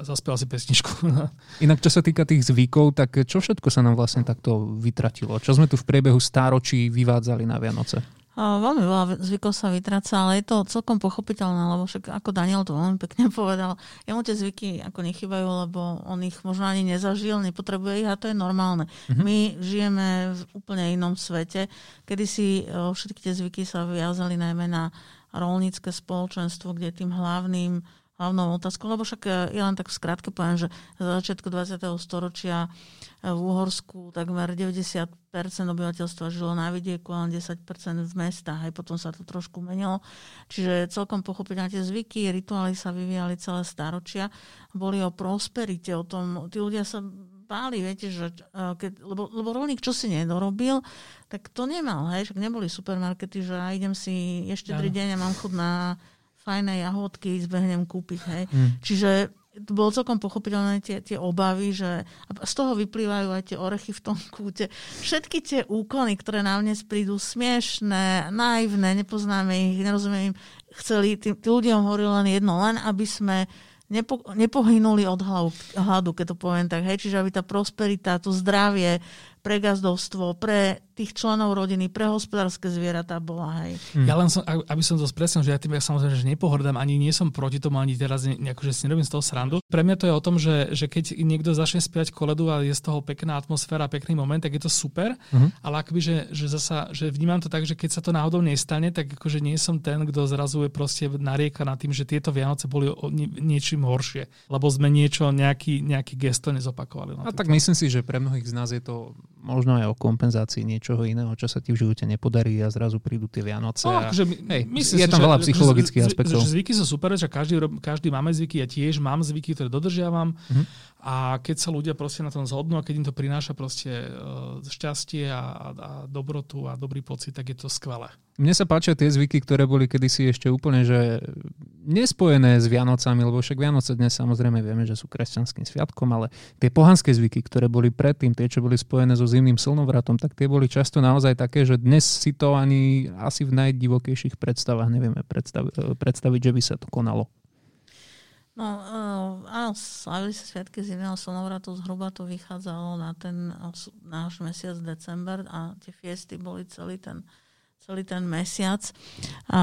zaspel si pesničku. Inak čo sa týka tých zvykov, tak čo všetko sa nám vlastne takto vytratilo? Čo sme tu v priebehu stáročí vyvádzali na Vianoce? Veľmi veľa zvykov sa vytráca, ale je to celkom pochopiteľné, lebo však ako Daniel to veľmi pekne povedal, jemu tie zvyky ako nechybajú, lebo on ich možno ani nezažil, nepotrebuje ich a to je normálne. Mm-hmm. My žijeme v úplne inom svete, kedy si všetky tie zvyky sa viazali najmä na rolnícke spoločenstvo, kde tým hlavným hlavnou otázkou, lebo však e, ja len tak skrátke poviem, že za začiatku 20. storočia e, v Uhorsku takmer 90% obyvateľstva žilo na vidieku, len 10% v mestách. Aj potom sa to trošku menilo. Čiže celkom pochopiteľne tie zvyky, rituály sa vyvíjali celé staročia. Boli o prosperite, o tom, tí ľudia sa báli, viete, že e, keď, lebo, lebo rolník čo si nedorobil, tak to nemal, hej, však neboli supermarkety, že ja idem si ešte 3 deň a mám chud na fajné jahodky zbehnem kúpiť. Hej. Mm. Čiže bolo celkom pochopiteľné tie, tie obavy, že z toho vyplývajú aj tie orechy v tom kúte. Všetky tie úkony, ktoré nám dnes prídu smiešné, naivné, nepoznáme ich, nerozumiem im, chceli, tí, tí ľudia hovorili len jedno, len aby sme nepo, nepohynuli od hladu, keď to poviem tak. Hej? Čiže aby tá prosperita, to zdravie, pre gazdovstvo, pre tých členov rodiny, pre hospodárske zvieratá bola. Hej. Hmm. Ja len som, aby som to spresnil, že ja tým ja samozrejme že nepohrdám, ani nie som proti tomu, ani teraz nejako, že si nerobím z toho srandu. Pre mňa to je o tom, že, že keď niekto začne spievať koledu a je z toho pekná atmosféra, pekný moment, tak je to super, hmm. ale akoby, že, že, zasa, že vnímam to tak, že keď sa to náhodou nestane, tak akože nie som ten, kto zrazu je proste narieka nad tým, že tieto Vianoce boli o, nie, niečím horšie, lebo sme niečo, nejaký, nejaký gesto nezopakovali. No, a tak myslím si, že pre mnohých z nás je to možno aj o kompenzácii niečoho iného, čo sa ti v živote nepodarí a zrazu prídu tie Vianoce. No, a, akože hej, myslím je tam že, veľa psychologických že, aspektov. Že zvyky sú super, že každý, každý máme zvyky, ja tiež mám zvyky, ktoré dodržiavam. Mm-hmm. A keď sa ľudia proste na tom zhodnú a keď im to prináša proste uh, šťastie a, a, a dobrotu a dobrý pocit, tak je to skvelé. Mne sa páčia tie zvyky, ktoré boli kedysi ešte úplne, že nespojené s Vianocami, lebo však Vianoce dnes samozrejme vieme, že sú kresťanským sviatkom, ale tie pohanské zvyky, ktoré boli predtým, tie, čo boli spojené so zimným slnovratom, tak tie boli často naozaj také, že dnes si to ani asi v najdivokejších predstavách nevieme predstaviť, predstaviť že by sa to konalo. No, uh, áno, slavili sa sviatky zimného slnovratu, zhruba to vychádzalo na ten náš mesiac december a tie fiesty boli celý ten, celý ten mesiac. A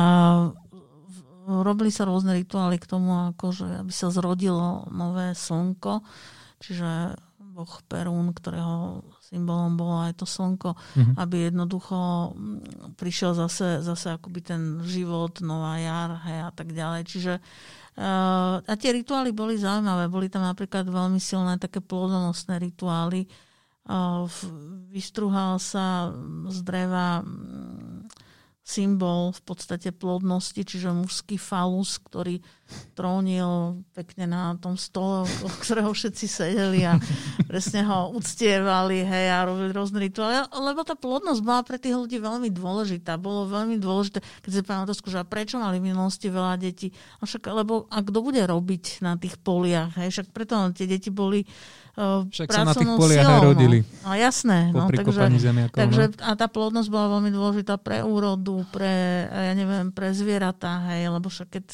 robili sa rôzne rituály k tomu, akože, aby sa zrodilo nové slnko, čiže boh Perún, ktorého symbolom bolo aj to slnko, mm-hmm. aby jednoducho prišiel zase, zase akoby ten život, nová jar hej, a tak ďalej. Čiže uh, Uh, a tie rituály boli zaujímavé. Boli tam napríklad veľmi silné také plodonosné rituály. Uh, vystruhal sa z dreva um, symbol v podstate plodnosti, čiže mužský falus, ktorý trónil pekne na tom stole, o ktorého všetci sedeli a presne ho uctievali hej, a robili rôzne rituály. Lebo tá plodnosť bola pre tých ľudí veľmi dôležitá. Bolo veľmi dôležité, keď si povedal otázku, že prečo mali v minulosti veľa detí. A však, lebo a kto bude robiť na tých poliach? Hej? Však preto tie deti boli však sa na tých poliach aj rodili. No jasné. No, takže, zemiakov, takže no. a tá plodnosť bola veľmi dôležitá pre úrodu, pre, ja neviem, pre zvieratá, hej, lebo však keď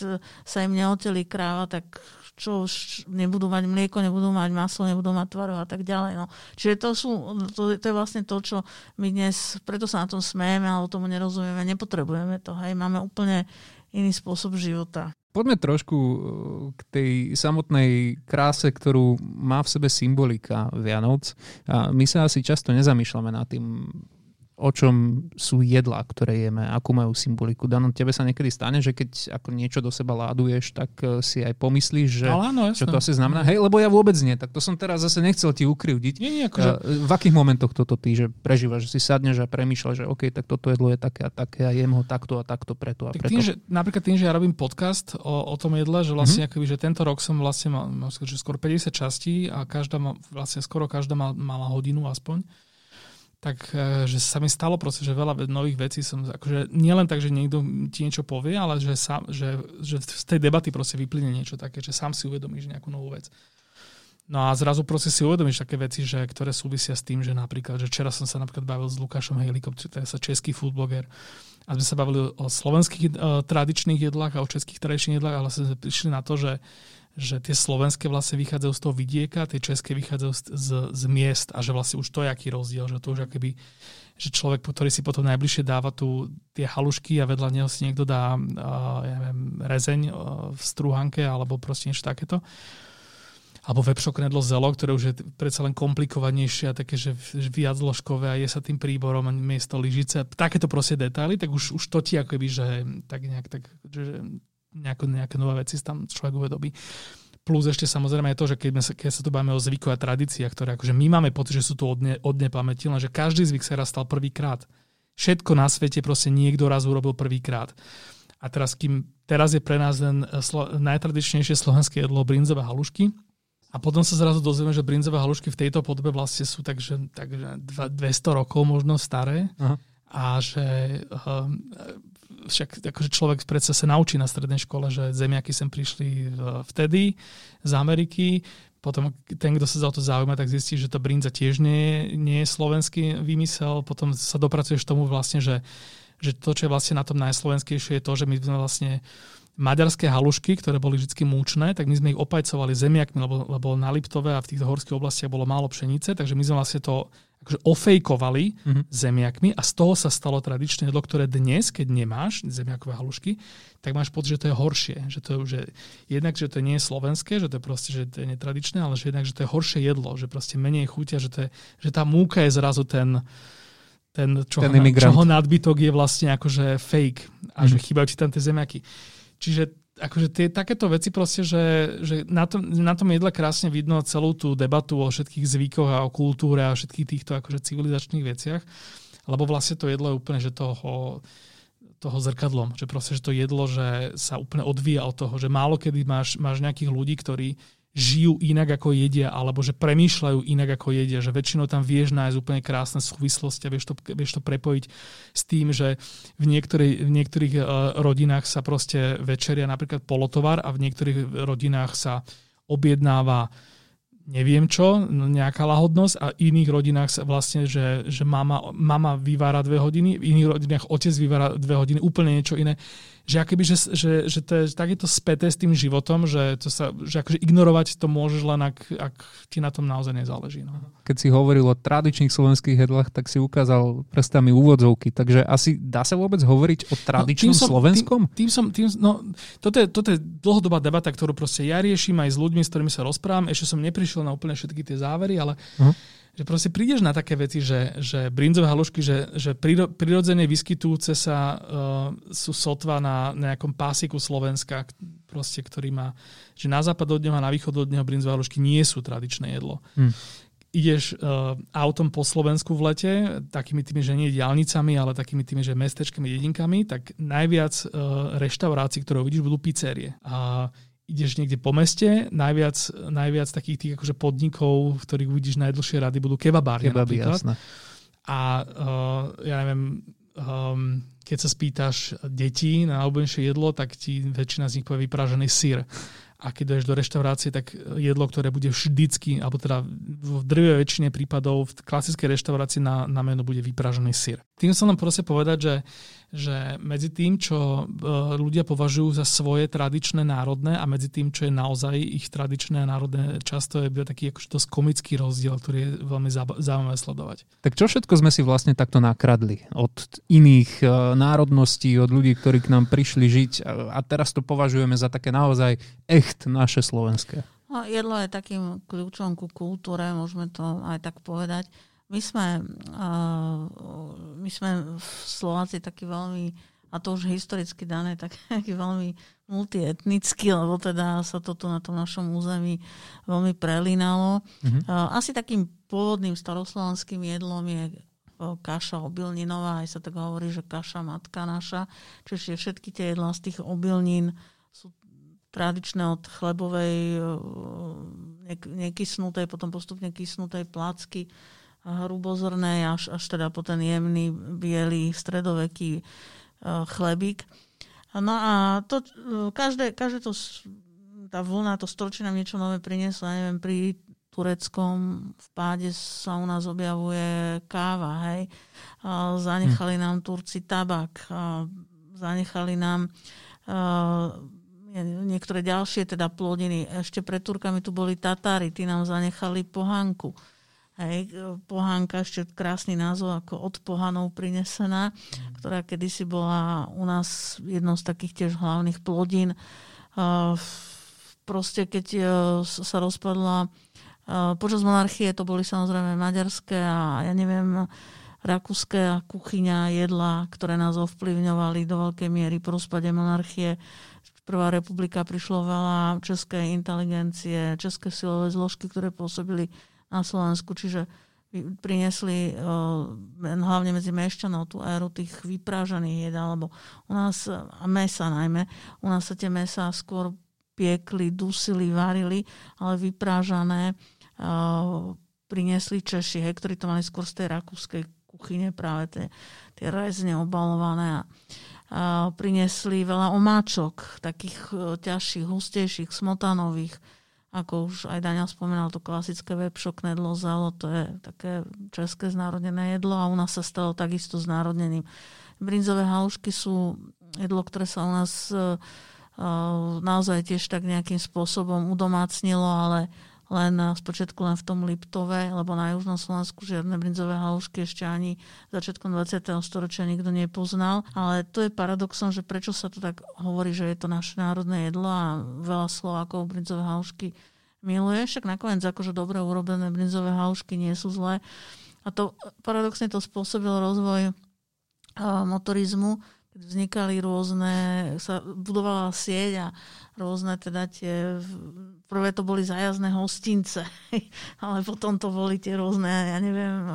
sa im neotelí kráva, tak čo už nebudú mať mlieko, nebudú mať maslo, nebudú mať tvarov a tak ďalej. No. Čiže to, sú, to, to je vlastne to, čo my dnes, preto sa na tom smejeme, ale tomu nerozumieme, nepotrebujeme to. Hej. Máme úplne iný spôsob života. Poďme trošku uh, k tej samotnej kráse, ktorú má v sebe symbolika Vianoc. A my sa asi často nezamýšľame nad tým, o čom sú jedlá, ktoré jeme, akú majú symboliku. Dano, tebe sa niekedy stane, že keď ako niečo do seba láduješ, tak eh, si aj pomyslíš, že áno, čo to asi znamená. Hej, lebo ja vôbec nie, tak to som teraz zase nechcel ti ukrivdiť. Nie, nie, akože... V akých momentoch toto ty, že prežívaš, že si sadneš a premýšľaš, že OK, tak toto jedlo je také a také a jem ho takto a takto preto a tak preto. Tým, že, napríklad tým, že ja robím podcast o, o tom jedle, že vlastne mm-hmm. akoby, že tento rok som vlastne mal, mal skoro 50 častí a každá ma, vlastne skoro každá mal, mala hodinu aspoň tak e, že sa mi stalo proste, že veľa nových vecí som, akože nielen tak, že niekto ti niečo povie, ale že, sa, že, že z tej debaty proste vyplyne niečo také, že sám si uvedomíš nejakú novú vec. No a zrazu proste si uvedomíš také veci, že, ktoré súvisia s tým, že napríklad, že včera som sa napríklad bavil s Lukášom Hejlikom, čo je sa český foodbloger, a sme sa bavili o slovenských uh, tradičných jedlách a o českých tradičných jedlách, ale sme prišli na to, že, že tie slovenské vlastne vychádzajú z toho vidieka, tie české vychádzajú z, z, z miest a že vlastne už to je aký rozdiel, že to už akoby, že človek, ktorý si potom najbližšie dáva tu tie halušky a vedľa neho si niekto dá uh, ja neviem, rezeň uh, v strúhanke alebo proste niečo takéto, alebo vepšoknedlo zelo, ktoré už je predsa len komplikovanejšie a také, že viac zložkové a je sa tým príborom miesto lyžice. Takéto proste detaily, tak už, už to ti akoby, že tak nejak, tak, že nejako, nejaké nové veci tam človek uvedobí. Plus ešte samozrejme je to, že keď, sa, keď sa tu bavíme o zvyku a tradíciách, ktoré akože my máme pocit, že sú tu od, ne, od nepamäti, že každý zvyk sa raz stal prvýkrát. Všetko na svete proste niekto raz urobil prvýkrát. A teraz, kým teraz je pre nás len slo, najtradičnejšie slovenské jedlo brinzové halušky, a potom sa zrazu dozvieme, že brinzové halušky v tejto podobe vlastne sú takže, takže 200 rokov možno staré. Aha. A že um, však akože človek predsa sa naučí na strednej škole, že zemiaky sem prišli vtedy z Ameriky, potom ten, kto sa za to zaujíma, tak zistí, že to brinza tiež nie, nie je slovenský vymysel, potom sa dopracuješ tomu vlastne, že, že to, čo je vlastne na tom najslovenskejšie, je to, že my sme vlastne maďarské halušky, ktoré boli vždy múčne, tak my sme ich opajcovali zemiakmi, lebo, lebo na Liptove a v týchto horských oblastiach bolo málo pšenice, takže my sme vlastne to akože ofejkovali mm-hmm. zemiakmi a z toho sa stalo tradičné jedlo, ktoré dnes, keď nemáš zemiakové halušky, tak máš pocit, že to je horšie. Že to že jednak, že to nie je slovenské, že to je proste, že to je netradičné, ale že jednak, že to je horšie jedlo, že proste menej chutia, že, to je, že tá múka je zrazu ten, ten, čo, ten ho, čoho nadbytok je vlastne akože fake a mm-hmm. že mhm. chýbajú ti tam tie zemiaky. Čiže akože tie, takéto veci proste, že, že na, tom, na tom jedle krásne vidno celú tú debatu o všetkých zvykoch a o kultúre a všetkých týchto akože civilizačných veciach, lebo vlastne to jedlo je úplne, že toho, toho zrkadlom, že proste, že to jedlo, že sa úplne odvíja od toho, že málo kedy máš, máš nejakých ľudí, ktorí žijú inak ako jedia, alebo že premýšľajú inak ako jedia, že väčšinou tam vieš nájsť úplne krásne súvislosti a vieš to, vieš to prepojiť s tým, že v, niektorý, v niektorých uh, rodinách sa proste večeria napríklad polotovar a v niektorých rodinách sa objednáva neviem čo, nejaká lahodnosť a v iných rodinách sa vlastne, že, že mama, mama vyvára dve hodiny, v iných rodinách otec vyvára dve hodiny, úplne niečo iné že, akoby, že, že, že to je takéto späté s tým životom, že, to sa, že akože ignorovať to môžeš len, ak, ak ti na tom naozaj nezáleží. No. Keď si hovoril o tradičných slovenských jedlách, tak si ukázal prstami úvodzovky, takže asi dá sa vôbec hovoriť o tradičnom no, tým som, slovenskom? Tým, tým som, tým, no, toto, je, toto je dlhodobá debata, ktorú proste ja riešim aj s ľuďmi, s ktorými sa rozprávam. Ešte som neprišiel na úplne všetky tie závery, ale uh-huh že proste prídeš na také veci, že, že brinzové halušky, že, že prirodzene vyskytujúce sa uh, sú sotva na nejakom pásiku Slovenska, proste, ktorý má, že na západ od neho a na východ od neho brinzové halušky nie sú tradičné jedlo. Hmm. Ideš uh, autom po Slovensku v lete, takými tými, že nie diálnicami, ale takými tými, že mestečkami, dedinkami, tak najviac uh, reštaurácií, ktoré uvidíš, budú pizzerie. A ideš niekde po meste, najviac, najviac takých tých akože podnikov, v ktorých uvidíš najdlhšie rady, budú kebabári Kebaby, napríklad. Jasné. A uh, ja neviem, um, keď sa spýtaš detí na obľúbenejšie jedlo, tak ti väčšina z nich povie vypražený sír a keď dojdeš do reštaurácie, tak jedlo, ktoré bude vždycky, alebo teda v drvej väčšine prípadov v klasickej reštaurácii na, na menu bude vypražený syr. Tým som nám proste povedať, že, že medzi tým, čo e, ľudia považujú za svoje tradičné národné a medzi tým, čo je naozaj ich tradičné a národné, často je taký akože dosť komický rozdiel, ktorý je veľmi zaujímavé sledovať. Tak čo všetko sme si vlastne takto nakradli od iných e, národností, od ľudí, ktorí k nám prišli žiť a teraz to považujeme za také naozaj echt naše slovenské. No, jedlo je takým kľúčom ku kultúre, môžeme to aj tak povedať. My sme, my sme v Slováci taký veľmi, a to už historicky dané, taký veľmi multietnický, lebo teda sa to tu na tom našom území veľmi prelínalo. Mm-hmm. Asi takým pôvodným staroslovanským jedlom je kaša obilninová, aj sa tak hovorí, že kaša matka naša. Čiže všetky tie jedlá z tých obilnín sú tradičné od chlebovej nekysnutej, potom postupne kysnutej placky, hrubozrnej, až, až teda po ten jemný, biely, stredoveký e, chlebík. No a to, e, každé, každé to, tá vlna, to storočie nám niečo nové prinieslo. Ja neviem, pri Tureckom v páde sa u nás objavuje káva, hej. Zanechali hm. nám Turci tabak, zanechali nám niektoré ďalšie teda plodiny. Ešte pred Turkami tu boli Tatári, tí nám zanechali pohánku. Hej, pohánka, ešte krásny názov ako od pohanov prinesená, ktorá kedysi bola u nás jednou z takých tiež hlavných plodín. Proste keď e, sa rozpadla e, počas monarchie, to boli samozrejme maďarské a ja neviem, rakúske kuchyňa, jedla, ktoré nás ovplyvňovali do veľkej miery po rozpade monarchie. Prvá republika prišlo veľa českej inteligencie, české silové zložky, ktoré pôsobili na Slovensku, čiže priniesli uh, hlavne medzi mešťanov tú éru tých vyprážaných jedál, lebo u nás, a mesa najmä, u nás sa tie mesa skôr piekli, dusili, varili, ale vyprážané uh, priniesli Češi, hej, ktorí to mali skôr z tej rakúskej kuchyne, práve tie, tie rezne obalované a, a priniesli veľa omáčok, takých ťažších, hustejších, smotanových, ako už aj Daniel spomenal, to klasické vepšo, knedlo, zelo, to je také české znárodnené jedlo a u nás sa stalo takisto znárodnením. Brinzové halušky sú jedlo, ktoré sa u nás uh, naozaj tiež tak nejakým spôsobom udomácnilo, ale len spočiatku len v tom Liptove, lebo na južnom Slovensku žiadne brinzové halušky ešte ani začiatkom 20. storočia nikto nepoznal. Ale to je paradoxom, že prečo sa to tak hovorí, že je to naše národné jedlo a veľa Slovákov brinzové halušky miluje. Však nakoniec akože dobre urobené brinzové halušky nie sú zlé. A to paradoxne to spôsobil rozvoj motorizmu, keď vznikali rôzne, sa budovala sieť a rôzne teda tie, prvé to boli zájazdné hostince, ale potom to boli tie rôzne, ja neviem,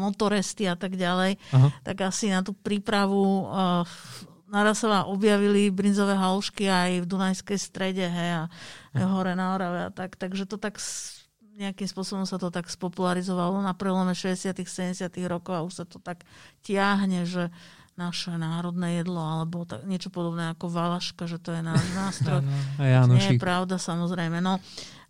motoresty a tak ďalej. Aha. Tak asi na tú prípravu naraz sa objavili brinzové halušky aj v Dunajskej strede, hej, a hore na Orave a tak. Takže to tak nejakým spôsobom sa to tak spopularizovalo na prelome 60 70 rokov a už sa to tak tiahne, že naše národné jedlo, alebo tak, niečo podobné ako valaška, že to je náš nástroj. Nie je pravda, samozrejme. No,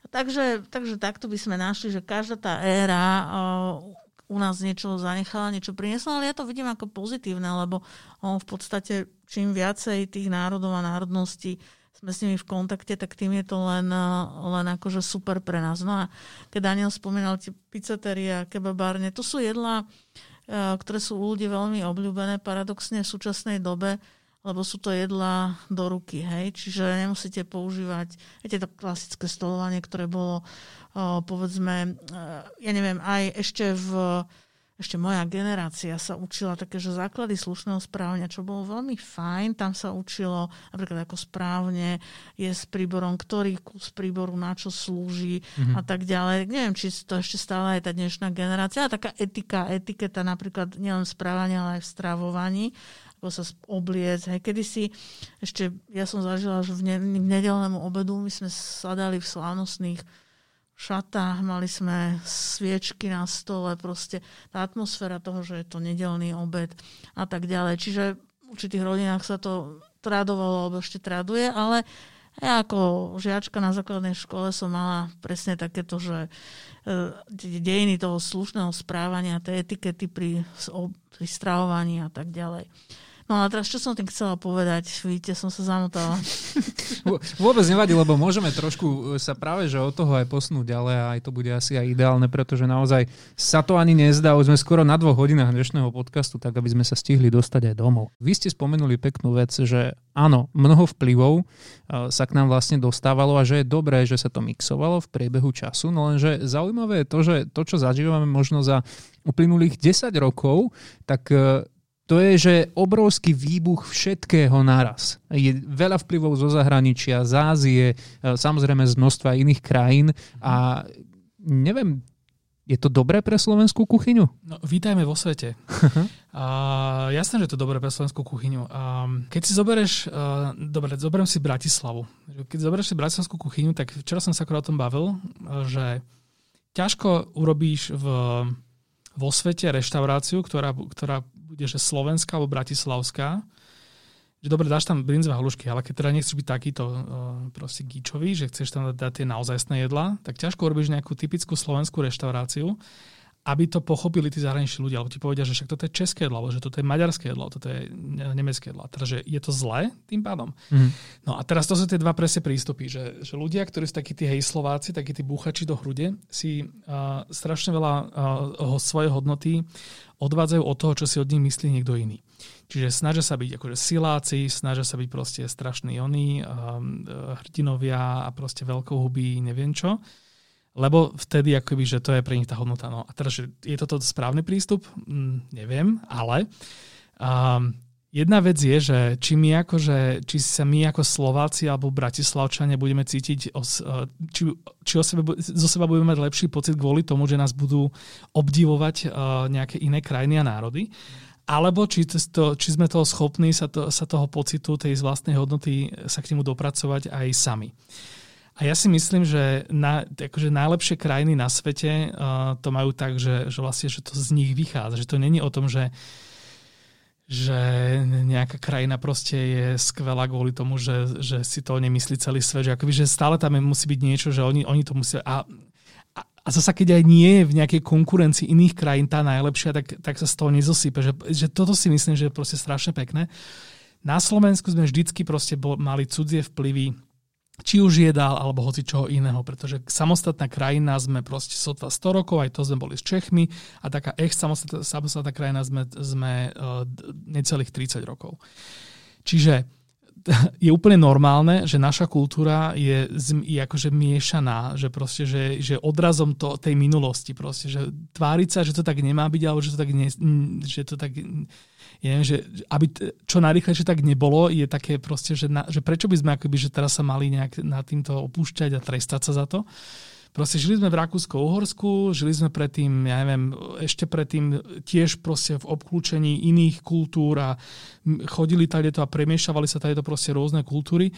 takže, takže takto by sme našli, že každá tá éra uh, u nás niečo zanechala, niečo priniesla, ale ja to vidím ako pozitívne, lebo on v podstate čím viacej tých národov a národností sme s nimi v kontakte, tak tým je to len, len akože super pre nás. No a keď Daniel spomínal tie pizzeterie a kebabárne, to sú jedlá, Eh, ktoré sú u ľudí veľmi obľúbené paradoxne v súčasnej dobe, lebo sú to jedlá do ruky, hej, čiže nemusíte používať, viete, to klasické stolovanie, ktoré bolo, povedzme, eh, ja neviem, aj ešte v ešte moja generácia sa učila také, že základy slušného správania, čo bolo veľmi fajn. Tam sa učilo napríklad ako správne je s príborom, ktorý kus príboru na čo slúži mm-hmm. a tak ďalej. Neviem, či to ešte stále aj tá dnešná generácia. A taká etika, etiketa napríklad nielen správania, ale aj v stravovaní ako sa obliec. Hej, kedysi ešte, ja som zažila, že v, ne, v nedelnému obedu my sme sadali v slávnostných šatách, mali sme sviečky na stole, proste tá atmosféra toho, že je to nedelný obed a tak ďalej. Čiže v určitých rodinách sa to tradovalo, alebo ešte traduje, ale ja ako žiačka na základnej škole som mala presne takéto, že e, dejiny toho slušného správania, tej etikety pri, pri stravovaní a tak ďalej. No a teraz čo som tým chcela povedať? Vidíte, som sa zamotala. Vôbec nevadí, lebo môžeme trošku sa práve že od toho aj posunúť ďalej a aj to bude asi aj ideálne, pretože naozaj sa to ani nezdá. Už sme skoro na dvoch hodinách dnešného podcastu, tak aby sme sa stihli dostať aj domov. Vy ste spomenuli peknú vec, že áno, mnoho vplyvov sa k nám vlastne dostávalo a že je dobré, že sa to mixovalo v priebehu času, no lenže zaujímavé je to, že to, čo zažívame možno za uplynulých 10 rokov, tak to je, že obrovský výbuch všetkého naraz. Je veľa vplyvov zo zahraničia, z Ázie, e, samozrejme z množstva iných krajín a neviem, je to dobré pre slovenskú kuchyňu? No, vítajme vo svete. a, jasné, že je to dobré pre slovenskú kuchyňu. A, keď si zoberieš, uh, dobre, zoberiem si Bratislavu. Keď zoberieš si bratislavskú kuchyňu, tak včera som sa akorát o tom bavil, že ťažko urobíš v, vo svete reštauráciu, ktorá, ktorá že slovenská alebo bratislavská, že dobre, dáš tam brinzové halušky, ale keď teda nechceš byť takýto uh, proste gíčový, že chceš tam dať tie naozajstné jedlá, tak ťažko robíš nejakú typickú slovenskú reštauráciu, aby to pochopili tí zahraniční ľudia, alebo ti povedia, že však toto je české jedlo, alebo že toto je maďarské jedlo, toto je nemecké jedlo. Teda, že je to zlé tým pádom. Mm. No a teraz to sú tie dva presne prístupy, že, že ľudia, ktorí sú takí tí hej Slováci, takí tí búchači do hrude, si uh, strašne veľa uh, svojej hodnoty odvádzajú od toho, čo si od nich myslí niekto iný. Čiže snažia sa byť akože siláci, snažia sa byť proste strašní oni, um, hrdinovia a proste veľkohubí, neviem čo. Lebo vtedy akoby, že to je pre nich tá hodnota. No a teraz, že je toto správny prístup? Mm, neviem, ale um, jedna vec je, že či my akože, či sa my ako Slováci alebo Bratislavčania budeme cítiť, os, uh, či, či o sebe, zo seba budeme mať lepší pocit kvôli tomu, že nás budú obdivovať uh, nejaké iné krajiny a národy alebo či, to, či sme toho schopní sa, to, sa toho pocitu, tej z vlastnej hodnoty sa k nemu dopracovať aj sami. A ja si myslím, že na, akože najlepšie krajiny na svete uh, to majú tak, že, že vlastne že to z nich vychádza. Že to není o tom, že že nejaká krajina proste je skvelá kvôli tomu, že, že si to nemyslí celý svet. Že, akoby, že stále tam musí byť niečo, že oni, oni to musia... A a zasa keď aj nie je v nejakej konkurencii iných krajín tá najlepšia, tak, tak sa z toho nezosype. Že, že toto si myslím, že je proste strašne pekné. Na Slovensku sme vždycky proste bol, mali cudzie vplyvy, či už jedál, alebo hoci čoho iného, pretože samostatná krajina sme proste sotva 100 rokov, aj to sme boli s Čechmi a taká ex samostatná, samostatná krajina sme, sme uh, necelých 30 rokov. Čiže je úplne normálne, že naša kultúra je, je akože miešaná, že proste, že, že odrazom to, tej minulosti proste, že tváriť sa, že to tak nemá byť, alebo že to tak, ne, že to tak ja že aby čo najrychlejšie tak nebolo, je také proste, že, na, že prečo by sme akoby, že teraz sa mali nejak nad týmto opúšťať a trestať sa za to. Proste žili sme v Rakúsko-Uhorsku, žili sme predtým, ja neviem, ešte predtým tiež proste v obklúčení iných kultúr a chodili tadeto a premiešavali sa tadeto proste rôzne kultúry.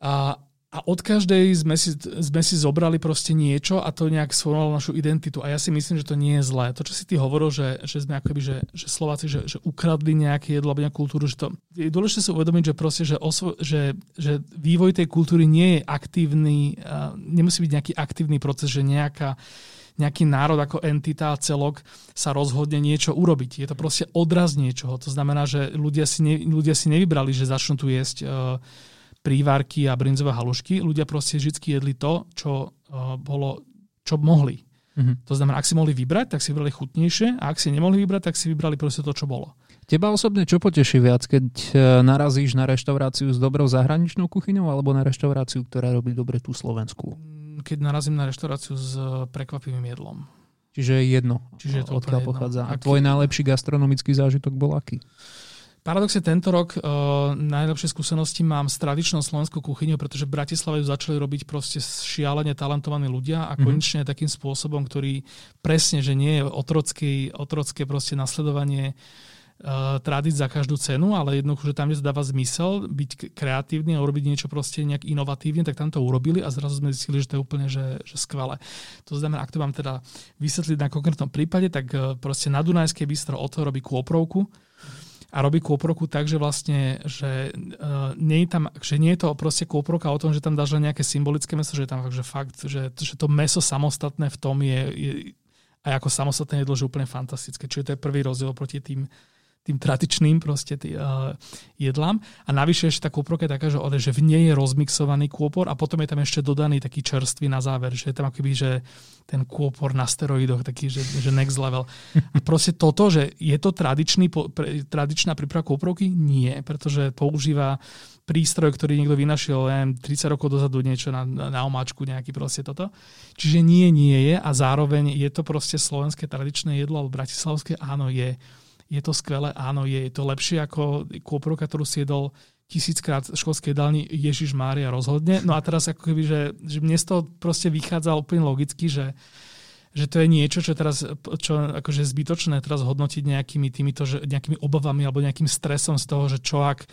A, a od každej sme si, sme si zobrali proste niečo a to nejak sformovalo našu identitu. A ja si myslím, že to nie je zlé. To, čo si ty hovoril, že, že sme akoby, že, že Slováci, že, že ukradli nejaké jedlo alebo nejakú kultúru, že to je dôležité si uvedomiť, že proste, že, osvo, že, že vývoj tej kultúry nie je aktívny, nemusí byť nejaký aktívny proces, že nejaká nejaký národ ako entita, celok sa rozhodne niečo urobiť. Je to proste odraz niečoho. To znamená, že ľudia si, ne, ľudia si nevybrali, že začnú tu jesť uh, prívárky a brinzové halušky. Ľudia proste vždy jedli to, čo uh, bolo, čo mohli. Mm-hmm. To znamená, ak si mohli vybrať, tak si vybrali chutnejšie a ak si nemohli vybrať, tak si vybrali proste to, čo bolo. Teba osobne čo poteší viac, keď e, narazíš na reštauráciu s dobrou zahraničnou kuchyňou alebo na reštauráciu, ktorá robí dobre tú Slovensku? Mm, keď narazím na reštauráciu s e, prekvapivým jedlom. Čiže je jedno, Čiže je to odkiaľ pochádza. A tvoj najlepší gastronomický zážitok bol aký? Paradoxne tento rok uh, najlepšie skúsenosti mám s tradičnou slovenskou kuchyňou, pretože v Bratislave ju začali robiť proste šialene talentovaní ľudia a mm-hmm. konečne takým spôsobom, ktorý presne, že nie je otrocké, otrocké proste nasledovanie uh, tradíc za každú cenu, ale jednoducho, že tam, kde to dáva zmysel byť kreatívny a urobiť niečo proste nejak inovatívne, tak tam to urobili a zrazu sme zistili, že to je úplne že, že skvelé. To znamená, ak to mám teda vysvetliť na konkrétnom prípade, tak uh, proste na Dunajskej bistro o to robí kôprovku, a robí kôproku tak, že vlastne, že, uh, nie je tam, že nie je to proste kôproka o tom, že tam dáš len nejaké symbolické meso, že je tam že fakt, že, že to meso samostatné v tom je, je aj ako samostatné jedlo, že úplne fantastické. Čiže to je prvý rozdiel proti tým tým tradičným proste tý, uh, jedlám. A navyše ešte tá kôporka je taká, že, že v nej je rozmixovaný kôpor a potom je tam ešte dodaný taký čerstvý na záver, že je tam akoby, že ten kôpor na steroidoch, taký, že, že next level. A proste toto, že je to tradičný, pre, tradičná príprava kôporovky? Nie, pretože používa prístroj, ktorý niekto vynašiel neviem, 30 rokov dozadu niečo na, na omáčku, nejaký proste toto. Čiže nie, nie je a zároveň je to proste slovenské tradičné jedlo, alebo bratislavské, áno, je je to skvelé, áno, je, je to lepšie ako kôprovka, ktorú si jedol tisíckrát v školskej jedálni Ježiš Mária rozhodne. No a teraz ako keby, že, že mne z toho proste vychádza úplne logicky, že, že to je niečo, čo teraz čo akože zbytočné teraz hodnotiť nejakými týmito, že, nejakými obavami alebo nejakým stresom z toho, že čo ak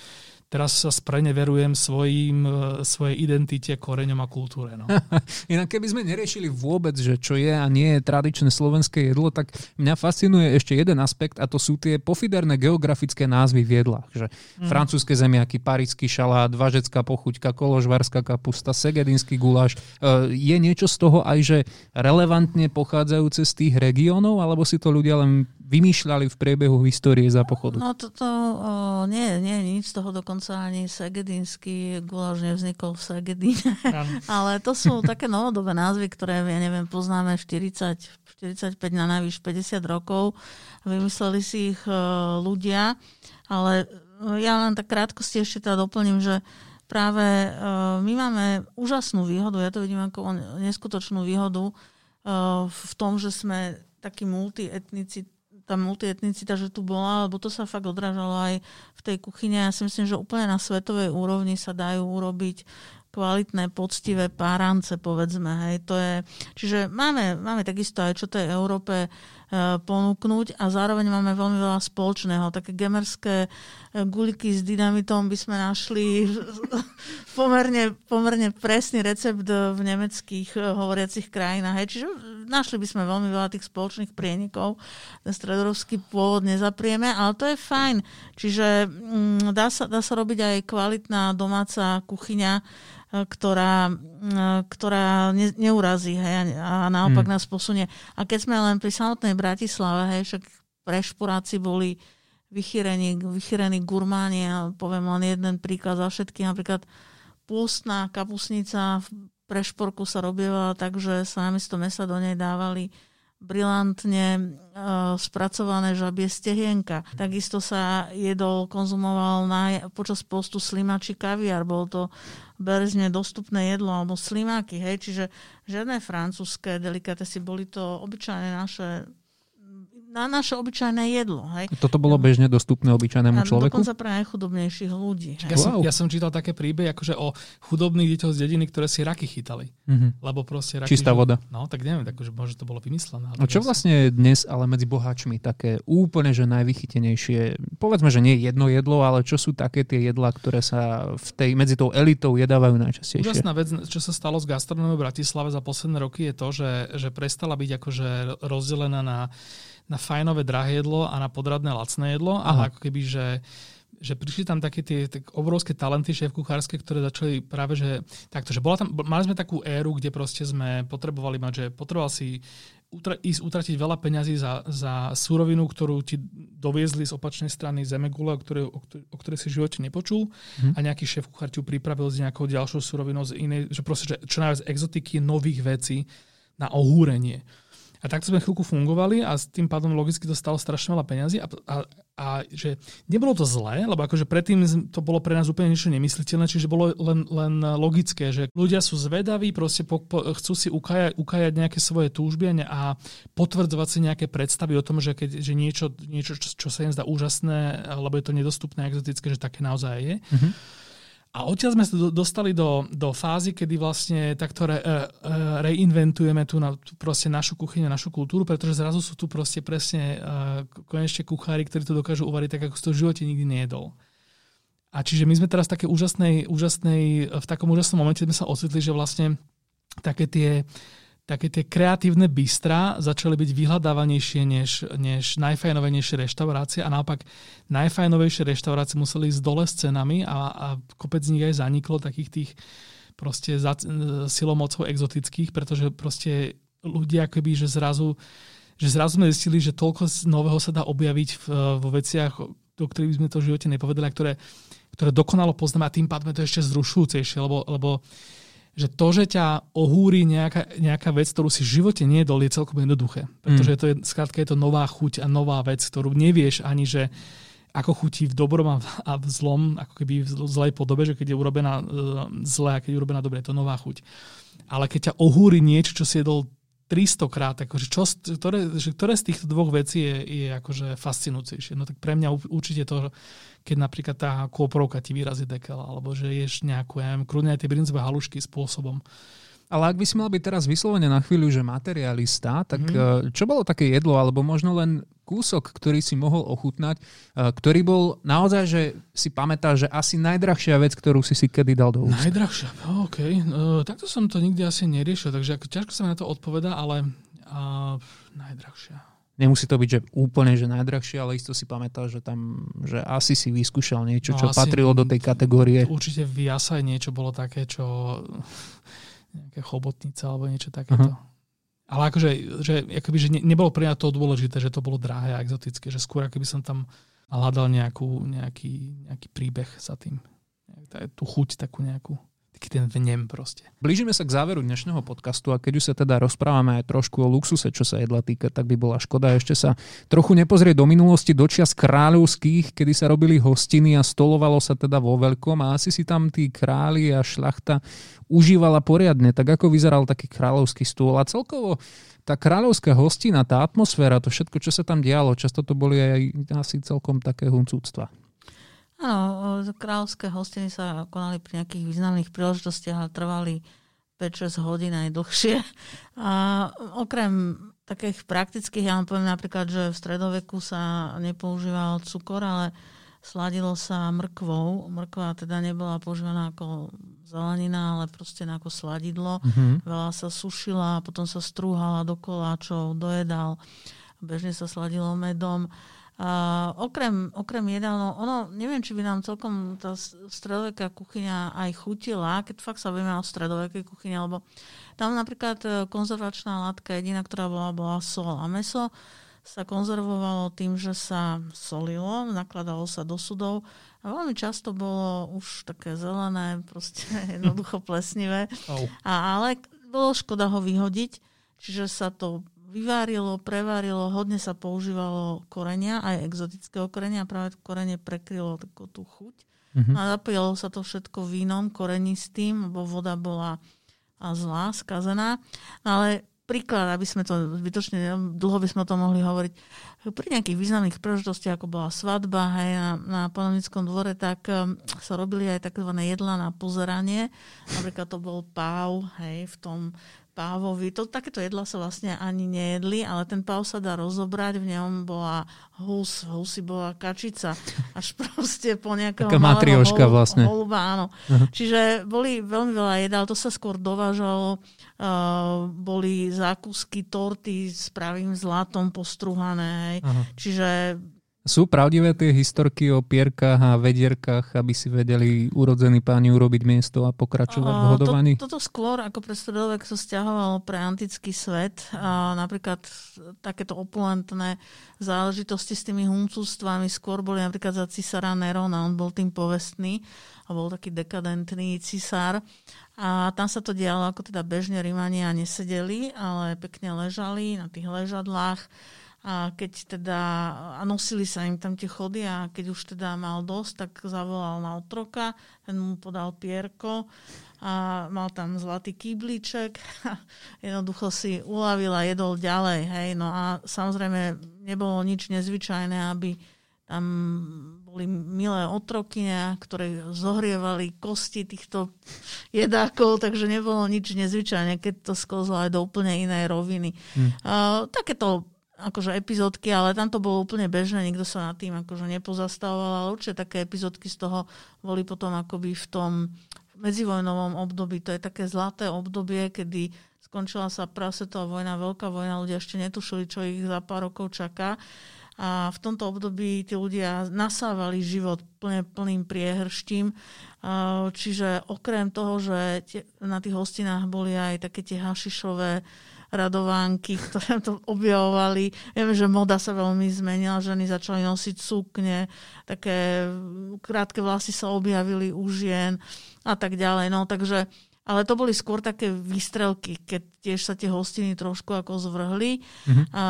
teraz sa spreneverujem svojim, e, svojej identite, koreňom a kultúre. No. Inak keby sme neriešili vôbec, že čo je a nie je tradičné slovenské jedlo, tak mňa fascinuje ešte jeden aspekt a to sú tie pofiderné geografické názvy v jedlách. Že mm. francúzske zemiaky, parížský šalát, važecká pochuťka, koložvarská kapusta, segedinský guláš. E, je niečo z toho aj, že relevantne pochádzajúce z tých regiónov, alebo si to ľudia len vymýšľali v priebehu histórie za pochodu? No toto o, nie, nie, nič z toho dokonca ani segedínsky guláš nevznikol v Segedíne. Ale to sú také novodobé názvy, ktoré, ja neviem, poznáme 40, 45 na najvyš 50 rokov. Vymysleli si ich o, ľudia, ale ja len tak krátkosti ešte teda doplním, že práve my máme úžasnú výhodu, ja to vidím ako neskutočnú výhodu v tom, že sme taký multietnicit, tá multietnicita, že tu bola, lebo to sa fakt odrážalo aj v tej kuchyni. Ja si myslím, že úplne na svetovej úrovni sa dajú urobiť kvalitné, poctivé párance, povedzme. Hej. To je, čiže máme, máme takisto aj, čo tej Európe e, ponúknuť a zároveň máme veľmi veľa spoločného. Také gemerské e, guliky s dynamitom by sme našli pomerne, pomerne presný recept v nemeckých e, hovoriacich krajinách. Hej. Čiže našli by sme veľmi veľa tých spoločných prienikov. Ten stredorovský pôvod nezaprieme, ale to je fajn. Čiže mm, dá, sa, dá sa robiť aj kvalitná domáca kuchyňa, ktorá, ktorá ne, neurazí hej, a naopak hmm. nás posunie. A keď sme len pri samotnej Bratislave, hej, však prešporáci boli vychýrení, vychýrení gurmáni a poviem len jeden príklad za všetky. Napríklad pôstná kapusnica v prešporku sa robievala tak, že sa namiesto mesa do nej dávali brilantne uh, spracované žabie stehienka. Takisto sa jedol, konzumoval na, počas postu slimači kaviar. Bol to berzne dostupné jedlo alebo slimáky. Hej? Čiže žiadne francúzske delikatesy, boli to obyčajné naše na naše obyčajné jedlo. Hej. Toto bolo bežne dostupné obyčajnému človeku? Dokonca pre najchudobnejších ľudí. Hej. Ja, som, ja som čítal také príbehy akože o chudobných deťoch z dediny, ktoré si raky chytali. Mm-hmm. Lebo proste raky... Čistá voda. No, tak neviem, tak, že možno to bolo vymyslené. No čo vlastne je dnes ale medzi boháčmi také úplne, že najvychytenejšie? Povedzme, že nie jedno jedlo, ale čo sú také tie jedlá, ktoré sa v tej, medzi tou elitou jedávajú najčastejšie? Úžasná vec, čo sa stalo s gastronómiou v Bratislave za posledné roky je to, že, že prestala byť akože rozdelená na na fajnové drahé jedlo a na podradné lacné jedlo, Aha. ale ako keby, že že prišli tam také tie tak obrovské talenty šéf kuchárske, ktoré začali práve, že takto, že bola tam, mali sme takú éru, kde proste sme potrebovali mať, že potreboval si utra, ísť utratiť veľa peňazí za, za surovinu, ktorú ti doviezli z opačnej strany zemegule, o ktorej, o, o ktorej si v živote nepočul hmm. a nejaký šéf kuchár ti pripravil s nejakou ďalšou surovinou z inej, že proste, že čo najviac exotiky, nových vecí na ohúrenie. A takto sme chvíľku fungovali a s tým pádom logicky to stalo strašne veľa peňazí a, a, a že nebolo to zlé, lebo akože predtým to bolo pre nás úplne niečo nemysliteľné, čiže bolo len, len logické, že ľudia sú zvedaví, proste po, po, chcú si ukajať, ukajať nejaké svoje túžby a potvrdzovať si nejaké predstavy o tom, že, keď, že niečo, niečo čo, čo sa im zdá úžasné, lebo je to nedostupné, exotické, že také naozaj je. Mm-hmm a odtiaľ sme sa dostali do, do fázy, kedy vlastne takto re, re, reinventujeme tu na, proste našu kuchyňu, našu kultúru, pretože zrazu sú tu proste presne uh, konečne kuchári, ktorí to dokážu uvariť tak, ako si to v živote nikdy nejedol. A čiže my sme teraz také úžasnej, úžasnej, v takom úžasnom momente sme sa ocitli, že vlastne také tie také tie kreatívne bystra začali byť vyhľadávanejšie než, než najfajnovejšie reštaurácie a naopak najfajnovejšie reštaurácie museli ísť dole s cenami a, a kopec z nich aj zaniklo takých tých proste za, silomocov exotických, pretože proste ľudia akoby, že zrazu že zrazu sme zistili, že toľko nového sa dá objaviť v, vo veciach, do ktorých by sme to v živote nepovedali, a ktoré, ktoré dokonalo poznáme a tým pádom je to ešte zrušujúcejšie, lebo, lebo že to, že ťa ohúri nejaká, nejaká vec, ktorú si v živote nejedol, je celkom jednoduché. Pretože mm. to je, skrátka je to nová chuť a nová vec, ktorú nevieš ani, že ako chutí v dobrom a v zlom, ako keby v zlej podobe, že keď je urobená uh, zle a keď je urobená dobre, je to nová chuť. Ale keď ťa ohúri niečo, čo si jedol 300 krát, akože čo, ktoré, že ktoré z týchto dvoch vecí je, je akože fascinujúcejšie. No tak pre mňa určite to, keď napríklad tá kôprovka ti vyrazí dekel, alebo že ješ nejakú, ja neviem, krúdne aj tie brinzové halušky spôsobom. Ale ak by si mal byť teraz vyslovene na chvíľu, že materialista, tak mm-hmm. čo bolo také jedlo, alebo možno len kúsok, ktorý si mohol ochutnať, uh, ktorý bol naozaj, že si pamätáš, že asi najdrahšia vec, ktorú si si kedy dal do úst? Najdrahšia, OK. Uh, takto som to nikdy asi neriešil, takže ako, ťažko sa mi na to odpoveda, ale uh, najdrahšia. Nemusí to byť, že úplne že najdrahšie, ale isto si pamätal, že tam, že asi si vyskúšal niečo, čo no, patrilo do tej kategórie. Určite v Jasaj niečo bolo také, čo nejaké chobotnica alebo niečo takéto. Uh-huh. Ale akože, že, akoby, že ne, nebolo pre mňa to dôležité, že to bolo drahé a exotické, že skôr akoby som tam hľadal nejakú, nejaký, nejaký príbeh za tým. Tú chuť takú nejakú taký ten vnem proste. Blížime sa k záveru dnešného podcastu a keď už sa teda rozprávame aj trošku o luxuse, čo sa jedla týka, tak by bola škoda ešte sa trochu nepozrieť do minulosti, do čias kráľovských, kedy sa robili hostiny a stolovalo sa teda vo veľkom a asi si tam tí králi a šlachta užívala poriadne, tak ako vyzeral taký kráľovský stôl a celkovo tá kráľovská hostina, tá atmosféra, to všetko, čo sa tam dialo, často to boli aj asi celkom také huncúctva. Áno, kráľovské hostiny sa konali pri nejakých významných príležitostiach a trvali 5-6 hodín aj dlhšie. A okrem takých praktických, ja vám poviem napríklad, že v stredoveku sa nepoužíval cukor, ale sladilo sa mrkvou. Mrkva teda nebola používaná ako zelenina, ale proste ako sladidlo. Mm-hmm. Veľa sa sušila, potom sa strúhala do koláčov, dojedal. Bežne sa sladilo medom. Uh, okrem, okrem jedálno, ono, neviem, či by nám celkom tá stredoveká kuchyňa aj chutila, keď fakt sa vieme o stredovekej kuchyni, lebo tam napríklad e, konzervačná látka jediná, ktorá bola, bola sol a meso sa konzervovalo tým, že sa solilo, nakladalo sa do sudov a veľmi často bolo už také zelené, proste jednoducho plesnivé. A, ale bolo škoda ho vyhodiť, čiže sa to vyvárilo, prevárilo, hodne sa používalo korenia, aj exotického korenia, práve korenie prekrylo takú tú chuť. Mm-hmm. A zapojilo sa to všetko vínom korenistým, lebo voda bola zlá, skazená. Ale príklad, aby sme to zbytočne, dlho by sme to mohli hovoriť, pri nejakých významných príležitostiach, ako bola svadba hej, na, na panovnickom dvore, tak um, sa robili aj tzv. jedla na pozeranie. Napríklad to bol páv hej, v tom pávovi. To, takéto jedla sa vlastne ani nejedli, ale ten páv sa dá rozobrať, v ňom bola hus, v husi bola kačica, až proste po nejakého Taká matrioška holu, vlastne. holuba, áno. Uh-huh. Čiže boli veľmi veľa jedál, to sa skôr dovážalo, uh, boli zákusky, torty s pravým zlatom postruhané, uh-huh. čiže sú pravdivé tie historky o pierkách a vedierkách, aby si vedeli urodzení páni urobiť miesto a pokračovať v hodovaní? To, toto skôr ako pre stredovek sa stiahovalo pre antický svet. A napríklad takéto opulentné záležitosti s tými huncústvami skôr boli napríklad za cisára Nerona. On bol tým povestný a bol taký dekadentný cisár. A tam sa to dialo ako teda bežne Rímania nesedeli, ale pekne ležali na tých ležadlách a keď teda, a nosili sa im tam tie chody a keď už teda mal dosť, tak zavolal na otroka, ten mu podal pierko a mal tam zlatý kýbliček a jednoducho si uľavil a jedol ďalej. Hej. No a samozrejme nebolo nič nezvyčajné, aby tam boli milé otrokyne, ktoré zohrievali kosti týchto jedákov, takže nebolo nič nezvyčajné, keď to sklzlo aj do úplne inej roviny. Hmm. Uh, takéto akože epizódky, ale tam to bolo úplne bežné, nikto sa nad tým akože nepozastavoval, ale určite také epizódky z toho boli potom akoby v tom medzivojnovom období. To je také zlaté obdobie, kedy skončila sa prvá svetová vojna, veľká vojna, ľudia ešte netušili, čo ich za pár rokov čaká. A v tomto období tí ľudia nasávali život plne plným priehrštím. Čiže okrem toho, že na tých hostinách boli aj také tie hašišové radovánky, ktoré to objavovali. Viem, že moda sa veľmi zmenila, ženy začali nosiť sukne, také krátke vlasy sa objavili u žien a tak ďalej. No, takže, ale to boli skôr také výstrelky, keď tiež sa tie hostiny trošku ako zvrhli. Mm-hmm. A,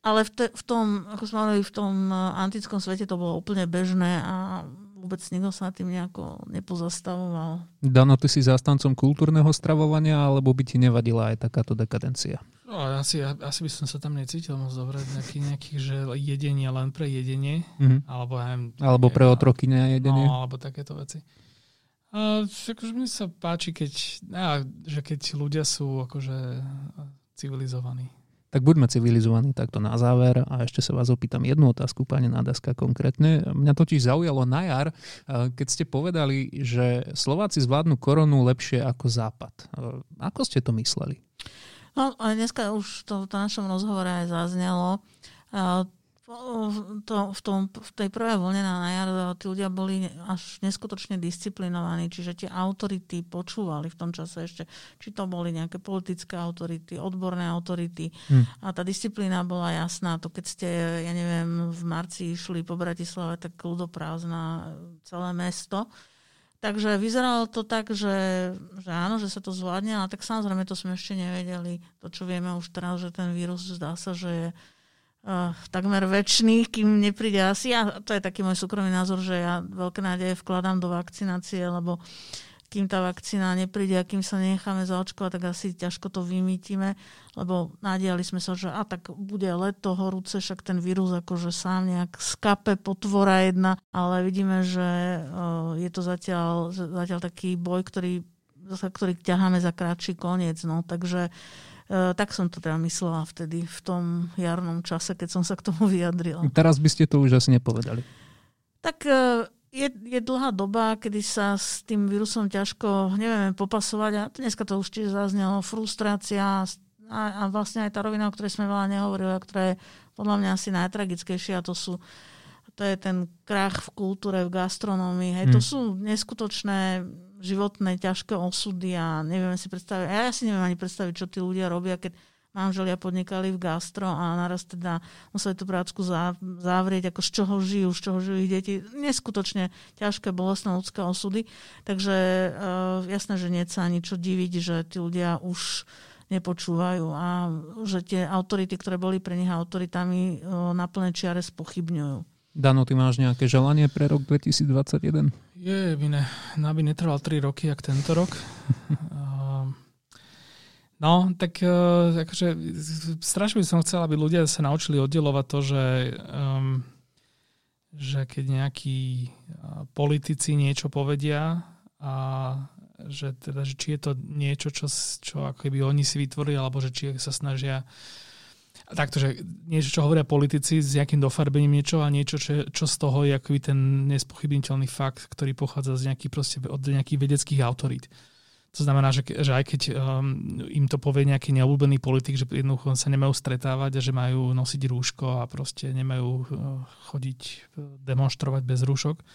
ale v, te, v tom, ako sme hovorili, v tom antickom svete to bolo úplne bežné a vôbec nikto sa tým nejako nepozastavoval. Dano, ty si zástancom kultúrneho stravovania, alebo by ti nevadila aj takáto dekadencia? No, asi, asi by som sa tam necítil moc dobre, nejaký, nejaký, že jedenie len pre jedenie, mm-hmm. alebo aj... Alebo pre otrokyne a jedenie. No, alebo takéto veci. A, akože mne sa páči, keď, a, že keď ľudia sú akože civilizovaní. Tak buďme civilizovaní takto na záver a ešte sa vás opýtam jednu otázku, pani Nádaska konkrétne. Mňa totiž zaujalo na jar, eh, keď ste povedali, že Slováci zvládnu koronu lepšie ako Západ. Eh, ako ste to mysleli? No, dneska už to v našom rozhovore aj zaznelo. To, v, tom, v tej prvej vlne na jar tí ľudia boli až neskutočne disciplinovaní, čiže tie autority počúvali v tom čase ešte, či to boli nejaké politické autority, odborné autority hmm. a tá disciplína bola jasná. To keď ste, ja neviem, v marci išli po Bratislave, tak ľudoprázdna celé mesto. Takže vyzeralo to tak, že, že áno, že sa to zvládne, ale tak samozrejme to sme ešte nevedeli. To, čo vieme už teraz, že ten vírus zdá sa, že je uh, takmer väčší, kým nepríde asi. A to je taký môj súkromný názor, že ja veľké nádeje vkladám do vakcinácie, lebo kým tá vakcína nepríde a kým sa necháme zaočkovať, tak asi ťažko to vymýtime, lebo nadiali sme sa, že a tak bude leto horúce, však ten vírus akože sám nejak skape potvora jedna, ale vidíme, že je to zatiaľ, zatiaľ taký boj, ktorý, ktorý ťaháme za kratší koniec. No. Takže uh, tak som to teda myslela vtedy, v tom jarnom čase, keď som sa k tomu vyjadrila. Teraz by ste to už asi nepovedali. Tak e, je, je dlhá doba, kedy sa s tým vírusom ťažko, nevieme, popasovať a dneska to už tiež zaznelo, frustrácia a, a vlastne aj tá rovina, o ktorej sme veľa nehovorili, ktorá je podľa mňa asi najtragickejšia a to sú to je ten krach v kultúre, v gastronómii. Hej, hmm. To sú neskutočné životné ťažké osudy a nevieme si predstaviť, ja si neviem ani predstaviť, čo tí ľudia robia, keď manželia podnikali v gastro a naraz teda museli tú prácku zavrieť, ako z čoho žijú, z čoho žijú ich deti. Neskutočne ťažké, bolestné ľudské osudy. Takže uh, jasné, že nie sa ani čo diviť, že tí ľudia už nepočúvajú a že tie autority, ktoré boli pre nich autoritami, uh, na plné čiare spochybňujú. Dano, ty máš nejaké želanie pre rok 2021? Je, by ne, by netrval 3 roky, jak tento rok. no, tak e, akože, strašne by som chcel, aby ľudia sa naučili oddelovať to, že, um, že keď nejakí politici niečo povedia a že, teda, že či je to niečo, čo, čo ako by oni si vytvorili, alebo že či sa snažia uh, takto, že niečo, čo hovoria politici s nejakým dofarbením niečo a niečo, čo, čo z toho je akoby ten nespochybniteľný fakt, ktorý pochádza z nejakých, proste, od nejakých vedeckých autorít. To znamená, že, že aj keď um, im to povie nejaký neobľúbený politik, že jednoducho sa nemajú stretávať a že majú nosiť rúško a proste nemajú uh, chodiť, uh, demonstrovať bez rúšok,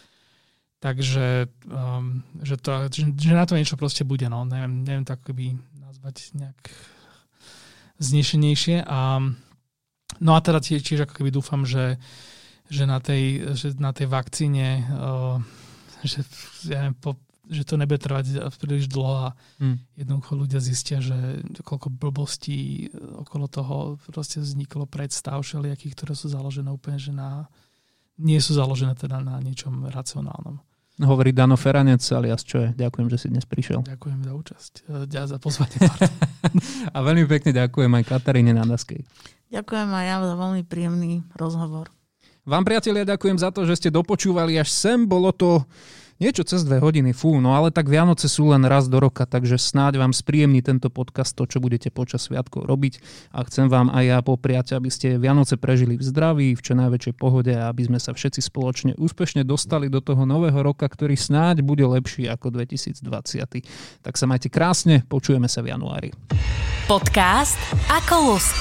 takže um, že, to, že, že na to niečo proste bude. No. Neviem, neviem to akoby nazvať nejak znešenejšie. A, no a teda tiež, tiež ako keby dúfam, že, že, na, tej, že na tej vakcíne, uh, že, ja neviem, po, že to nebude trvať príliš dlho a hmm. jednoducho ľudia zistia, že koľko blbostí okolo toho proste vzniklo predstav všelijakých, ktoré sú založené úplne, že na, nie sú založené teda na niečom racionálnom. Hovorí Dano Feranec, alias čo je. Ďakujem, že si dnes prišiel. Ďakujem za účasť. Ďakujem za pozvanie. a veľmi pekne ďakujem aj Kataríne Nádaskej. Ďakujem aj ja za veľmi príjemný rozhovor. Vám, priatelia, ďakujem za to, že ste dopočúvali až sem. Bolo to Niečo cez dve hodiny, fú, no ale tak Vianoce sú len raz do roka, takže snáď vám spríjemní tento podcast to, čo budete počas sviatkov robiť a chcem vám aj ja popriať, aby ste Vianoce prežili v zdraví, v čo najväčšej pohode a aby sme sa všetci spoločne úspešne dostali do toho nového roka, ktorý snáď bude lepší ako 2020. Tak sa majte krásne, počujeme sa v januári. Podcast ako lusk.